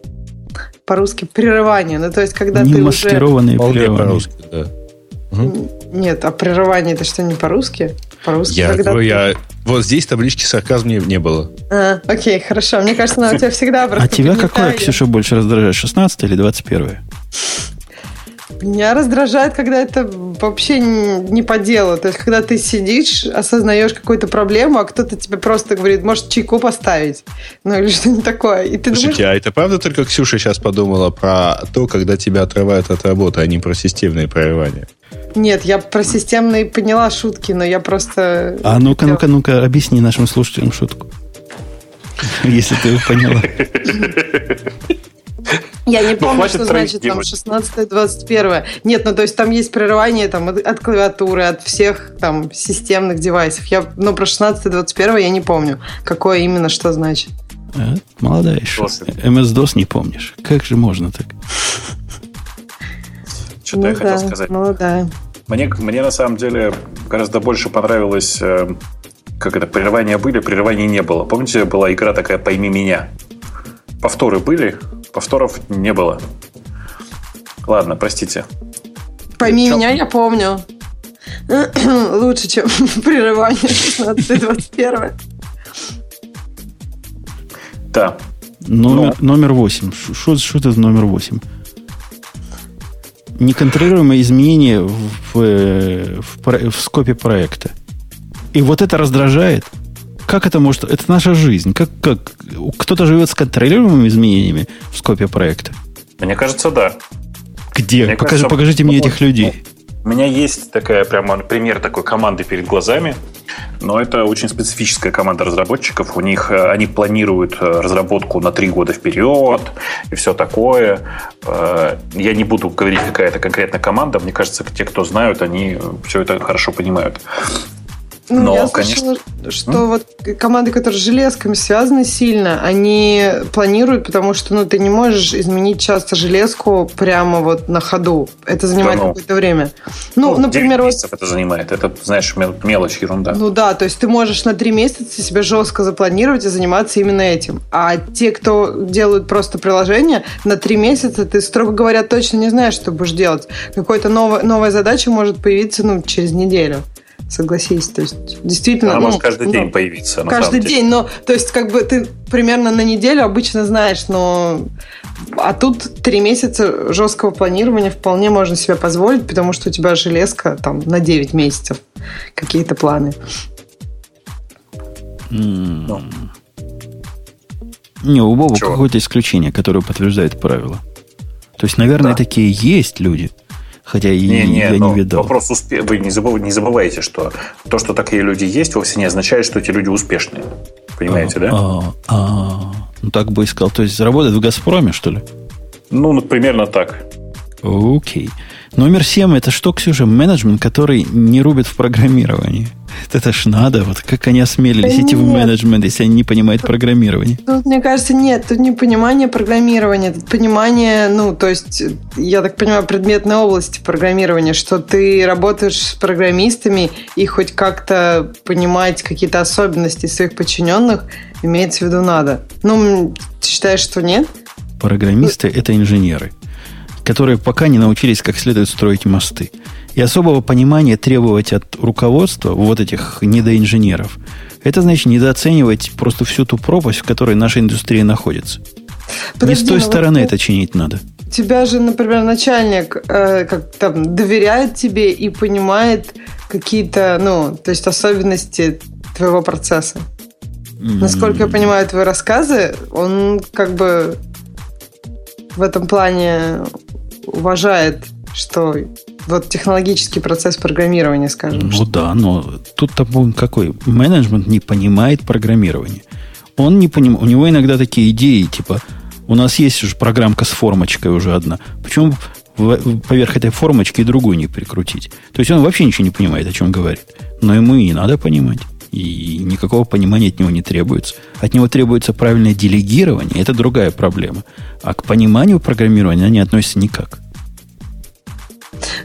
по-русски прерывание. Ну, то есть, когда Не ты уже... маскированные Вполне прерывания. по-русски, да. Нет, а прерывание это что, не по-русски? По-русски, Я, когда ты- я, вот здесь таблички сарказм не, не было. А, окей, хорошо. Мне кажется, она у тебя всегда просто А тебя какое. Ксюша, больше раздражает? 16 или 21? Меня раздражает, когда это вообще не по делу. То есть, когда ты сидишь, осознаешь какую-то проблему, а кто-то тебе просто говорит, может, чайку поставить. Ну, или что-нибудь такое. И ты Слушайте, думаешь, а это правда только Ксюша сейчас подумала про то, когда тебя отрывают от работы, а не про системные прорывания? нет, я про системные поняла шутки, но я просто... А ну-ка, ну-ка, ну-ка, объясни нашим слушателям шутку. Если ты поняла. Я не помню, хватит что значит там травмировать. 16 21 Нет, ну то есть там есть прерывание там, от, от клавиатуры, от всех там системных девайсов. Я, ну про 16 21 я не помню, какое именно что значит. А, Молодая еще. MS-DOS не помнишь. Как же можно так? Что-то ну я да, хотел сказать. молодая. Мне, мне на самом деле гораздо больше понравилось, э, как это, прерывания были, прерываний не было. Помните, была игра такая «Пойми меня»? Повторы были, повторов не было. Ладно, простите. Пойми Чё? меня, я помню. Лучше, чем прерывание 16 21 Да, Номер, номер 8. Что что это за номер 8? Неконтролируемые изменения в, э, в, про- в скопе проекта. И вот это раздражает. Как это может... Это наша жизнь. Как, как кто-то живет с контролируемыми изменениями в скопе проекта? мне кажется, да. Где? Мне Покажи, кажется, покажите мне ну, этих людей. У меня есть такая прямо пример такой команды перед глазами, но это очень специфическая команда разработчиков. У них э, они планируют э, разработку на три года вперед и все такое. Э, Я не буду говорить, какая это конкретная команда. Мне кажется, те, кто знают, они все это хорошо понимают. Ну, Но, я слышала, что вот команды, которые с железками связаны сильно, они планируют, потому что ну, ты не можешь изменить часто железку прямо вот на ходу. Это занимает Да ну. какое-то время. Ну, девять например, вот это занимает. Это, знаешь, мел- мелочь, ерунда. Ну да, то есть ты можешь на три месяца себе жестко запланировать и заниматься именно этим. А те, кто делают просто приложение, на три месяца ты, строго говоря, точно не знаешь, что будешь делать. Какая-то новая, новая задача может появиться ну, через неделю. Согласись, то есть действительно... Она ну, может каждый ну, день появиться. на Каждый самом деле. день, но то есть как бы ты примерно на неделю обычно знаешь, но а тут три месяца жесткого планирования вполне можно себе позволить, потому что у тебя железка там на 9 месяцев какие-то планы. Ну. Не, у Боба Чего? какое-то исключение, которое подтверждает правило. То есть, наверное, Да. такие есть люди, хотя и Не, не, я не видал. вопрос успе... Вы не, забыв- не забывайте, что то, что такие люди есть, вовсе не означает, что эти люди успешные. Понимаете, да? А, а, ну так бы искал. То есть работает в Газпроме, что ли? Ну, ну, примерно так. Окей. Номер семь это что, Ксюша? Менеджмент, который не рубит в программировании. Это ж надо. Вот как они осмелились Да идти в менеджмент, если они не понимают программирование. Тут, мне кажется, нет, тут не понимание программирования, тут понимание, ну, то есть, я так понимаю, предметной области программирования, что ты работаешь с программистами и хоть как-то понимать какие-то особенности своих подчиненных, имеется в виду надо. Ну, ты считаешь, что нет? Программисты это инженеры, которые пока не научились как следует строить мосты. И особого понимания требовать от руководства вот этих недоинженеров, это значит недооценивать просто всю ту пропасть, в которой наша индустрия находится. не Подожди, с той ну вот стороны ты- это чинить надо. Тебя же, например, начальник э, как там доверяет тебе и понимает какие-то, ну, то есть особенности твоего процесса. Насколько я понимаю твои рассказы, он как бы в этом плане уважает, что вот технологический процесс программирования, скажем. Ну да, но тут там какой? Менеджмент не понимает программирование. Он не поним... У него иногда такие идеи, типа, у нас есть уже программка с формочкой уже одна. Почему поверх этой формочки и другую не прикрутить? То есть он вообще ничего не понимает, о чем говорит. Но ему и не надо понимать. И никакого понимания от него не требуется. От него требуется правильное делегирование. Это другая проблема. А к пониманию программирования они относятся никак.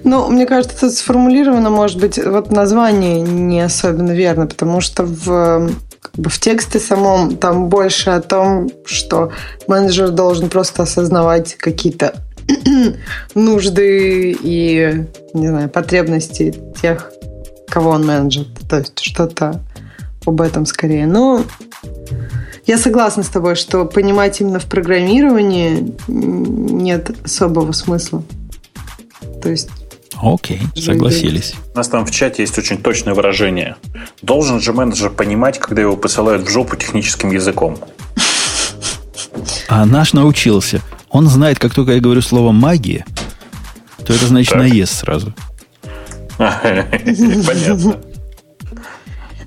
Ну, мне кажется, тут сформулировано, может быть, вот название не особенно верно, потому что в как бы в тексте самом там больше о том, что менеджер должен просто осознавать какие-то нужды и, не знаю, потребности тех, кого он менеджер. То есть что-то об этом скорее. Но я согласна с тобой, что понимать именно в программировании нет особого смысла. То есть Окей, согласились. У нас там в чате есть очень точное выражение. Должен же менеджер понимать, когда его посылают в жопу техническим языком. А наш научился. Он знает, как только я говорю слово магия, то это значит так. наезд сразу. Понятно.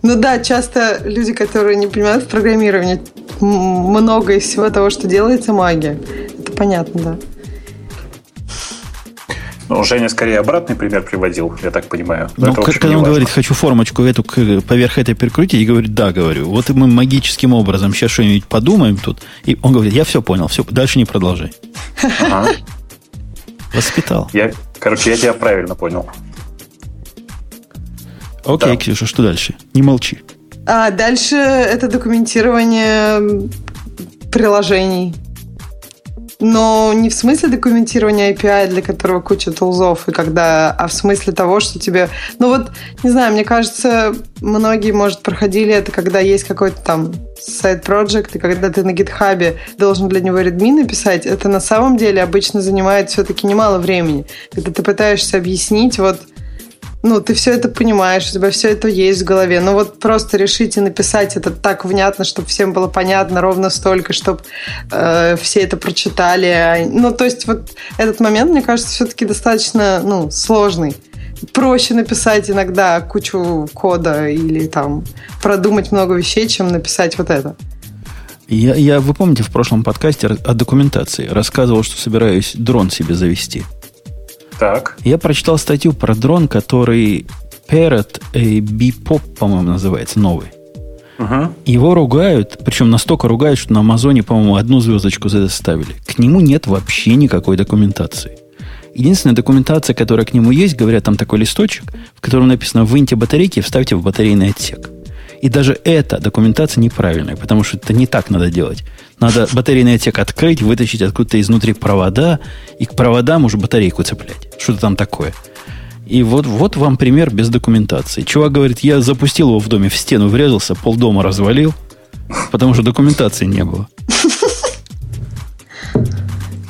Ну да, часто люди, которые не понимают в программировании, много из всего того, что делается магия. Это понятно, да. Ну, Женя скорее обратный пример приводил, я так понимаю. Ну, как, когда он важно. говорит, хочу формочку эту поверх этой прикрутить, и говорит, да, говорю. Вот и мы магическим образом сейчас что-нибудь подумаем тут. И он говорит, я все понял, все, дальше не продолжай. Ага. Воспитал. Я, короче, я тебя правильно понял. Окей, да. Ксюша, что дальше? Не молчи. А дальше это документирование приложений но не в смысле документирования API, для которого куча тулзов, и когда, а в смысле того, что тебе... Ну вот, не знаю, мне кажется, многие, может, проходили это, когда есть какой-то там сайт-проект, и когда ты на гитхабе должен для него редми написать, это на самом деле обычно занимает все-таки немало времени. Когда ты пытаешься объяснить, вот, ну, ты все это понимаешь, у тебя все это есть в голове. Но вот просто решите написать это так внятно, чтобы всем было понятно ровно столько, чтобы э, все это прочитали. Ну, то есть вот этот момент, мне кажется, все-таки достаточно, ну, сложный. Проще написать иногда кучу кода или там продумать много вещей, чем написать вот это. Я, я, вы помните, в прошлом подкасте о документации рассказывал, что собираюсь дрон себе завести. Так. Я прочитал статью про дрон, который Parrot Bipop, по-моему, называется, новый. Угу. Его ругают, причем настолько ругают, что на Амазоне, по-моему, одну звездочку за это ставили. К нему нет вообще никакой документации. Единственная документация, которая к нему есть, говорят, там такой листочек, в котором написано «Выньте батарейки и вставьте в батарейный отсек». И даже эта документация неправильная, потому что это не так надо делать. Надо батарейный отсек открыть, вытащить откуда-то изнутри провода, и к проводам уже батарейку цеплять. Что-то там такое. И вот, вот вам пример без документации. Чувак говорит, я запустил его в доме, в стену врезался, полдома развалил, потому что документации не было.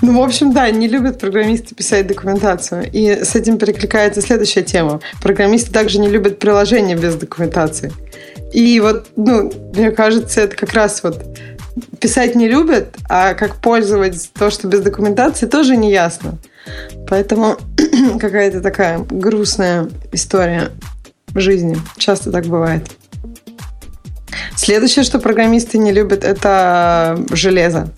Ну, в общем, да, не любят программисты писать документацию. И с этим перекликается следующая тема. Программисты также не любят приложения без документации. И вот, ну, мне кажется, это как раз вот писать не любят, а как пользовать то, что без документации, тоже не ясно. Поэтому какая-то такая грустная история в жизни. Часто так бывает. Следующее, что программисты не любят, это железо.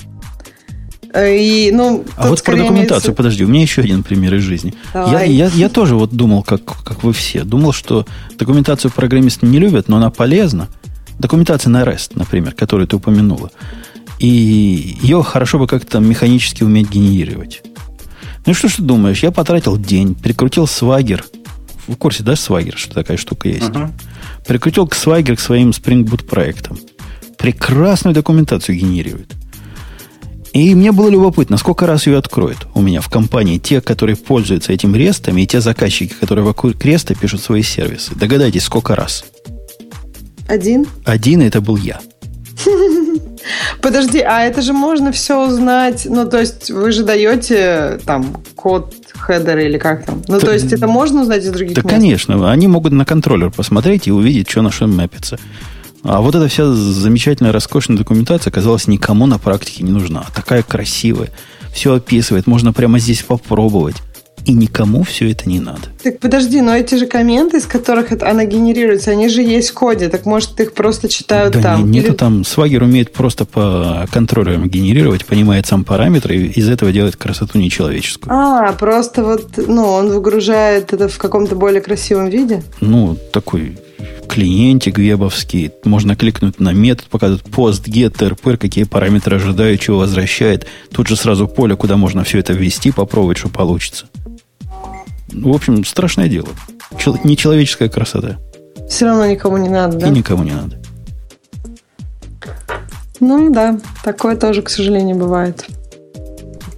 Э, и, ну, а вот про документацию, имеется... подожди, у меня еще один пример из жизни. Я, я, я тоже вот думал, как, как вы все, думал, что документацию программисты не любят, но она полезна. Документация на REST, например, которую ты упомянула. И ее хорошо бы как-то механически уметь генерировать. Ну что ж ты думаешь, я потратил день, прикрутил Swagger. В курсе, да, Swagger, что такая штука есть? Uh-huh. Прикрутил к Swagger к своим Spring Boot проектам. Прекрасную документацию генерирует. И мне было любопытно, сколько раз ее откроют у меня в компании те, которые пользуются этим REST ом, и те заказчики, которые вокруг REST а пишут свои сервисы. Догадайтесь, сколько раз? Один? Один, это был я. Подожди, а это же можно все узнать. Ну, то есть вы же даете там код header а или как там. Ну, то, то есть это можно узнать из других Да, мест? конечно. Они могут на контроллер посмотреть и увидеть, что на что мэпится. А вот эта вся замечательная, роскошная документация оказалась никому на практике не нужна. Такая красивая. Все описывает. Можно прямо здесь попробовать. И никому все это не надо. Так подожди, но эти же комменты, из которых это, она генерируется, они же есть в коде. Так может их просто читают да там? Не, нету Или... там. Swagger умеет просто по контроллерам генерировать, понимает сам параметры и из этого делает красоту нечеловеческую. А, просто вот, ну, он выгружает это в каком-то более красивом виде? Ну, такой клиентик вебовский. Можно кликнуть на метод, показывает пост, get, rp, какие параметры ожидаю, чего возвращает. Тут же сразу поле, куда можно все это ввести, попробовать, что получится. В общем, страшное дело. Чел- нечеловеческая красота. Все равно никому не надо, да? И никому не надо. Ну да, такое тоже, к сожалению, бывает.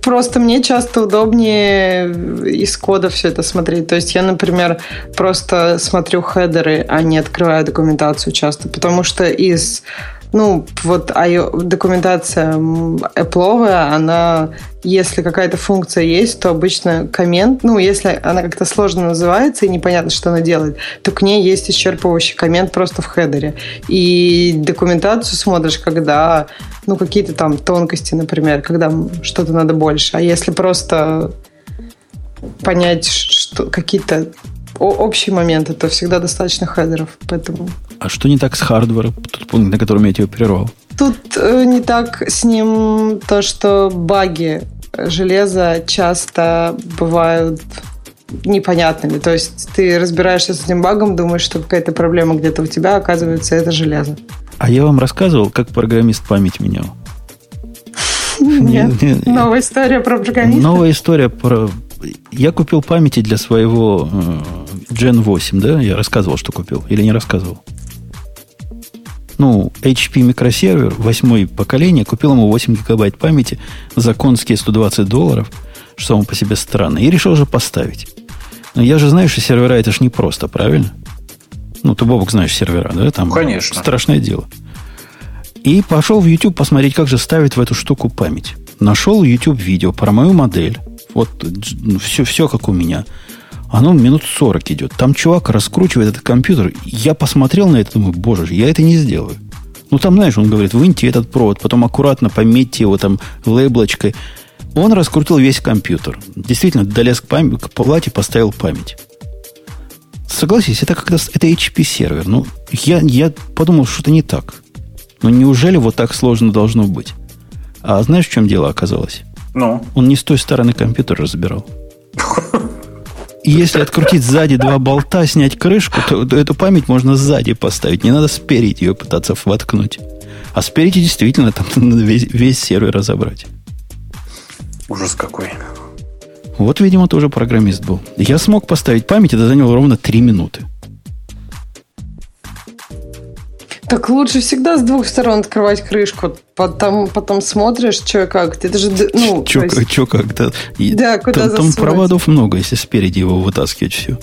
Просто мне часто удобнее из кода все это смотреть. То есть я, например, просто смотрю хедеры, а не открываю документацию часто, потому что из ну, вот документация Apple, она, если какая-то функция есть, то обычно коммент, ну, если она как-то сложно называется и непонятно, что она делает, то к ней есть исчерпывающий коммент просто в хедере. И документацию смотришь, когда, ну, какие-то там тонкости, например, когда что-то надо больше. А если просто понять, что какие-то общие моменты, то всегда достаточно header ов. Поэтому а что не так с hardware ом, тот пункт, на котором я тебя прервал? Тут э, не так с ним то, что баги железа часто бывают непонятными. То есть ты разбираешься с этим багом, думаешь, что какая-то проблема где-то у тебя, оказывается, это железо. А я вам рассказывал, как программист память менял? Нет. Новая история про программиста? Новая история про... Я купил памяти для своего э, Gen 8, да? Я рассказывал, что купил. Или не рассказывал? ну, HP микросервер, восьмое поколение, купил ему 8 гигабайт памяти за конские 120 долларов, что само по себе странно, и решил же поставить. Но я же знаю, что сервера это же не просто, правильно? Ну, ты, Бобок, знаешь сервера, да? Там Конечно. Страшное дело. И пошел в YouTube посмотреть, как же ставить в эту штуку память. Нашел YouTube видео про мою модель. Вот все, все как у меня. Оно минут 40 идет. Там чувак раскручивает этот компьютер. Я посмотрел на это, думаю, боже, я это не сделаю. Ну, там, знаешь, он говорит, выньте этот провод, потом аккуратно пометьте его там лейблочкой. Он раскрутил весь компьютер. Действительно, долез к, памяти, к плате, поставил память. Согласись, это как-то это HP сервер. Ну, я, я подумал, что-то не так. Но неужели вот так сложно должно быть? А знаешь, в чем дело оказалось? Ну? Он не с той стороны компьютер разбирал. И если открутить сзади два болта, снять крышку, то, то эту память можно сзади поставить. Не надо спереди ее пытаться воткнуть. А спереди действительно там надо весь, весь сервер разобрать. Ужас какой. Вот, видимо, тоже программист был. Я смог поставить память, это заняло ровно 3 минуты. Так лучше всегда с двух сторон открывать крышку. Потом, потом смотришь, что и как. Это же, ну, что есть... Чё как-то. Да, куда Там, там проводов много, если спереди его вытаскивать все.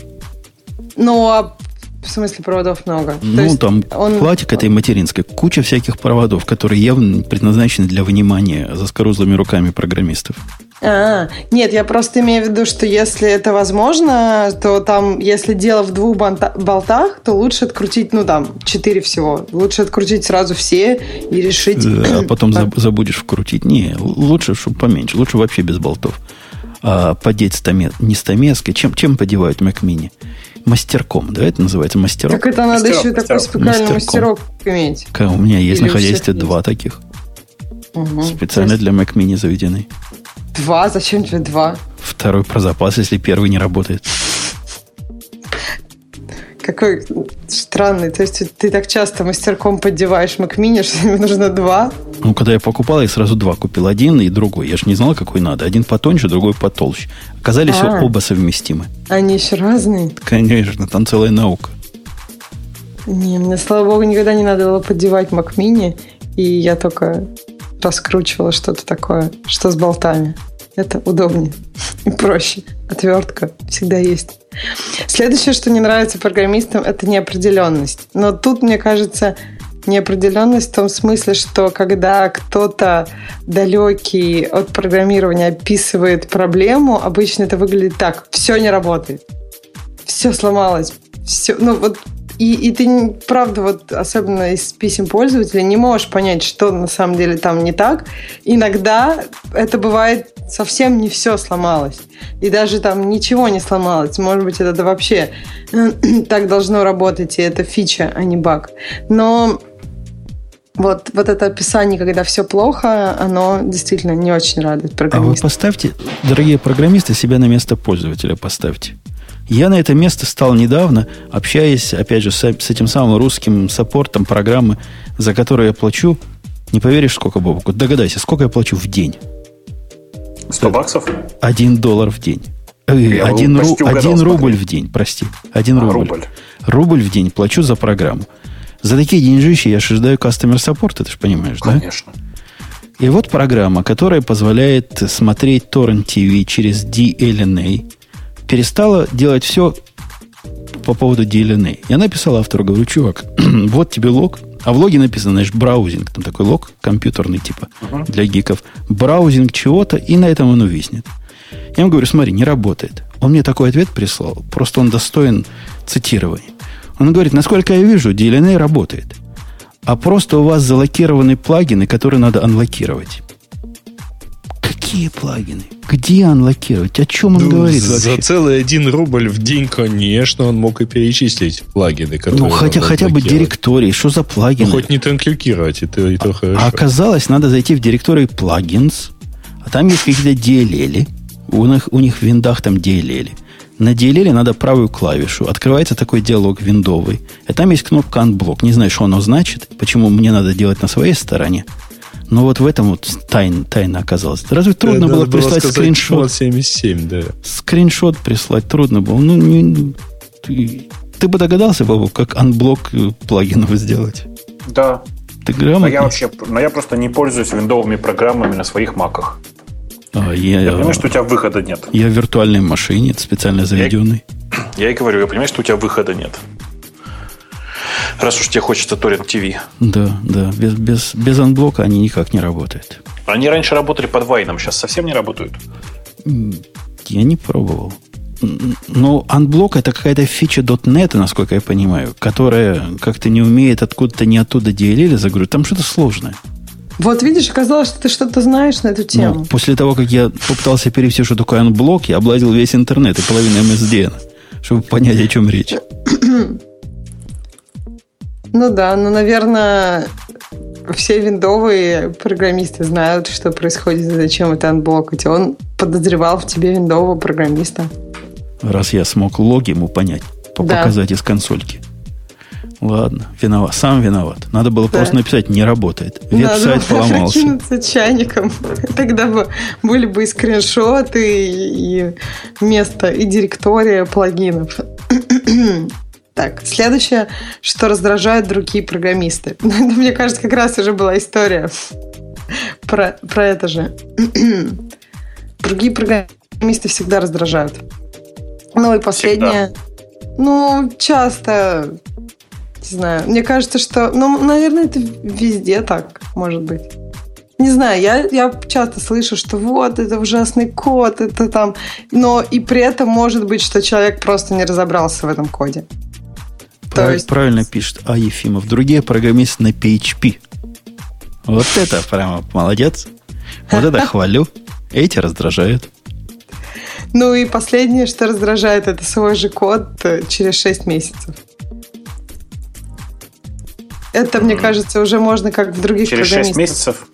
Ну, а в смысле проводов много? Ну, там он... платик этой материнской. Куча всяких проводов, которые явно предназначены для внимания за скорузлыми руками программистов. А, нет, я просто имею в виду, что если это возможно, то там, если дело в двух болтах, то лучше открутить, ну там, четыре всего. Лучше открутить сразу все и решить... Да, а потом забудешь вкрутить. Не, лучше, чтобы поменьше. Лучше вообще без болтов. А подеть стамес, не стамеской. Чем, чем подевают Mac Mini? Мастерком, да, это называется мастерок? Так это надо мастерок, еще мастерок. такой специальный мастерок иметь. Как, у меня есть Или на хозяйстве два таких. Угу. Специально есть... для Mac Mini заведены. Два? Зачем тебе два? Второй про запас, если первый не работает. Какой странный. То есть ты так часто мастерком поддеваешь Макмини, что тебе нужно два? Ну, когда я покупал, я сразу два купил. Один и другой. Я же не знал, какой надо. Один потоньше, другой потолще. Оказались а, оба совместимы. Они еще разные? Конечно, там целая наука. Не, мне, слава богу, никогда не надо было поддевать Макмини. И я только раскручивала что-то такое, что с болтами. Это удобнее и проще. Отвертка всегда есть. Следующее, что не нравится программистам, это неопределенность. Но тут, мне кажется, неопределенность в том смысле, что когда кто-то далекий от программирования описывает проблему, обычно это выглядит так. Все не работает. Все сломалось. Все, ну вот и, и ты, правда, вот особенно из писем пользователя, не можешь понять, что на самом деле там не так. Иногда это бывает совсем не все сломалось. И даже там ничего не сломалось. Может быть, это вообще так должно работать, и это фича, а не баг. Но вот, вот это описание, когда все плохо, оно действительно не очень радует программиста. А вы поставьте, дорогие программисты, себя на место пользователя поставьте. Я на это место стал недавно, общаясь, опять же, с, с этим самым русским саппортом программы, за которую я плачу. Не поверишь, сколько, Бобок? Догадайся, сколько я плачу в день? 100 баксов? Один доллар в день. Э, Я один, ру, угадал, один смотри. рубль в день, прости. Один А, рубль. рубль. Рубль в день плачу за программу. За такие деньжищи я ждаю customer support, ты же понимаешь, да? Конечно. И вот программа, которая позволяет смотреть Torrent TV через DLNA, перестала делать все по поводу DLNA. Я написал автору, говорю, чувак, вот тебе лог, а в логе написано, знаешь, браузинг, там такой лог компьютерный типа для гиков, браузинг чего-то, и на этом он увиснет. Я ему говорю, смотри, не работает. Он мне такой ответ прислал, просто он достоин цитирования. Он говорит, насколько я вижу, DLNA работает. А просто у вас залокированы плагины, которые надо анлокировать. Какие плагины? Где анлокировать? О чем он Ну, говорит за вообще? целый один рубль в день, конечно, он мог и перечислить плагины, которые Ну, хотя, хотя бы директории. Что за Ну, плагины? хоть не транкликировать, и то, и то хорошо. А оказалось, надо зайти в директорию плагинс, а там есть какие-то DLL. У них, у них в виндах там DLL. На DLL надо правую клавишу. Открывается такой диалог виндовый. И там есть кнопка Unblock. Не знаю, что оно значит, почему мне надо делать на своей стороне. Но вот в этом вот тайн, тайна оказалась. Разве трудно Надо было прислать сказать скриншот? 77, да. Скриншот прислать трудно было. Ну, не, ты, ты бы догадался, Бабу, как анблок э, плагинов сделать? Да. Ты Но грамотный? я вообще, но я просто не пользуюсь виндовыми программами на своих маках. А, я, Я понимаю, что у тебя выхода нет. я в виртуальной машине, специально заведенной. Я и говорю, я понимаю, что у тебя выхода нет. Раз уж тебе хочется Torrent TV. Да, да. Без, без, без анблока они никак не работают. Они раньше работали под Вайном, сейчас совсем не работают. Я не пробовал. Но анблок это какая-то фича .NET, насколько я понимаю, которая как-то не умеет откуда-то не оттуда DLL загрузить. Там что-то сложное. Вот видишь, оказалось, что ты что-то знаешь на эту Но тему. после того, как я попытался перевести, что такое анблок, я облазил весь интернет и половину MSDN, чтобы понять, о чем речь. Ну да, ну, наверное, все виндовые программисты знают, что происходит зачем это анблокать. Он подозревал в тебе виндового программиста. Раз я смог лог ему понять, по- Да. показать из консольки. Ладно, виноват. Сам виноват. Надо было Да. просто написать, не работает. Надо Веб-сайт было поломался. прикинуться чайником. Тогда бы были бы и скриншоты, и место, и директория плагинов. Так, следующее, что раздражает другие программисты. Ну, Это, мне кажется, как раз уже была история про, про это же. Другие программисты всегда раздражают. Ну и последнее. Ну, часто, не знаю, мне кажется, что, ну, наверное, это везде так, может быть. Не знаю, я, я часто слышу, что вот, это ужасный код, это там... Но и при этом может быть, что человек просто не разобрался в этом коде. Прав- есть- Правильно пишет А. Ефимов. Другие программисты на PHP. Вот это прямо молодец. Вот это хвалю. Эти раздражают. Ну и последнее, что раздражает, это свой же код э, через 6 месяцев. Это, мне кажется, уже можно как в других Через 6 программистов. месяцев.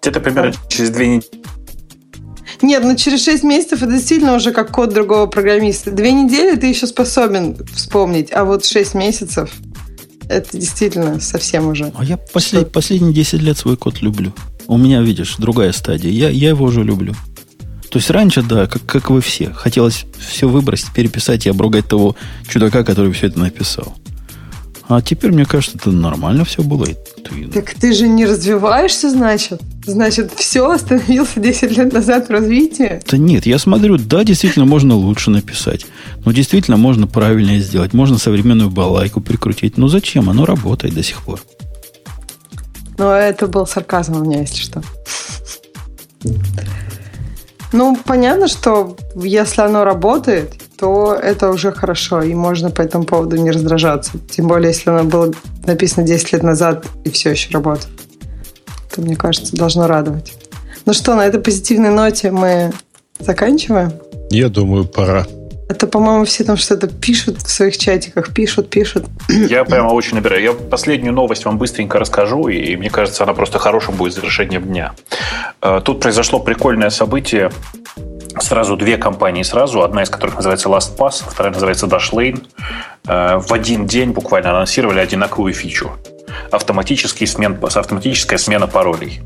Где-то примерно через две недели. Нет, ну через 6 месяцев это действительно уже как код другого программиста. Две недели ты еще способен вспомнить, а вот 6 месяцев это действительно совсем уже. А я послед- последние 10 лет свой код люблю. У меня, видишь, другая стадия. Я, я его уже люблю. То есть раньше, да, как, как вы все. Хотелось все выбросить, переписать и обругать того чудака, который все это написал. А теперь, мне кажется, это нормально все было. И ты- Так ты же не развиваешься, значит? Значит, все остановился 10 лет назад в развитии? Да нет, я смотрю, да, действительно, можно лучше написать. Но действительно, можно правильнее сделать. Можно современную балайку прикрутить. Но зачем? Оно работает до сих пор. Но это был сарказм у меня, если что. Ну, понятно, что если оно работает, то это уже хорошо, и можно по этому поводу не раздражаться. Тем более, если оно было написано 10 лет назад и все еще работает. То, мне кажется, должно радовать. Ну что, на этой позитивной ноте мы заканчиваем? Я думаю, пора. Это, по-моему, все там что-то пишут в своих чатиках, пишут, пишут. Я прямо очень набираю. Я последнюю новость вам быстренько расскажу, и мне кажется, она просто хорошим будет завершением дня. Э, Тут произошло прикольное событие. сразу две компании сразу, одна из которых называется LastPass, вторая называется Dashlane, э, в один день буквально анонсировали одинаковую фичу. Автоматический смен, автоматическая смена паролей.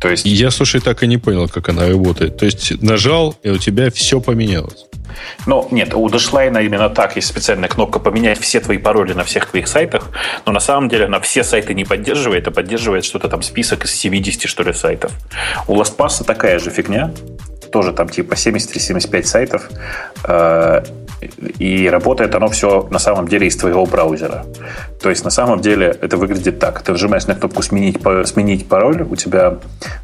То есть... Я, слушай, так и не понял, как она работает. То есть нажал, и у тебя все поменялось. Ну, нет, у Dashlane именно так. Есть специальная кнопка «Поменять все твои пароли на всех твоих сайтах», но на самом деле она все сайты не поддерживает, а поддерживает что-то там список из 70, что ли, сайтов. У LastPass такая же фигня, тоже там типа 73-75 сайтов, э, и работает оно все на самом деле из твоего браузера. То есть на самом деле это выглядит так. Ты нажимаешь на кнопку «Сменить, сменить пароль», у тебя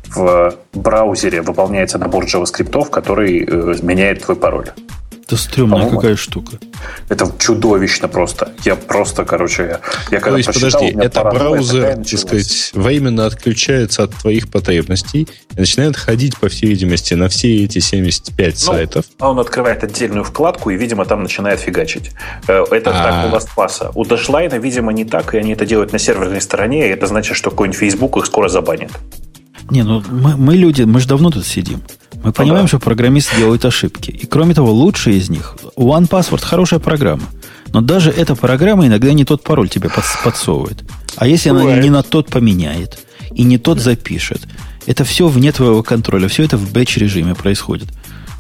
в браузере выполняется набор JavaScript, который э, меняет твой пароль. Это стрёмная какая штука. Это чудовищно просто. Я просто, короче, я, я когда То есть, подожди, это браузер, так сказать, временно отключается от твоих потребностей и начинает ходить, по всей видимости, на все эти 75 ну, сайтов. А он открывает отдельную вкладку и, видимо, там начинает фигачить. Э, это А-а-а. так у LastPass. У Dashlane, видимо, не так, и они это делают на серверной стороне, и это значит, что какой-нибудь Facebook их скоро забанит. Не, ну мы, мы люди, мы же давно тут сидим. Мы ну, понимаем, да. что программисты делают ошибки. И кроме того, лучшие из них. One Password хорошая программа. Но даже эта программа иногда не тот пароль тебе подсовывает. А если Бывает. она не на тот поменяет и не тот запишет, это все вне твоего контроля, все это в бэч-режиме происходит.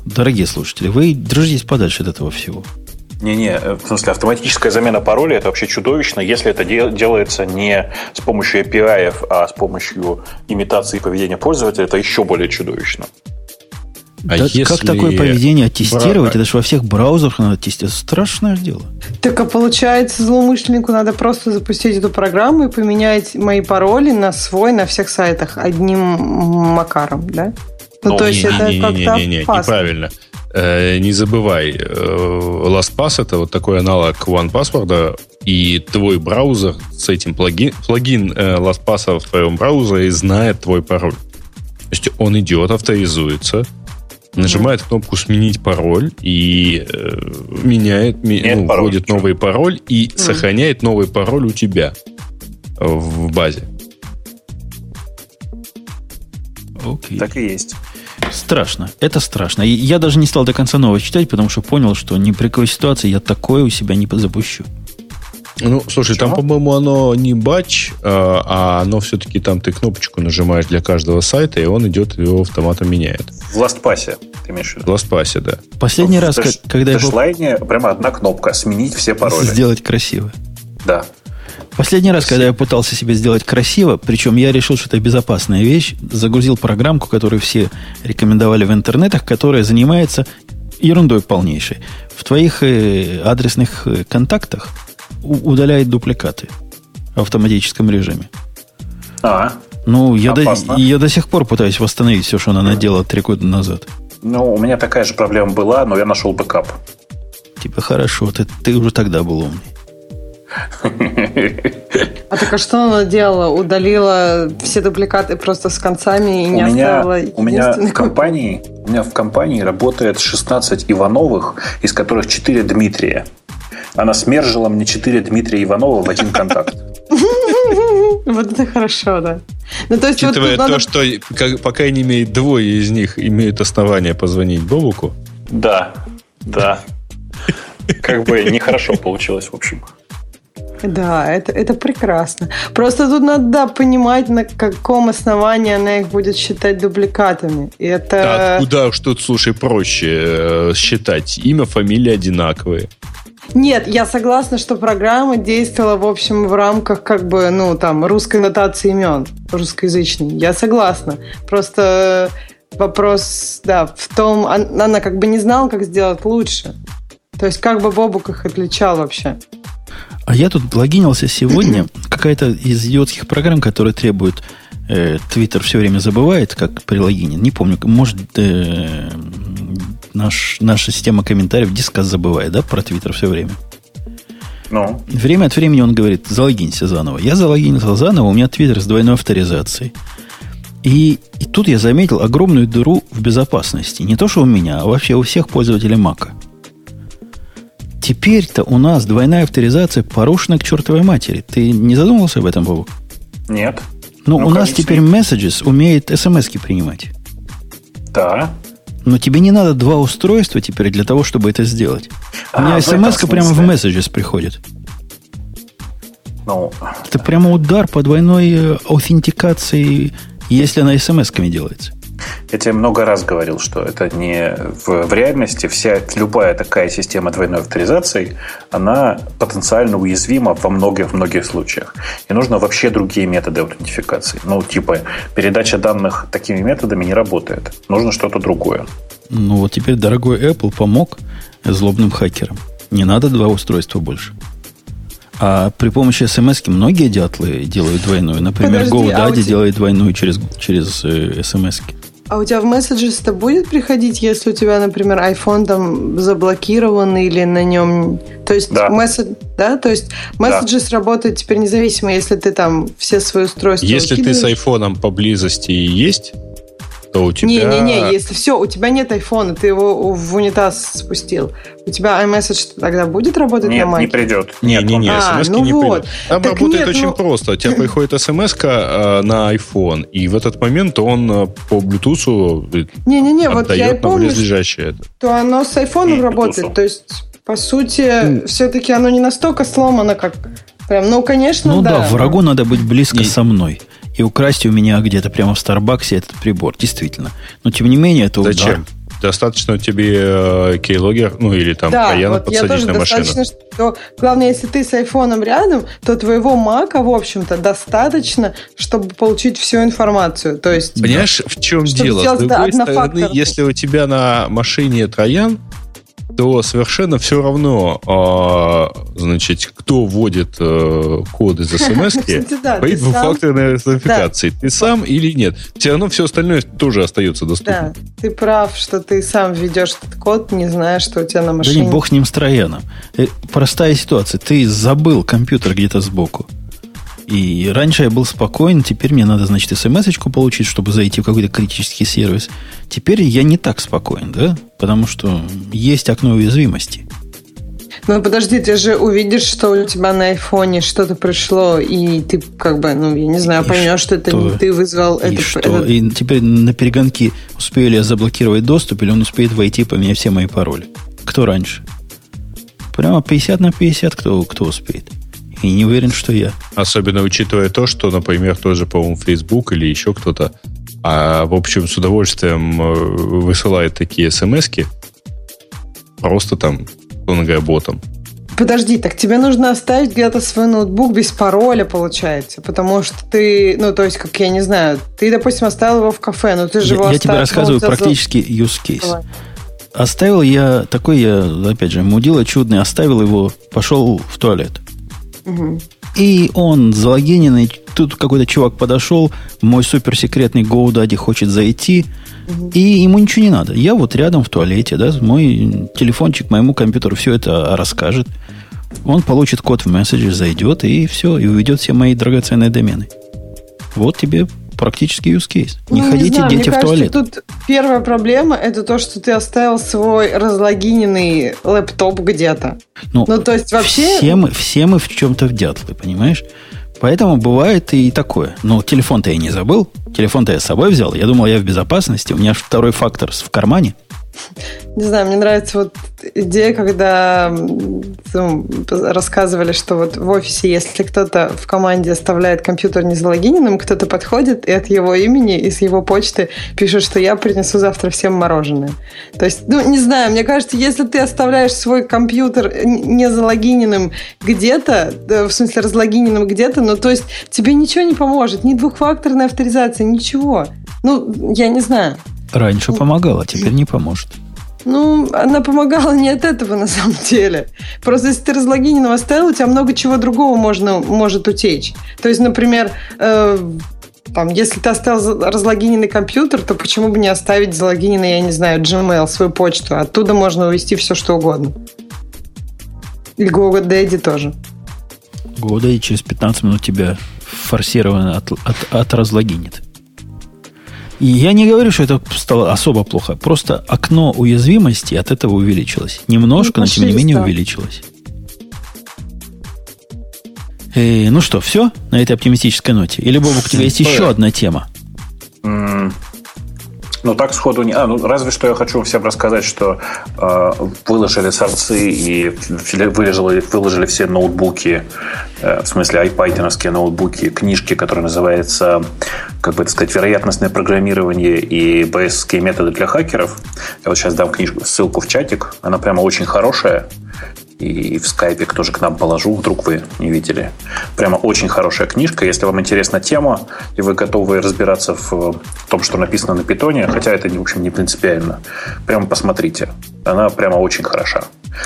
Дорогие слушатели, вы держитесь подальше от этого всего. Не-не, э, в смысле, автоматическая замена пароля это вообще чудовищно, если это делается не с помощью API, а с помощью имитации поведения пользователя, это еще более чудовищно. А да если... Как такое поведение тестировать? Бра... Это же во всех браузерах надо тестировать. Страшное дело. Так а получается, злоумышленнику надо просто запустить эту программу и поменять мои пароли на свой на всех сайтах одним макаром, да? Ну, ну то есть не, это не, как-то не, не, не, неправильно. Э, не забывай, э, LastPass это вот такой аналог OnePassword, и твой браузер с этим плагин, плагин э, LastPass в твоем браузере знает твой пароль. То есть он идет, авторизуется, нажимает mm-hmm. кнопку «Сменить пароль» и э, меняет, ми, ну, пароль, вводит новый пароль и mm-hmm. сохраняет новый пароль у тебя в базе. Окей. Так и есть. Страшно. Это страшно. Я даже не стал до конца нового читать, потому что понял, что ни при какой ситуации я такое у себя не запущу. Ну, слушай, Чего? там, по-моему, оно не батч, а, а оно все-таки там ты кнопочку нажимаешь для каждого сайта, и он идет, его автоматом меняет. В LastPass, ты имеешь в виду? В LastPass, да. Последний ну, раз, дэш, когда я... В дэшлайне прямо одна кнопка «Сменить все пароли». Сделать красиво. Да. Последний раз, когда я пытался себе сделать красиво, причем я решил, что это безопасная вещь, загрузил программку, которую все рекомендовали в интернетах, которая занимается ерундой полнейшей. В твоих э, адресных э, контактах удаляет дупликаты в автоматическом режиме. А, ну, я до, я до сих пор пытаюсь восстановить все, что она наделала три года назад. Ну, у меня такая же проблема была, но я нашел бэкап. Типа, хорошо, ты, ты уже тогда был умный. А так а что она делала? Удалила все дубликаты просто с концами и не у меня, оставила у меня в компании У меня в компании работает 16 Ивановых, из которых 4 Дмитрия. Она смержила мне 4 Дмитрия Иванова в один контакт. Вот это хорошо, да. Ну, то есть, Учитывая вот то, надо... что, как, по крайней мере, двое из них имеют основания позвонить Бобуку. Да, да. Как бы нехорошо получилось, в общем. Да, это, это прекрасно. Просто тут надо да, понимать, на каком основании она их будет считать дубликатами. И это... Да, откуда тут, слушай, проще э, считать? Имя, фамилия одинаковые. Нет, я согласна, что программа действовала, в общем, в рамках как бы, ну, там, русской нотации имен, русскоязычной. Я согласна. Просто вопрос, да, в том, она как бы не знала, как сделать лучше. То есть как бы Бобук их отличал вообще. А я тут логинился сегодня. Какая-то из идиотских программ, которая требует э, Твиттер все время забывает, как при логине. Не помню, может, э, наш, наша система комментариев дискас забывает, да, про Твиттер все время? Ну. Время от времени он говорит, залогинься заново. Я залогинился заново, у меня Твиттер с двойной авторизацией. И, и тут я заметил огромную дыру в безопасности. Не то, что у меня, а вообще у всех пользователей Мака. Теперь-то у нас двойная авторизация порушена к чертовой матери. Ты не задумывался об этом, Бобок? Нет. Ну, у нас теперь Messages умеет смс принимать. Да. Но тебе не надо два устройства теперь для того, чтобы это сделать. У меня А, в смс прямо в месседжес приходит. Ну, Это прямо удар по двойной э, аутентикации, если она смс-ками делается. Я тебе много раз говорил, что это не в, в реальности вся любая такая система двойной авторизации, она потенциально уязвима во многих-многих случаях. И нужно вообще другие методы аутентификации. Ну, типа, передача данных такими методами не работает. Нужно что-то другое. Ну вот теперь дорогой Apple помог злобным хакерам. Не надо два устройства больше. А при помощи смс многие дятлы делают двойную. Например, Подожди, а GoDaddy тебя- делает двойную через, через э, смс -ки. А у тебя в Messages это будет приходить, если у тебя, например, iPhone там заблокирован или на нем... То есть, Да. месседж- да? То есть Messages работает теперь независимо, если ты там все свои устройства Если ты с айфоном поблизости и есть, то у тебя... Не-не-не, если все, у тебя нет айфона, ты его в унитаз спустил, у тебя iMessage тогда будет работать Нет, на не Mac? придет. Не-не-не, А, смс ну не вот. придет. Там Так работает нет, очень ну- просто. У тебя приходит смс на iPhone, и в этот момент он э, по Bluetooth Не-не-не, вот я и помню, близлежащее. что оно с И работает. То есть, по сути, все-таки оно не настолько сломано, как прям, ну, конечно, Ну да, да. врагу надо быть близко Не- со мной. И украсть у меня где-то прямо в Старбаксе этот прибор, действительно. Но тем не менее, это удар. Зачем? Достаточно тебе э, keylogger, ну или там Да, Каяна вот я подсадить тоже на машину. достаточно, что главное, если ты с айфоном рядом, то твоего мака, в общем-то, достаточно, чтобы получить всю информацию. То есть, Понимаешь, в чем дело? С другой стороны, если у тебя на машине троян, то совершенно все равно, а, значит, кто вводит э, код из смс да, сам- двухфакторной аутентификации. Ты сам или нет? Все равно все остальное тоже остается да, доступным. ты прав, что ты сам введешь этот код, не зная, что у тебя на Да машине. не бог с ним, с Трояном. Э, Простая ситуация. Ты забыл компьютер где-то сбоку. И раньше я был спокоен, теперь мне надо, значит, смс-очку получить, чтобы зайти в какой-то критический сервис. Теперь я не так спокоен, да? Потому что есть окно уязвимости. Ну подожди, ты же увидишь, что у тебя на айфоне что-то пришло, и ты как бы, ну, я не знаю, И поймешь, что это не ты вызвал И это. что? этот- И теперь на перегонки успею ли я заблокировать доступ, или он успеет войти и поменять все мои пароли? Кто раньше? Прямо 50 на 50, кто, кто успеет. И не уверен, что я. Особенно учитывая то, что, например, тоже, по-моему, Facebook или еще кто-то, а, в общем, с удовольствием э, высылает такие смс просто там, говоря, ботом. Подожди, так тебе нужно оставить где-то свой ноутбук без пароля, получается, потому что ты, ну, то есть, как я не знаю, ты, допустим, оставил его в кафе, но ты же его Я, я тебе рассказываю ну, практически use case. Давай. Оставил я, такой я, опять же, мудила чудный, оставил его, пошел в туалет. И он залогиненный, тут какой-то чувак подошел, мой суперсекретный GoDaddy хочет зайти, и ему ничего не надо. Я вот рядом в туалете, да, мой телефончик моему компьютеру все это расскажет. Он получит код в месседже, зайдет, и все, и уведет все мои драгоценные домены. Вот тебе практически use case. Не Ну, ходите, знаю, дети, в кажется, туалет. Тут первая проблема это то, что ты оставил свой разлогиненный лэптоп где-то. Ну, то есть вообще- Все мы, все мы в чем-то в дятлы, понимаешь? Поэтому бывает и такое. Но телефон-то я не забыл. Телефон-то я с собой взял. Я думал, я в безопасности. У меня второй фактор в кармане. Не знаю, мне нравится вот идея, когда ну, рассказывали, что вот в офисе, если кто-то в команде оставляет компьютер незалогиненным, кто-то подходит и от его имени и с его почты пишет, что я принесу завтра всем мороженое. То есть, ну, не знаю, мне кажется, если ты оставляешь свой компьютер н- незалогиненным где-то, в смысле разлогиненным где-то, ну, то есть тебе ничего не поможет, ни двухфакторная авторизация, ничего. Ну, я не знаю. Раньше помогало, теперь не поможет. Ну, она помогала не от этого на самом деле. Просто если ты разлогиненного оставил, у тебя много чего другого можно, может утечь. То есть, например, э, там, если ты оставил разлогиненный компьютер, то почему бы не оставить залогиненный, я не знаю, Gmail, свою почту? Оттуда можно увести все, что угодно. И GoDaddy тоже. Года и через 15 минут тебя форсированно от, от, отразлогинит. И я не говорю, что это стало особо плохо. Просто окно уязвимости от этого увеличилось. Немножко, Ну, но тем не менее увеличилось. Э, ну что, все на этой оптимистической ноте? Или, Бобок, у тебя есть еще одна тема? Ну, так сходу не... А, ну, разве что я хочу всем рассказать, что э, выложили сорцы и выложили, выложили все ноутбуки, э, в смысле айпайтиновские ноутбуки, книжки, которые называются, как бы это сказать, вероятностное программирование и bs методы для хакеров. Я вот сейчас дам книжку, ссылку в чатик. Она прямо очень хорошая и в скайпе тоже к нам положу, вдруг вы не видели. Прямо очень хорошая книжка. Если вам интересна тема, и вы готовы разбираться в том, что написано на питоне, хотя это, в общем, не принципиально, прямо посмотрите. Она прямо очень хороша.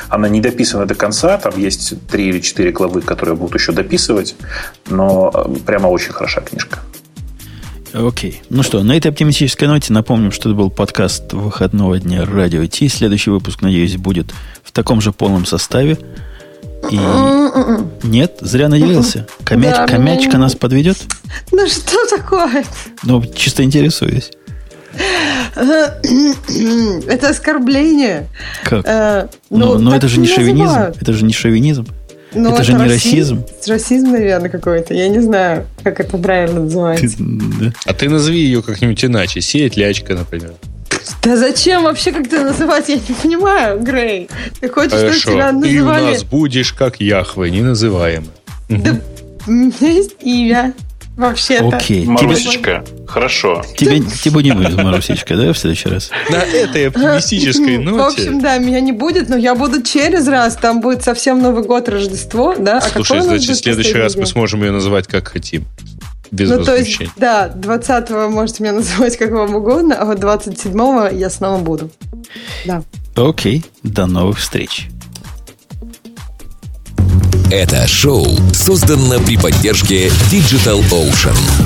Она не дописана до конца, там есть три или четыре главы, которые будут еще дописывать, но э, прямо очень хороша книжка. Окей. Ну что, на этой оптимистической ноте напомним, что это был подкаст выходного дня Радио Ти. Следующий выпуск, надеюсь, будет в таком же полном составе. И нет, зря наделился. Комяч, да, комячка меня... нас подведет? Ну что такое? Ну, чисто интересуюсь. Это оскорбление. Как? Э, ну, но, но это же не шовинизм. Это же не шовинизм. Ну, это, это же не расизм. Расизм, расизм наверное, какой-то. Я не знаю, как это правильно называется. Ты, да. А ты назови ее как-нибудь иначе. Сеять лячка, например. Да зачем вообще как-то называть? Я не понимаю, Грей. Ты хочешь, Хорошо. чтобы тебя называли... Ты у нас будешь как Яхве, не называем. Да у меня есть имя. Вообще-то. Окей. Марусечка. Тебе... Хорошо. Тебе, тебе не будет Марусечка, да, в следующий раз? На этой оптимистической ноте. В общем, да, меня не будет, но я буду через раз. Там будет совсем Новый год, Рождество, да? А Слушай, значит, в следующий раз мы сможем ее называть как хотим. Без ну, то есть, да, 20-го можете меня называть как вам угодно, а вот 27-го я снова буду. Да. Окей, до новых встреч. Это шоу создано при поддержке Digital Ocean.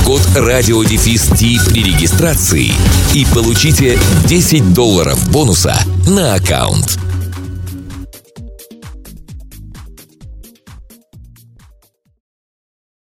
RadioDefist при регистрации и получите 10 долларов бонуса на аккаунт.